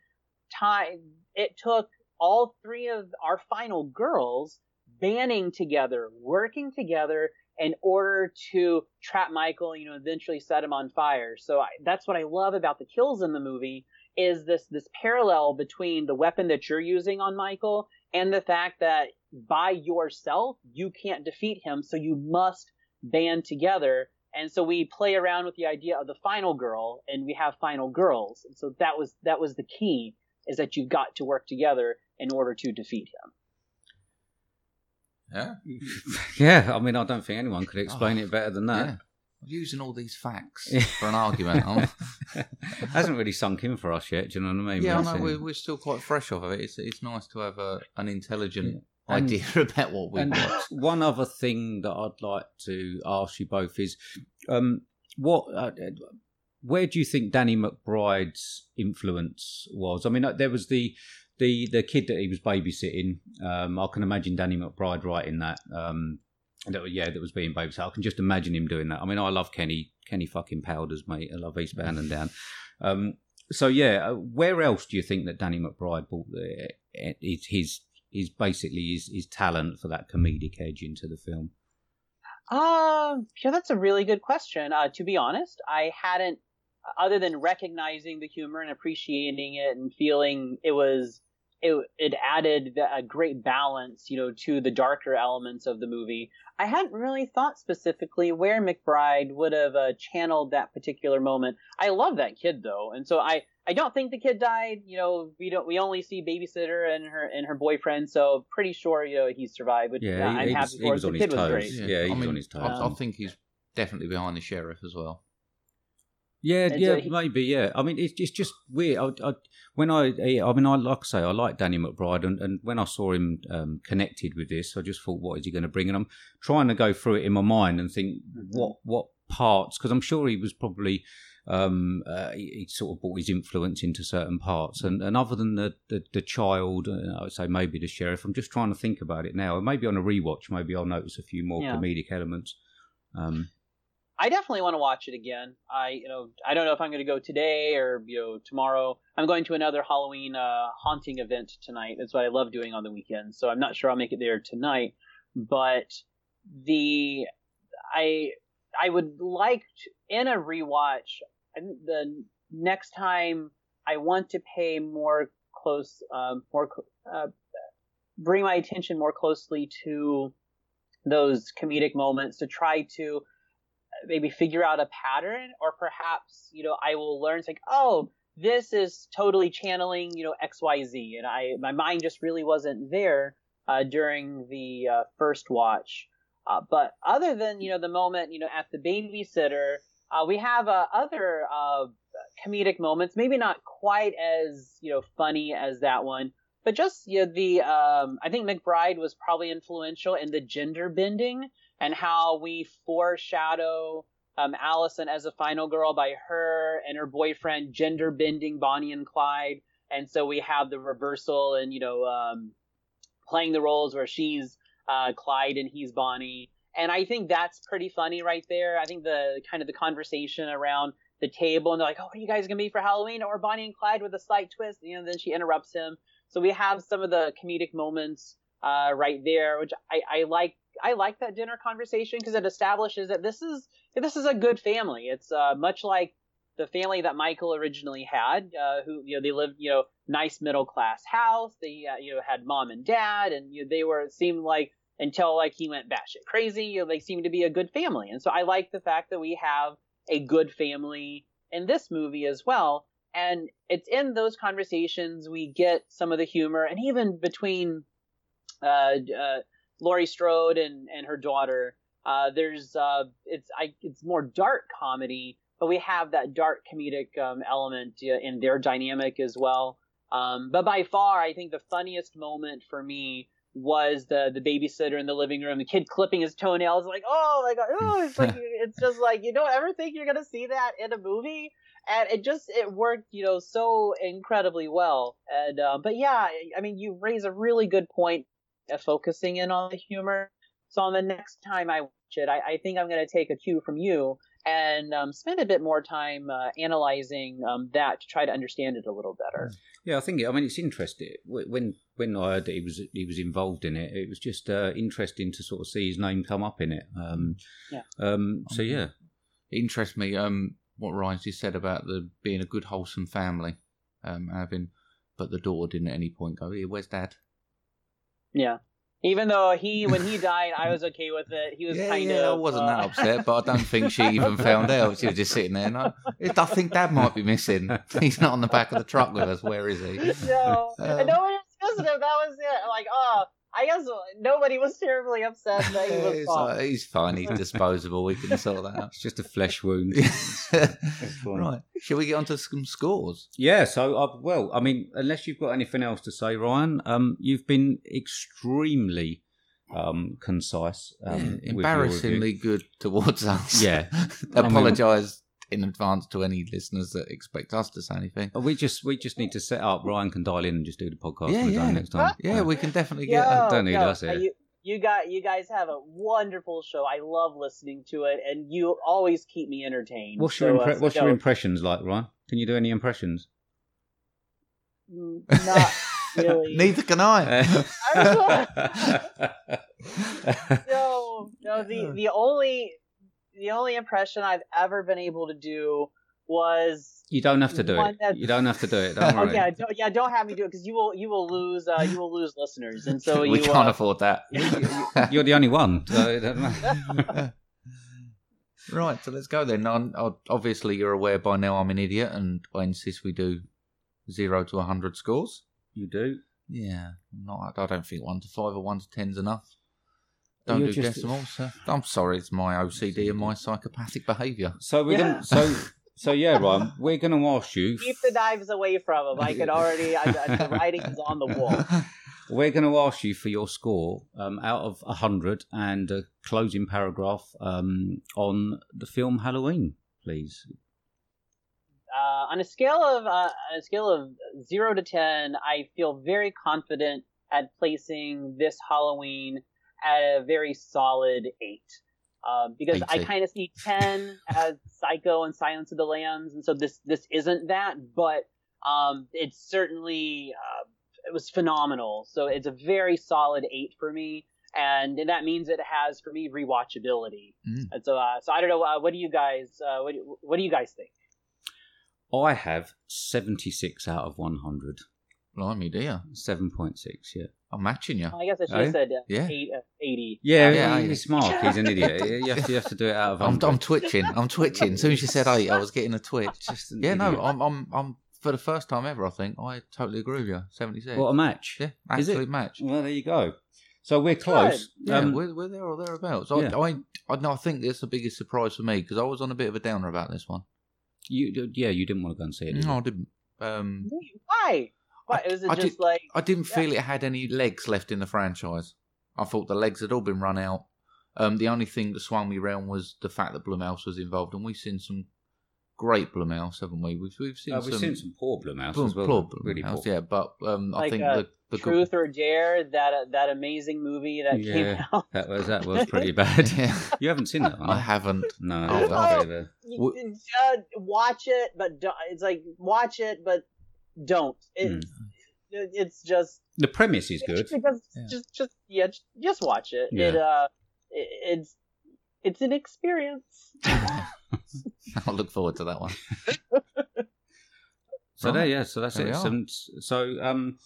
time it took all three of our final girls banding together, working together in order to trap Michael, you know, eventually set him on fire. So I, that's what I love about the kills in the movie is this this parallel between the weapon that you're using on Michael and the fact that by yourself you can't defeat him, so you must band together. And so we play around with the idea of the final girl, and we have final girls. And so that was that was the key is that you've got to work together in order to defeat him. Yeah. Yeah, I mean, I don't think anyone could explain Oh, it better than that. Using all these facts for an argument. Hasn't really sunk in for us yet. Do you know what I mean? yeah, I We're know we're, we're still quite fresh off of it. It's it's nice to have a, an intelligent Yeah. And- idea about what we watch. one other thing that I'd like to ask you both is, um, what, uh, where do you think Danny McBride's influence was? I mean, uh, there was the the the kid that he was babysitting. Um, I can imagine Danny McBride writing that. Um, that yeah, that was being babysat. I can just imagine him doing that. I mean, I love Kenny Kenny fucking Powers, mate. I love Eastbound and Down. Um, so yeah, uh, where else do you think that Danny McBride brought the, uh, his his his basically his, his talent for that comedic edge into the film? Um, yeah, that's a really good question. Uh, to be honest, I hadn't, other than recognizing the humor and appreciating it and feeling it was, it, it added a great balance, you know, to the darker elements of the movie. I hadn't really thought specifically where McBride would have uh, channeled that particular moment. I love that kid though, and so I, I don't think the kid died. You know, we don't, we only see babysitter and her and her boyfriend, so pretty sure you know he survived. Which, Yeah, he- I'm he happy was- he was the on his kid was toes. great. Yeah, he I was mean, on his toes. I, I think he's definitely behind the sheriff as well. Yeah, And yeah, so he- maybe. Yeah, I mean, it's it's just weird. I, I, when I, I mean, I like I say, I like Danny McBride, and, and when I saw him um, connected with this, I just thought, what is he going to bring? And I'm trying to go through it in my mind and think what what parts, because I'm sure he was probably um, uh, he, he sort of brought his influence into certain parts, and, and other than the the, the child, uh, I would say maybe the sheriff. I'm just trying to think about it now. Maybe on a rewatch, maybe I'll notice a few more Yeah. comedic elements. Um, I definitely want to watch it again. I, you know, I don't know if I'm going to go today or you know tomorrow. I'm going to another Halloween uh, haunting event tonight. That's what I love doing on the weekends. So I'm not sure I'll make it there tonight. But the I I would like to, in a rewatch the next time I want to pay more close um, more uh, bring my attention more closely to those comedic moments to try to maybe figure out a pattern or perhaps you know i will learn it's like oh this is totally channeling you know xyz and i my mind just really wasn't there uh, during the uh, first watch. Uh, but other than you know the moment you know at the babysitter uh, we have uh, other uh, comedic moments. Maybe not quite as you know funny as that one but just you know, the um, i think mcbride was probably influential in the gender bending and how we foreshadow um, Allison as a final girl by her and her boyfriend gender bending Bonnie and Clyde, and so we have the reversal and you know um, playing the roles where she's uh, Clyde and he's Bonnie, and I think that's pretty funny right there. I think the kind of the conversation around the table and they're like, "Oh, what are you guys gonna be for Halloween?" Or Bonnie and Clyde with a slight twist, you know. Then she interrupts him, so we have some of the comedic moments uh, right there, which I, I like I like that dinner conversation because it establishes that this is this is a good family. It's uh, much like the family that Michael originally had, uh, who you know they lived you know nice middle class house. They uh, you know had mom and dad, and you know, they were it seemed like until like he went batshit crazy. You know, they seemed to be a good family, and so I like the fact that we have a good family in this movie as well. And it's in those conversations we get some of the humor, and even between uh, uh, Laurie Strode and, and her daughter. Uh, there's uh, it's I it's more dark comedy, but we have that dark comedic um, element in their dynamic as well. Um, but by far, I think the funniest moment for me was the the babysitter in the living room, the kid clipping his toenails, like oh my god, oh, it's like it's just like you don't ever think you're gonna see that in a movie, and it just it worked, you know, so incredibly well. And uh, but yeah, I- mean, you raise a really good point focusing in on the humor. So on the next time I watch it, I, I think I'm going to take a cue from you and um, spend a bit more time uh, analyzing um, that to try to understand it a little better. Yeah, I think. I mean, it's interesting when when I heard that he was he was involved in it. It was just uh, interesting to sort of see his name come up in it. Um, Yeah. Um, so yeah, It interests me um, what Ryan just said about the being a good, wholesome family. Um, having, but the daughter didn't at any point go, "Here, where's Dad?" Yeah. Even though he, when he died, I was okay with it. He was yeah, kind yeah, of. I wasn't uh, that upset, but I don't think she even found out. She was just sitting there. And I, I think Dad might be missing. He's not on the back of the truck with us. Where is he? no, Um, and nobody was missing him. That was it. Like, oh, I guess nobody was terribly upset that he was He's, like, he's fine. He's disposable. We can sort that out. it's just a flesh wound. right. Shall we get on to some scores? Yeah, so uh, well, I mean, unless you've got anything else to say, Ryan, um, you've been extremely um, concise. Um, Yeah, with your review. embarrassingly good towards us. Yeah. I mean- Apologise in advance to any listeners that expect us to say anything. Uh, We just we just need to set up. Ryan can dial in and just do the podcast Yeah, on his own yeah. next time. Yeah, we can definitely get. Yo, don't need yo, us here. You, you got you guys have a wonderful show. I love listening to it, and you always keep me entertained. What's your So, uh, What's so, your impressions like, Ryan? Can you do any impressions? mm, Not really. Neither can I. no, no. The the only the only impression I've ever been able to do was. you don't have to do it. that's- You don't have to do it. Don't Oh worry. yeah, don't, yeah. Don't have me do it because you will you will lose uh, you will lose listeners, and so we you can't uh, afford that. You're the only one. So it right, so let's go then. I'm, obviously, you're aware by now I'm an idiot, and I insist we do zero to hundred scores. you do. Yeah, not. I don't think one to five or one to ten's enough. Don't You're do just- decimals. sir. I'm sorry, it's my OCD and my psychopathic behaviour. So we're Yeah. gonna. So so yeah, Ryan. We're gonna ask you. keep the knives away from him. I could already. I, I, the writing's on the wall. We're going to ask you for your score um, out of 100 and a closing paragraph um, on the film Halloween, please. Uh, on a scale of uh, on a scale of zero to ten, I feel very confident at placing this Halloween at a very solid eight. Um, because I kind of see ten as Psycho and Silence of the Lambs, and so this this isn't that, but um, it's certainly uh, it was phenomenal. So it's a very solid eight for me, and, and that means it has for me rewatchability. Mm. And so uh, so I don't know. Uh, what do you guys uh, what do, what do you guys think? I have 76 out of 100. Blimey, dear. 7.6, yeah. I'm matching you. I guess I should have said uh, Yeah. eight, uh, 80. Yeah, yeah, he's smart. He's an idiot. You have to, you have to do it out of I'm, I'm twitching. I'm twitching. As soon as you said eight, I was getting a twitch. Just an Yeah, no. I'm, I'm, I'm for the first time ever. I think I totally agree with you. Seventy-six. What a match. yeah, Is it? absolute match. Well, there you go. So we're close. Yeah, Um, we're, we're there or thereabouts. I, yeah. I, I, no, I think it's the biggest surprise for me because I was on a bit of a downer about this one. you, yeah, you didn't want to go and see it. did No, you? I didn't. Um, Why? Why? Was it I just did- like. I didn't Yeah. feel it had any legs left in the franchise. I thought the legs had all been run out. Um, the only thing that swung me round was the fact that Blumhouse was involved, and we've seen some great Blumhouse, haven't we? We've we've seen Uh, some we've seen some poor Blumhouse Blum, as well. poor really poor. yeah. But um, I Like, think uh, the the good- Truth or Dare, that uh, that amazing movie that came out. That was that was pretty bad. yeah, You haven't seen that one? I haven't. No, Oh, that's no. very bad. You- uh, watch it, but don't, it's like watch it, but don't. It, Hmm. It's just The premise is good. Because Yeah. just just yeah, just, just watch it. Yeah. It uh, it, it's it's an experience. I'll look forward to that one. So Right. there, yeah. So that's There it. are. Some, so, um,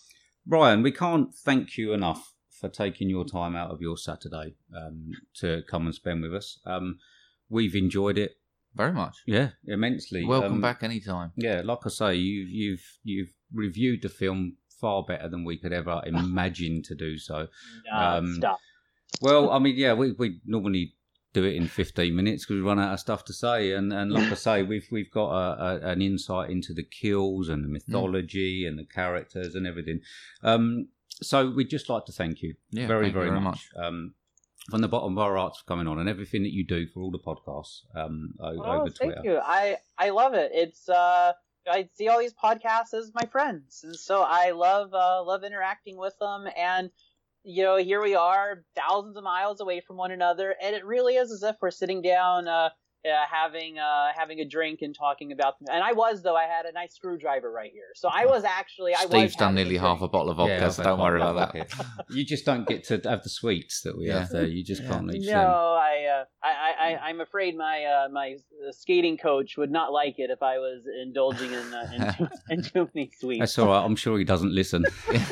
Brian, we can't thank you enough for taking your time out of your Saturday um, to come and spend with us. Um, we've enjoyed it, Very much. yeah, immensely. Welcome Um, back anytime. Yeah, like I say, you've you've you've reviewed the film far better than we could ever imagine to do so. Um, stop. Well, I mean, yeah, we, we normally do it in 15 minutes because we run out of stuff to say. And, and like I say, we've we've got a, a, an insight into the kills and the mythology and the characters and everything. Um, so we'd just like to thank you Yeah, very, thank you very, very much. Um, from the bottom of our hearts for coming on and everything that you do for all the podcasts um, Oh, over thank Twitter. you. I I love it. It's uh I see all these podcasts as my friends, and so I love uh, love interacting with them. And you know, here we are, thousands of miles away from one another, and it really is as if we're sitting down, uh, uh, having uh, having a drink and talking about them. And I was though, I had a nice screwdriver right here, so I was actually I was Steve's done having a nearly half a bottle of vodka, Yeah, so don't worry about that. you just don't get to have the sweets that we Yeah. have there. You just Yeah. can't reach No, them. I, uh, I, I, I, I'm afraid my uh, my skating coach would not like it if I was indulging in uh, in, too, in too many sweets. That's all right. I'm sure he doesn't listen.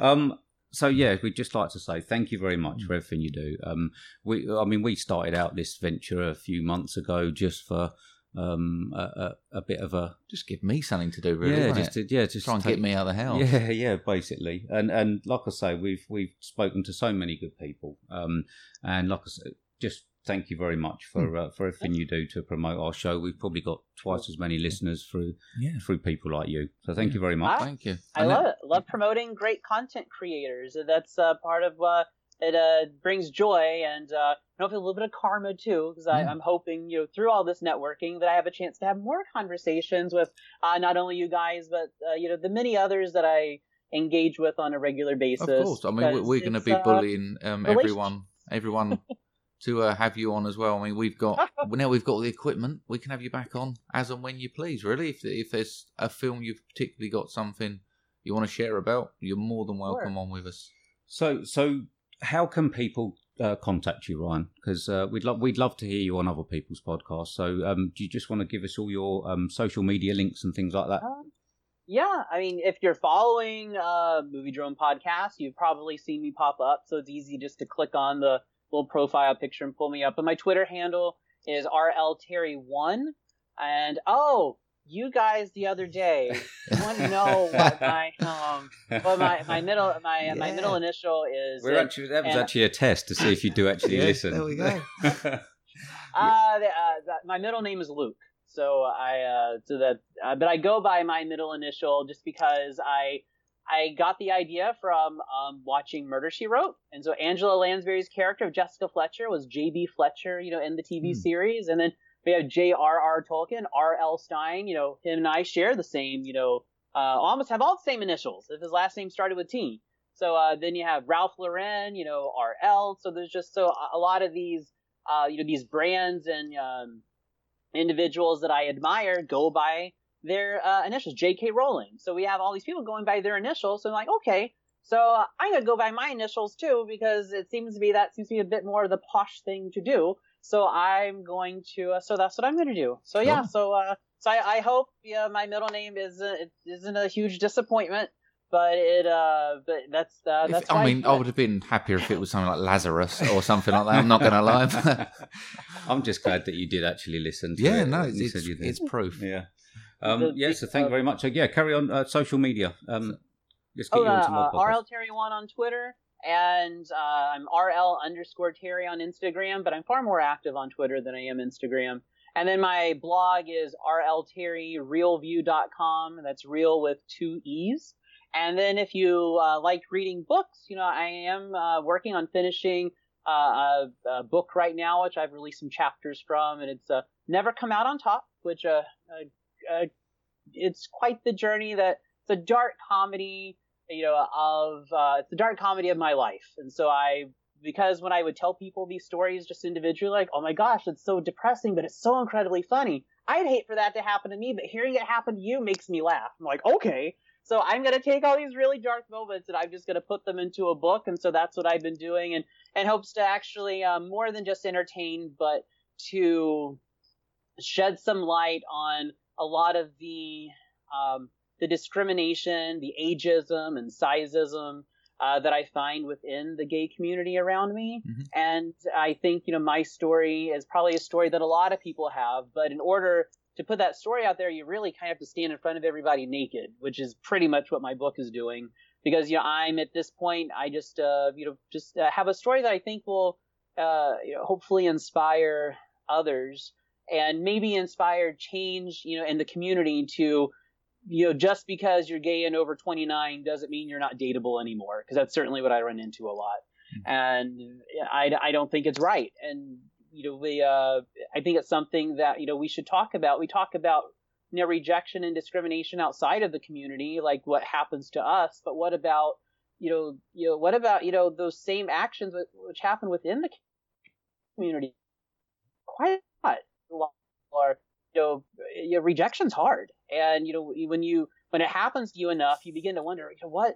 um, so yeah, we'd just like to say thank you very much for everything you do. Um, we, I mean, we started out this venture a few months ago just for um, a, a, a bit of a Just give me something to do, really. yeah, just to, yeah, just try and take- get me out of the house. Yeah, yeah, basically, and and like I say, we've we've spoken to so many good people, um, and like I said, just thank you very much Hmm. for uh, for everything you do to promote our show. We've probably got twice as many listeners through Yeah. through people like you. So thank you very much. Ah, Thank you. I love it. Love promoting great content creators. That's uh, part of uh, it. Uh, brings joy and uh, hopefully a little bit of karma too, because Mm. I'm hoping you know through all this networking that I have a chance to have more conversations with uh, not only you guys but uh, you know the many others that I engage with on a regular basis. Of course. I mean, we're, we're going to be uh, bullying um, everyone, everyone to uh, have you on as well. I mean, we've got now we've got the equipment. We can have you back on as and when you please. Really, if if there's a film you've particularly got something you want to share about, you're more than welcome on with us. So so how can people uh, contact you, Ryan? Because uh, we'd love we'd love to hear you on other people's podcasts. So um, do you just want to give us all your um, social media links and things like that? Um, yeah, I mean, if you're following uh, Movie Drone Podcast, you've probably seen me pop up, so it's easy just to click on the little profile picture and pull me up. But my Twitter handle is rlterry1. And oh, you guys the other day, you want to know what my um, what my my middle my my middle initial is? We're And, actually that was and- actually a test to see if you do actually Yeah, listen. there we go. Uh, the, uh, that, my middle name is Luke. So I, uh, so that, uh, but I go by my middle initial just because I, I got the idea from um, watching Murder She Wrote, and so Angela Lansbury's character of Jessica Fletcher was J.B. Fletcher, you know, in the TV Hmm. series, and then we have J.R.R. Tolkien, R.L. Stine, you know, him and I share the same, you know, uh, almost have all the same initials. If his last name started with T. So uh, then you have Ralph Lauren, you know, R.L. So there's just so a- a lot of these uh, you know, these brands and um, individuals that I admire go by their uh, initials, J.K. Rowling. So we have all these people going by their initials. So I'm like, okay, so uh, I'm gonna go by my initials too because it seems to be that seems to be a bit more of the posh thing to do. So I'm going to. Uh, so that's what I'm gonna do. So yeah. Cool. So uh, so I, I hope yeah, my middle name isn't it isn't a huge disappointment. But it, uh, but that's, uh, If- that's. I mean, I would have been happier if it was something like Lazarus or something like that. I'm not going to lie. I'm just glad that you did actually listen. To yeah, it. no, it's, it's, it's proof. yeah. Um, yeah, so thank you very much. So yeah, carry on uh, social media. Um, let's get Oh, you uh, on some more uh, podcasts. RL Terry one on Twitter, and uh, I'm RL underscore Terry on Instagram, but I'm far more active on Twitter than I am Instagram. And then my blog is rlterryrealview.com. That's real with two e's. And then if you uh, like reading books, you know, I am uh, working on finishing uh, a, a book right now, which I've released some chapters from, and it's uh, Never Come Out on Top, which uh, it's quite the journey that it's a dark comedy, you know, of uh, it's the dark comedy of my life, and so I because when I would tell people these stories just individually, like, oh my gosh, it's so depressing, but it's so incredibly funny. I'd hate for that to happen to me, but hearing it happen to you makes me laugh. I'm like, okay. So I'm gonna take all these really dark moments and I'm just gonna put them into a book, and so that's what I've been doing, and and hopes to actually um, more than just entertain, but to shed some light on a lot of the um, the discrimination, the ageism and sizeism uh, that I find within the gay community around me. Mhm. And I think you know my story is probably a story that a lot of people have, but in order to put that story out there, you really kind of have to stand in front of everybody naked, which is pretty much what my book is doing. Because you know I'm at this point, I just uh, you know just uh, have a story that I think will uh, you know hopefully inspire others and maybe inspire change you know in the community to you know just because you're gay and over 29 doesn't mean you're not dateable anymore because that's certainly what I run into a lot. and I, I don't think it's right. And you know, we uh, I think it's something that you know we should talk about. We talk about you know rejection and discrimination outside of the community, like what happens to us, but what about you know you know what about you know those same actions which happen within the community? Quite a lot. Or you know, you know, rejection's hard, and you know when you when it happens to you enough, you begin to wonder, you know, what,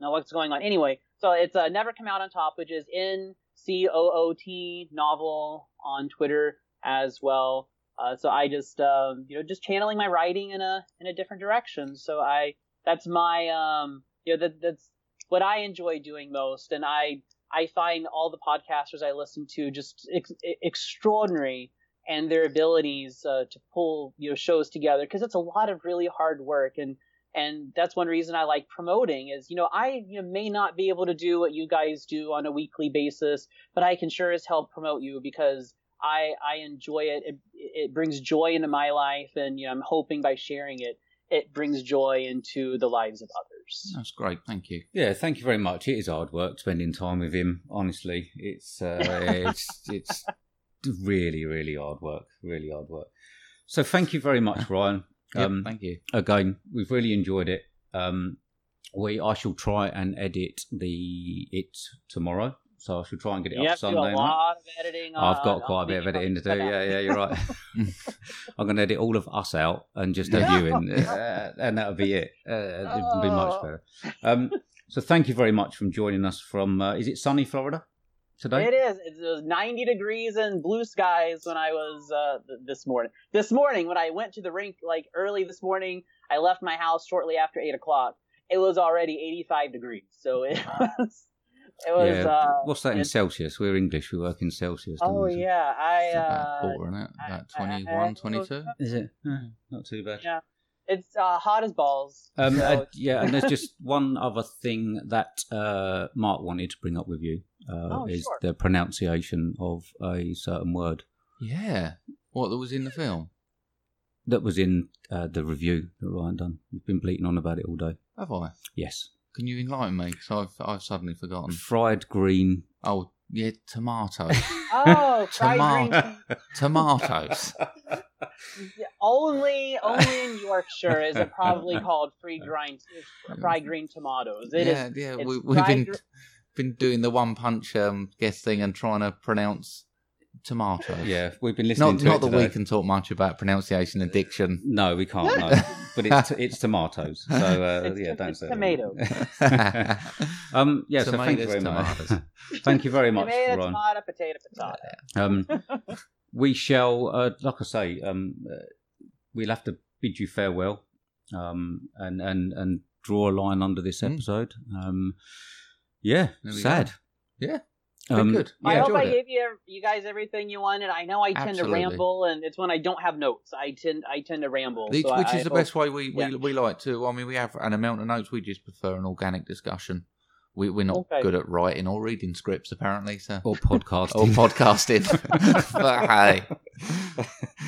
now what's going on? Anyway, so it's uh, Never Come Out on Top, which is in c-o-o-t novel on Twitter as well. Uh, so I just, um, you know, just channeling my writing in a in a different direction. So I, that's my, um, you know, that that's what I enjoy doing most, and I I find all the podcasters I listen to just ex- extraordinary and their abilities uh, to pull you know shows together because it's a lot of really hard work and and that's one reason I like promoting is you know I you know, may not be able to do what you guys do on a weekly basis but I can sure as hell promote you because I I enjoy it it, it brings joy into my life and you know I'm hoping by sharing it it brings joy into the lives of others. That's great. Thank you. Yeah, thank you very much. It is hard work spending time with him. Honestly, it's uh, it's it's really really hard work. Really hard work. So thank you very much, Ryan. Yep, Um, thank you. again, we've really enjoyed it. Um, we I shall try and edit the it tomorrow, so I shall try and get it You up have to do Sunday. night. editing. I've got quite a bit of editing to do. Yeah, yeah, you're right. I'm going to edit all of us out and just have you in, uh, and that'll be it. Uh, it'll be much Oh. better. Um, so thank you very much for joining us from. Uh, is it sunny Florida today? It is. It was 90 degrees and blue skies when I was uh, th- this morning. This morning, when I went to the rink, like early this morning, I left my house shortly after eight o'clock. It was already 85 degrees, so it was. It was. yeah. Uh, What's that in Celsius? We're English. We work in Celsius. oh we? yeah, I. It's about Uh, a quarter, isn't it? I- About I- 21, I- 22? Is it? Not too bad. Yeah. it's uh, hot as balls. Um, so uh, yeah, and there's just one other thing that uh, Mark wanted to bring up with you uh, Oh, is sure. the pronunciation of a certain word Yeah. What that was in the film? that was in uh, the review that Ryan done. You've been bleating on about it all day. Have I? Yes, Can you enlighten me? Because I've, I've suddenly forgotten. fried green. Oh, yeah, tomatoes. Oh, fried Tomato. green. tomatoes. Only, only in Yorkshire is it probably called free grind, fried green tomatoes. It is. yeah, yeah. it's We, we've fried been gr- been doing the one punch um, guest thing and trying to pronounce tomatoes. Yeah, we've been listening Not to not it that today. we can talk much about pronunciation and diction. No, we can't. No, but it's it's tomatoes. So uh, It's yeah, don't say tomato. um, yeah, so thank you very Tomatoes, much. thank you very much, Tomato, Ryan. tomato, potato, potato. Um, we shall, uh, like I say, um, uh, we'll have to bid you farewell um, and, and, and draw a line under this Mm. episode. Um, yeah, sad. go. Yeah, Um, good. I hope I enjoyed it. gave you you guys everything you wanted. I know I tend Absolutely. to ramble, and it's when I don't have notes. I tend I tend to ramble. Which, so which I, is the I best way we, we, yeah. we like to. I mean, we have an amount of notes. We just prefer an organic discussion. We, we're not Okay. good at writing or reading scripts, apparently. So or podcasting. or podcasting. but hey,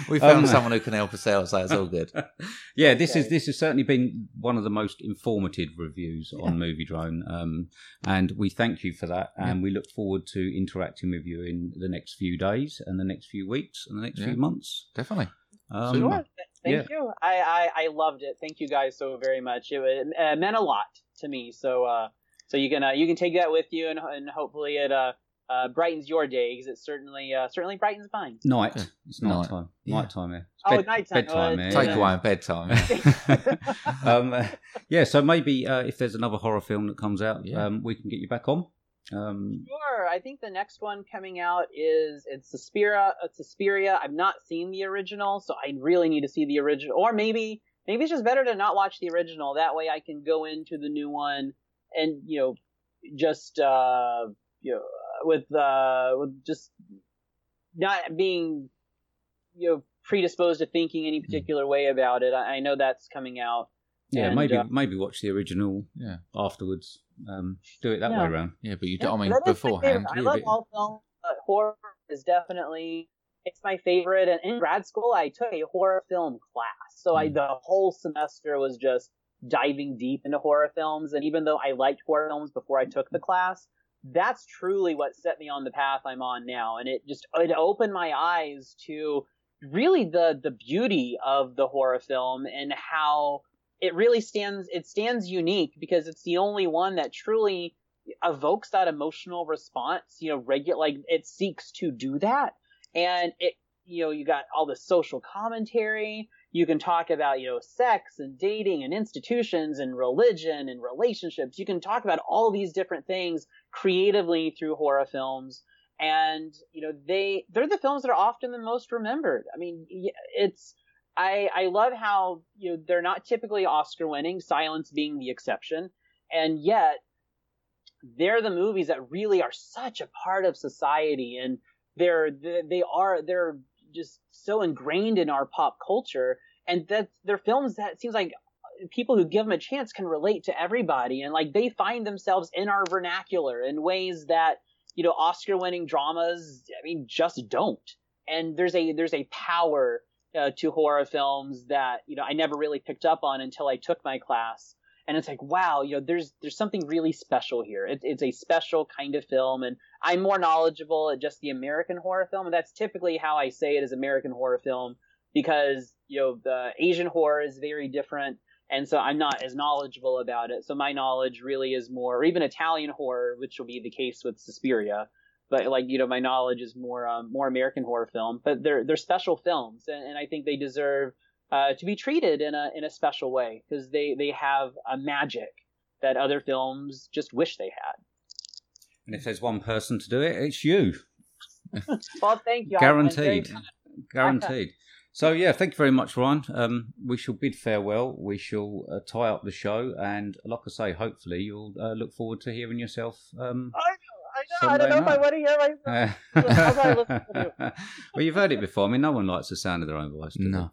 we found Um, someone who can help us out, so it's all good. yeah, this is this has certainly been one of the most informative reviews on Movie Drone, um, and we thank you for that. And we look forward to interacting with you in the next few days, and the next few weeks, and the next Yeah. few months. Definitely. Um, Sure. Th- Thank you. I, I I loved it. Thank you guys so very much. It, it uh, meant a lot to me. So uh, so you can uh, you can take that with you, and and hopefully it uh, uh brightens your day because it certainly uh, certainly brightens mine. Night. Yeah. It's Night. night time. Yeah. Night time here. Oh, bed- nighttime. Bedtime Oh. Take yeah. away in bedtime. um, uh, yeah, so maybe uh, if there's another horror film that comes out, Yeah. um, we can get you back on. Um, Sure. I think the next one coming out is it's Suspiria. It's Suspiria. I've not seen the original, so I really need to see the original. Or maybe maybe it's just better to not watch the original. That way, I can go into the new one and you know just uh you know with uh with just not being you know predisposed to thinking any particular way about it. I, I know that's coming out. yeah, And, maybe uh, maybe watch the original yeah, afterwards. Um, do it that Yeah. way around. yeah, but you. Yeah, do I mean, that is my beforehand. I love bit- all film. But horror is definitely it's my favorite. And in grad school, I took a horror film class, so I Mm. the whole semester was just diving deep into horror films. And even though I liked horror films before I took the class, that's truly what set me on the path I'm on now. And it just, it opened my eyes to really the, the beauty of the horror film and how it really stands, it stands unique because it's the only one that truly evokes that emotional response, you know, regular, like it seeks to do that. And it, you know, you got all the social commentary. You can talk about, you know, sex and dating and institutions and religion and relationships. You can talk about all these different things creatively through horror films. And, you know, they, they're the films that are often the most remembered. I mean, it's, I, I love how, you know, they're not typically Oscar winning, silence being the exception. And yet they're the movies that really are such a part of society and they're, they are, they're just so ingrained in our pop culture and that they're films that seems like people who give them a chance can relate to everybody and like they find themselves in our vernacular in ways that you know oscar winning dramas i mean just don't. And there's a there's a power uh, to horror films that you know i never really picked up on until i took my class and it's like wow you know there's there's something really special here. It, it's a special kind of film and i'm more knowledgeable at just the american horror film and that's typically how i say it is american horror film because you know the asian horror is very different and so i'm not as knowledgeable about it. So my knowledge really is more or even italian horror which will be the case with suspiria. But like you know my knowledge is more um, more american horror film. But they're they're special films and, and i think they deserve uh, to be treated in a in a special way because they they have a magic that other films just wish they had. And if there's one person to do it, it's you. well, thank you. Guaranteed. Guaranteed. So yeah, thank you very much, Ryan. Um, we shall bid farewell. We shall uh, tie up the show, and like I say, hopefully you'll uh, look forward to hearing yourself. Um, I know, I know. I don't know night. if I want to hear myself. well, you've heard it before. I mean, no one likes the sound of their own voice. do they? No.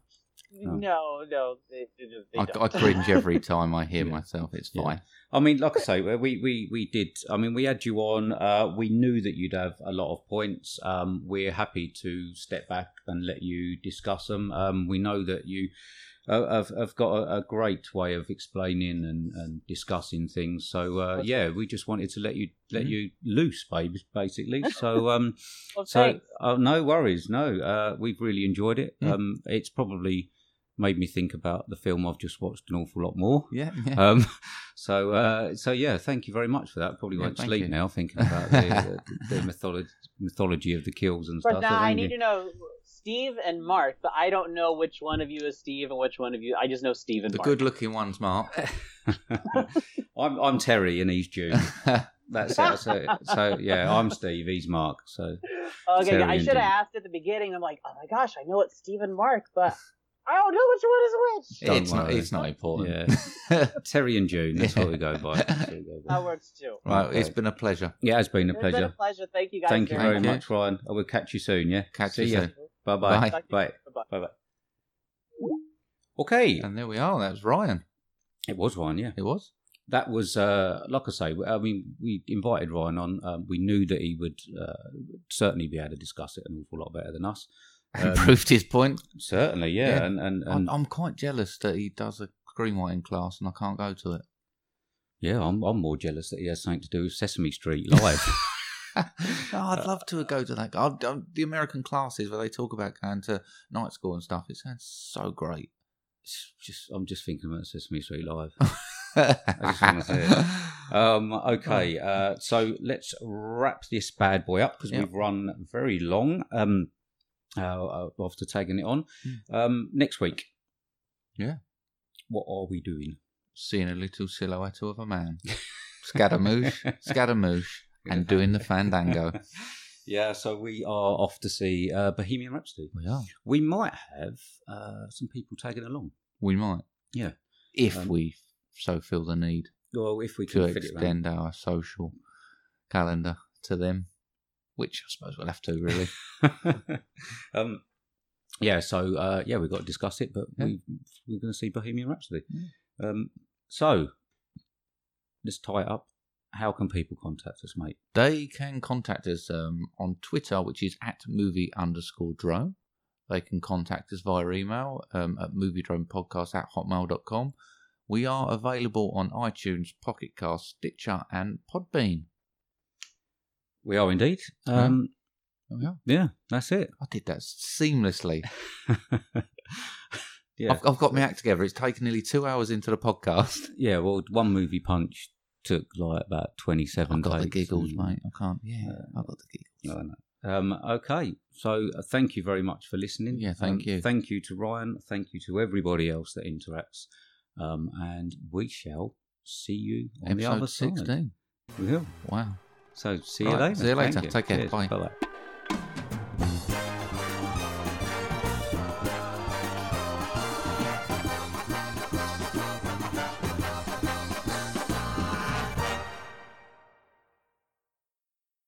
Oh. No, no, they, they, they I. I cringe every time I hear Yeah. myself. It's Yeah. fine. I mean, like I say, we we we did. I mean, we had you on. Uh, we knew that you'd have a lot of points. Um, we're happy to step back and let you discuss them. Um, we know that you uh, have, have got a, a great way of explaining and, and discussing things. So uh, yeah, we just wanted to let you let Mhm. you loose, baby, basically. So um, Well, so uh, no worries, no. Uh, we've really enjoyed it. Mm. Um, it's probably made me think about the film I've just watched an awful lot more. Yeah. yeah. Um, so, uh, so yeah, thank you very much for that. Probably Yeah, won't thank sleep you. now thinking about the, the, the mythology, mythology of the kills and But stuff. now I need you. to know Steve and Mark, but I don't know which one of you is Steve and which one of you. I just know Steve and the Mark. good-looking ones, Mark. I'm I'm Terry and he's June. That's it. So, so yeah, I'm Steve. He's Mark. So Okay, Terry I should have asked at the beginning. I'm like, oh my gosh, I know it's Steve and Mark, but I don't know which one is which. Don't it's not. It's not important. yeah, Terry and June. That's what we go by. That's what we go by. That works too. right. It's been a pleasure. Yeah, it's been a It's been a pleasure. pleasure. Thank you guys. Thank you very very Thank you. much, Ryan. I will catch you soon. Yeah, Catch See you ya. soon. Bye bye. Bye. Bye Bye-bye. bye bye. Okay, And there we are. That was Ryan. it was Ryan. Yeah. It was. that was uh, like I say. I mean, we invited Ryan on. Um, we knew that he would uh, certainly be able to discuss it an awful lot better than us. Um, Proved his point. certainly, yeah, Yeah. and and, I'm, I'm quite jealous that he does a screenwriting class and I can't go to it. yeah, I'm I'm more jealous that he has something to do with Sesame Street live. I'd love to go to that. I'd, i the American classes where they talk about going to night school and stuff. It sounds so great. It's just I'm just thinking about Sesame Street live. just wanna say it. Um, okay, uh, so let's wrap this bad boy up because Yep. we've run very long. Um, uh, uh, after tagging it on, um, next week. Yeah. What are we doing? Seeing a little silhouette of a man. Scaramouche, Scaramouche, and doing the fandango. Yeah, so we are off to see uh, Bohemian Rhapsody. We are. We might have uh, some people tagging along. We might. Yeah. If Um, we so feel the need Well, if we to can fit it extend our social calendar to them, which I suppose we'll have to really. um, yeah, so uh, yeah, we've got to discuss it, but Yeah. we, we're going to see Bohemian Rhapsody. Um, so let's tie it up. How can people contact us, mate? They can contact us um, on Twitter, which is at movie underscore drone. They can contact us via email um, at moviedronepodcast at hotmail.com. We are available on iTunes, Pocket Cast, Stitcher, and Podbean. We are indeed. Yeah. Um, are. yeah, that's it. I did that seamlessly. yeah, I've, I've got my act together. It's taken nearly two hours into the podcast. yeah. Well, one movie punch took like about twenty-seven. I've got the giggles, and- mate. I can't. Yeah, I've got the giggles. I know. Um, okay, so uh, thank you very much for listening. Yeah, thank Um, you. Thank you to Ryan. Thank you to everybody else that interacts. Um, and we shall see you on the Episode other side. 16. We will. Wow. So see you right, later. See you later. Take care. Bye. Bye.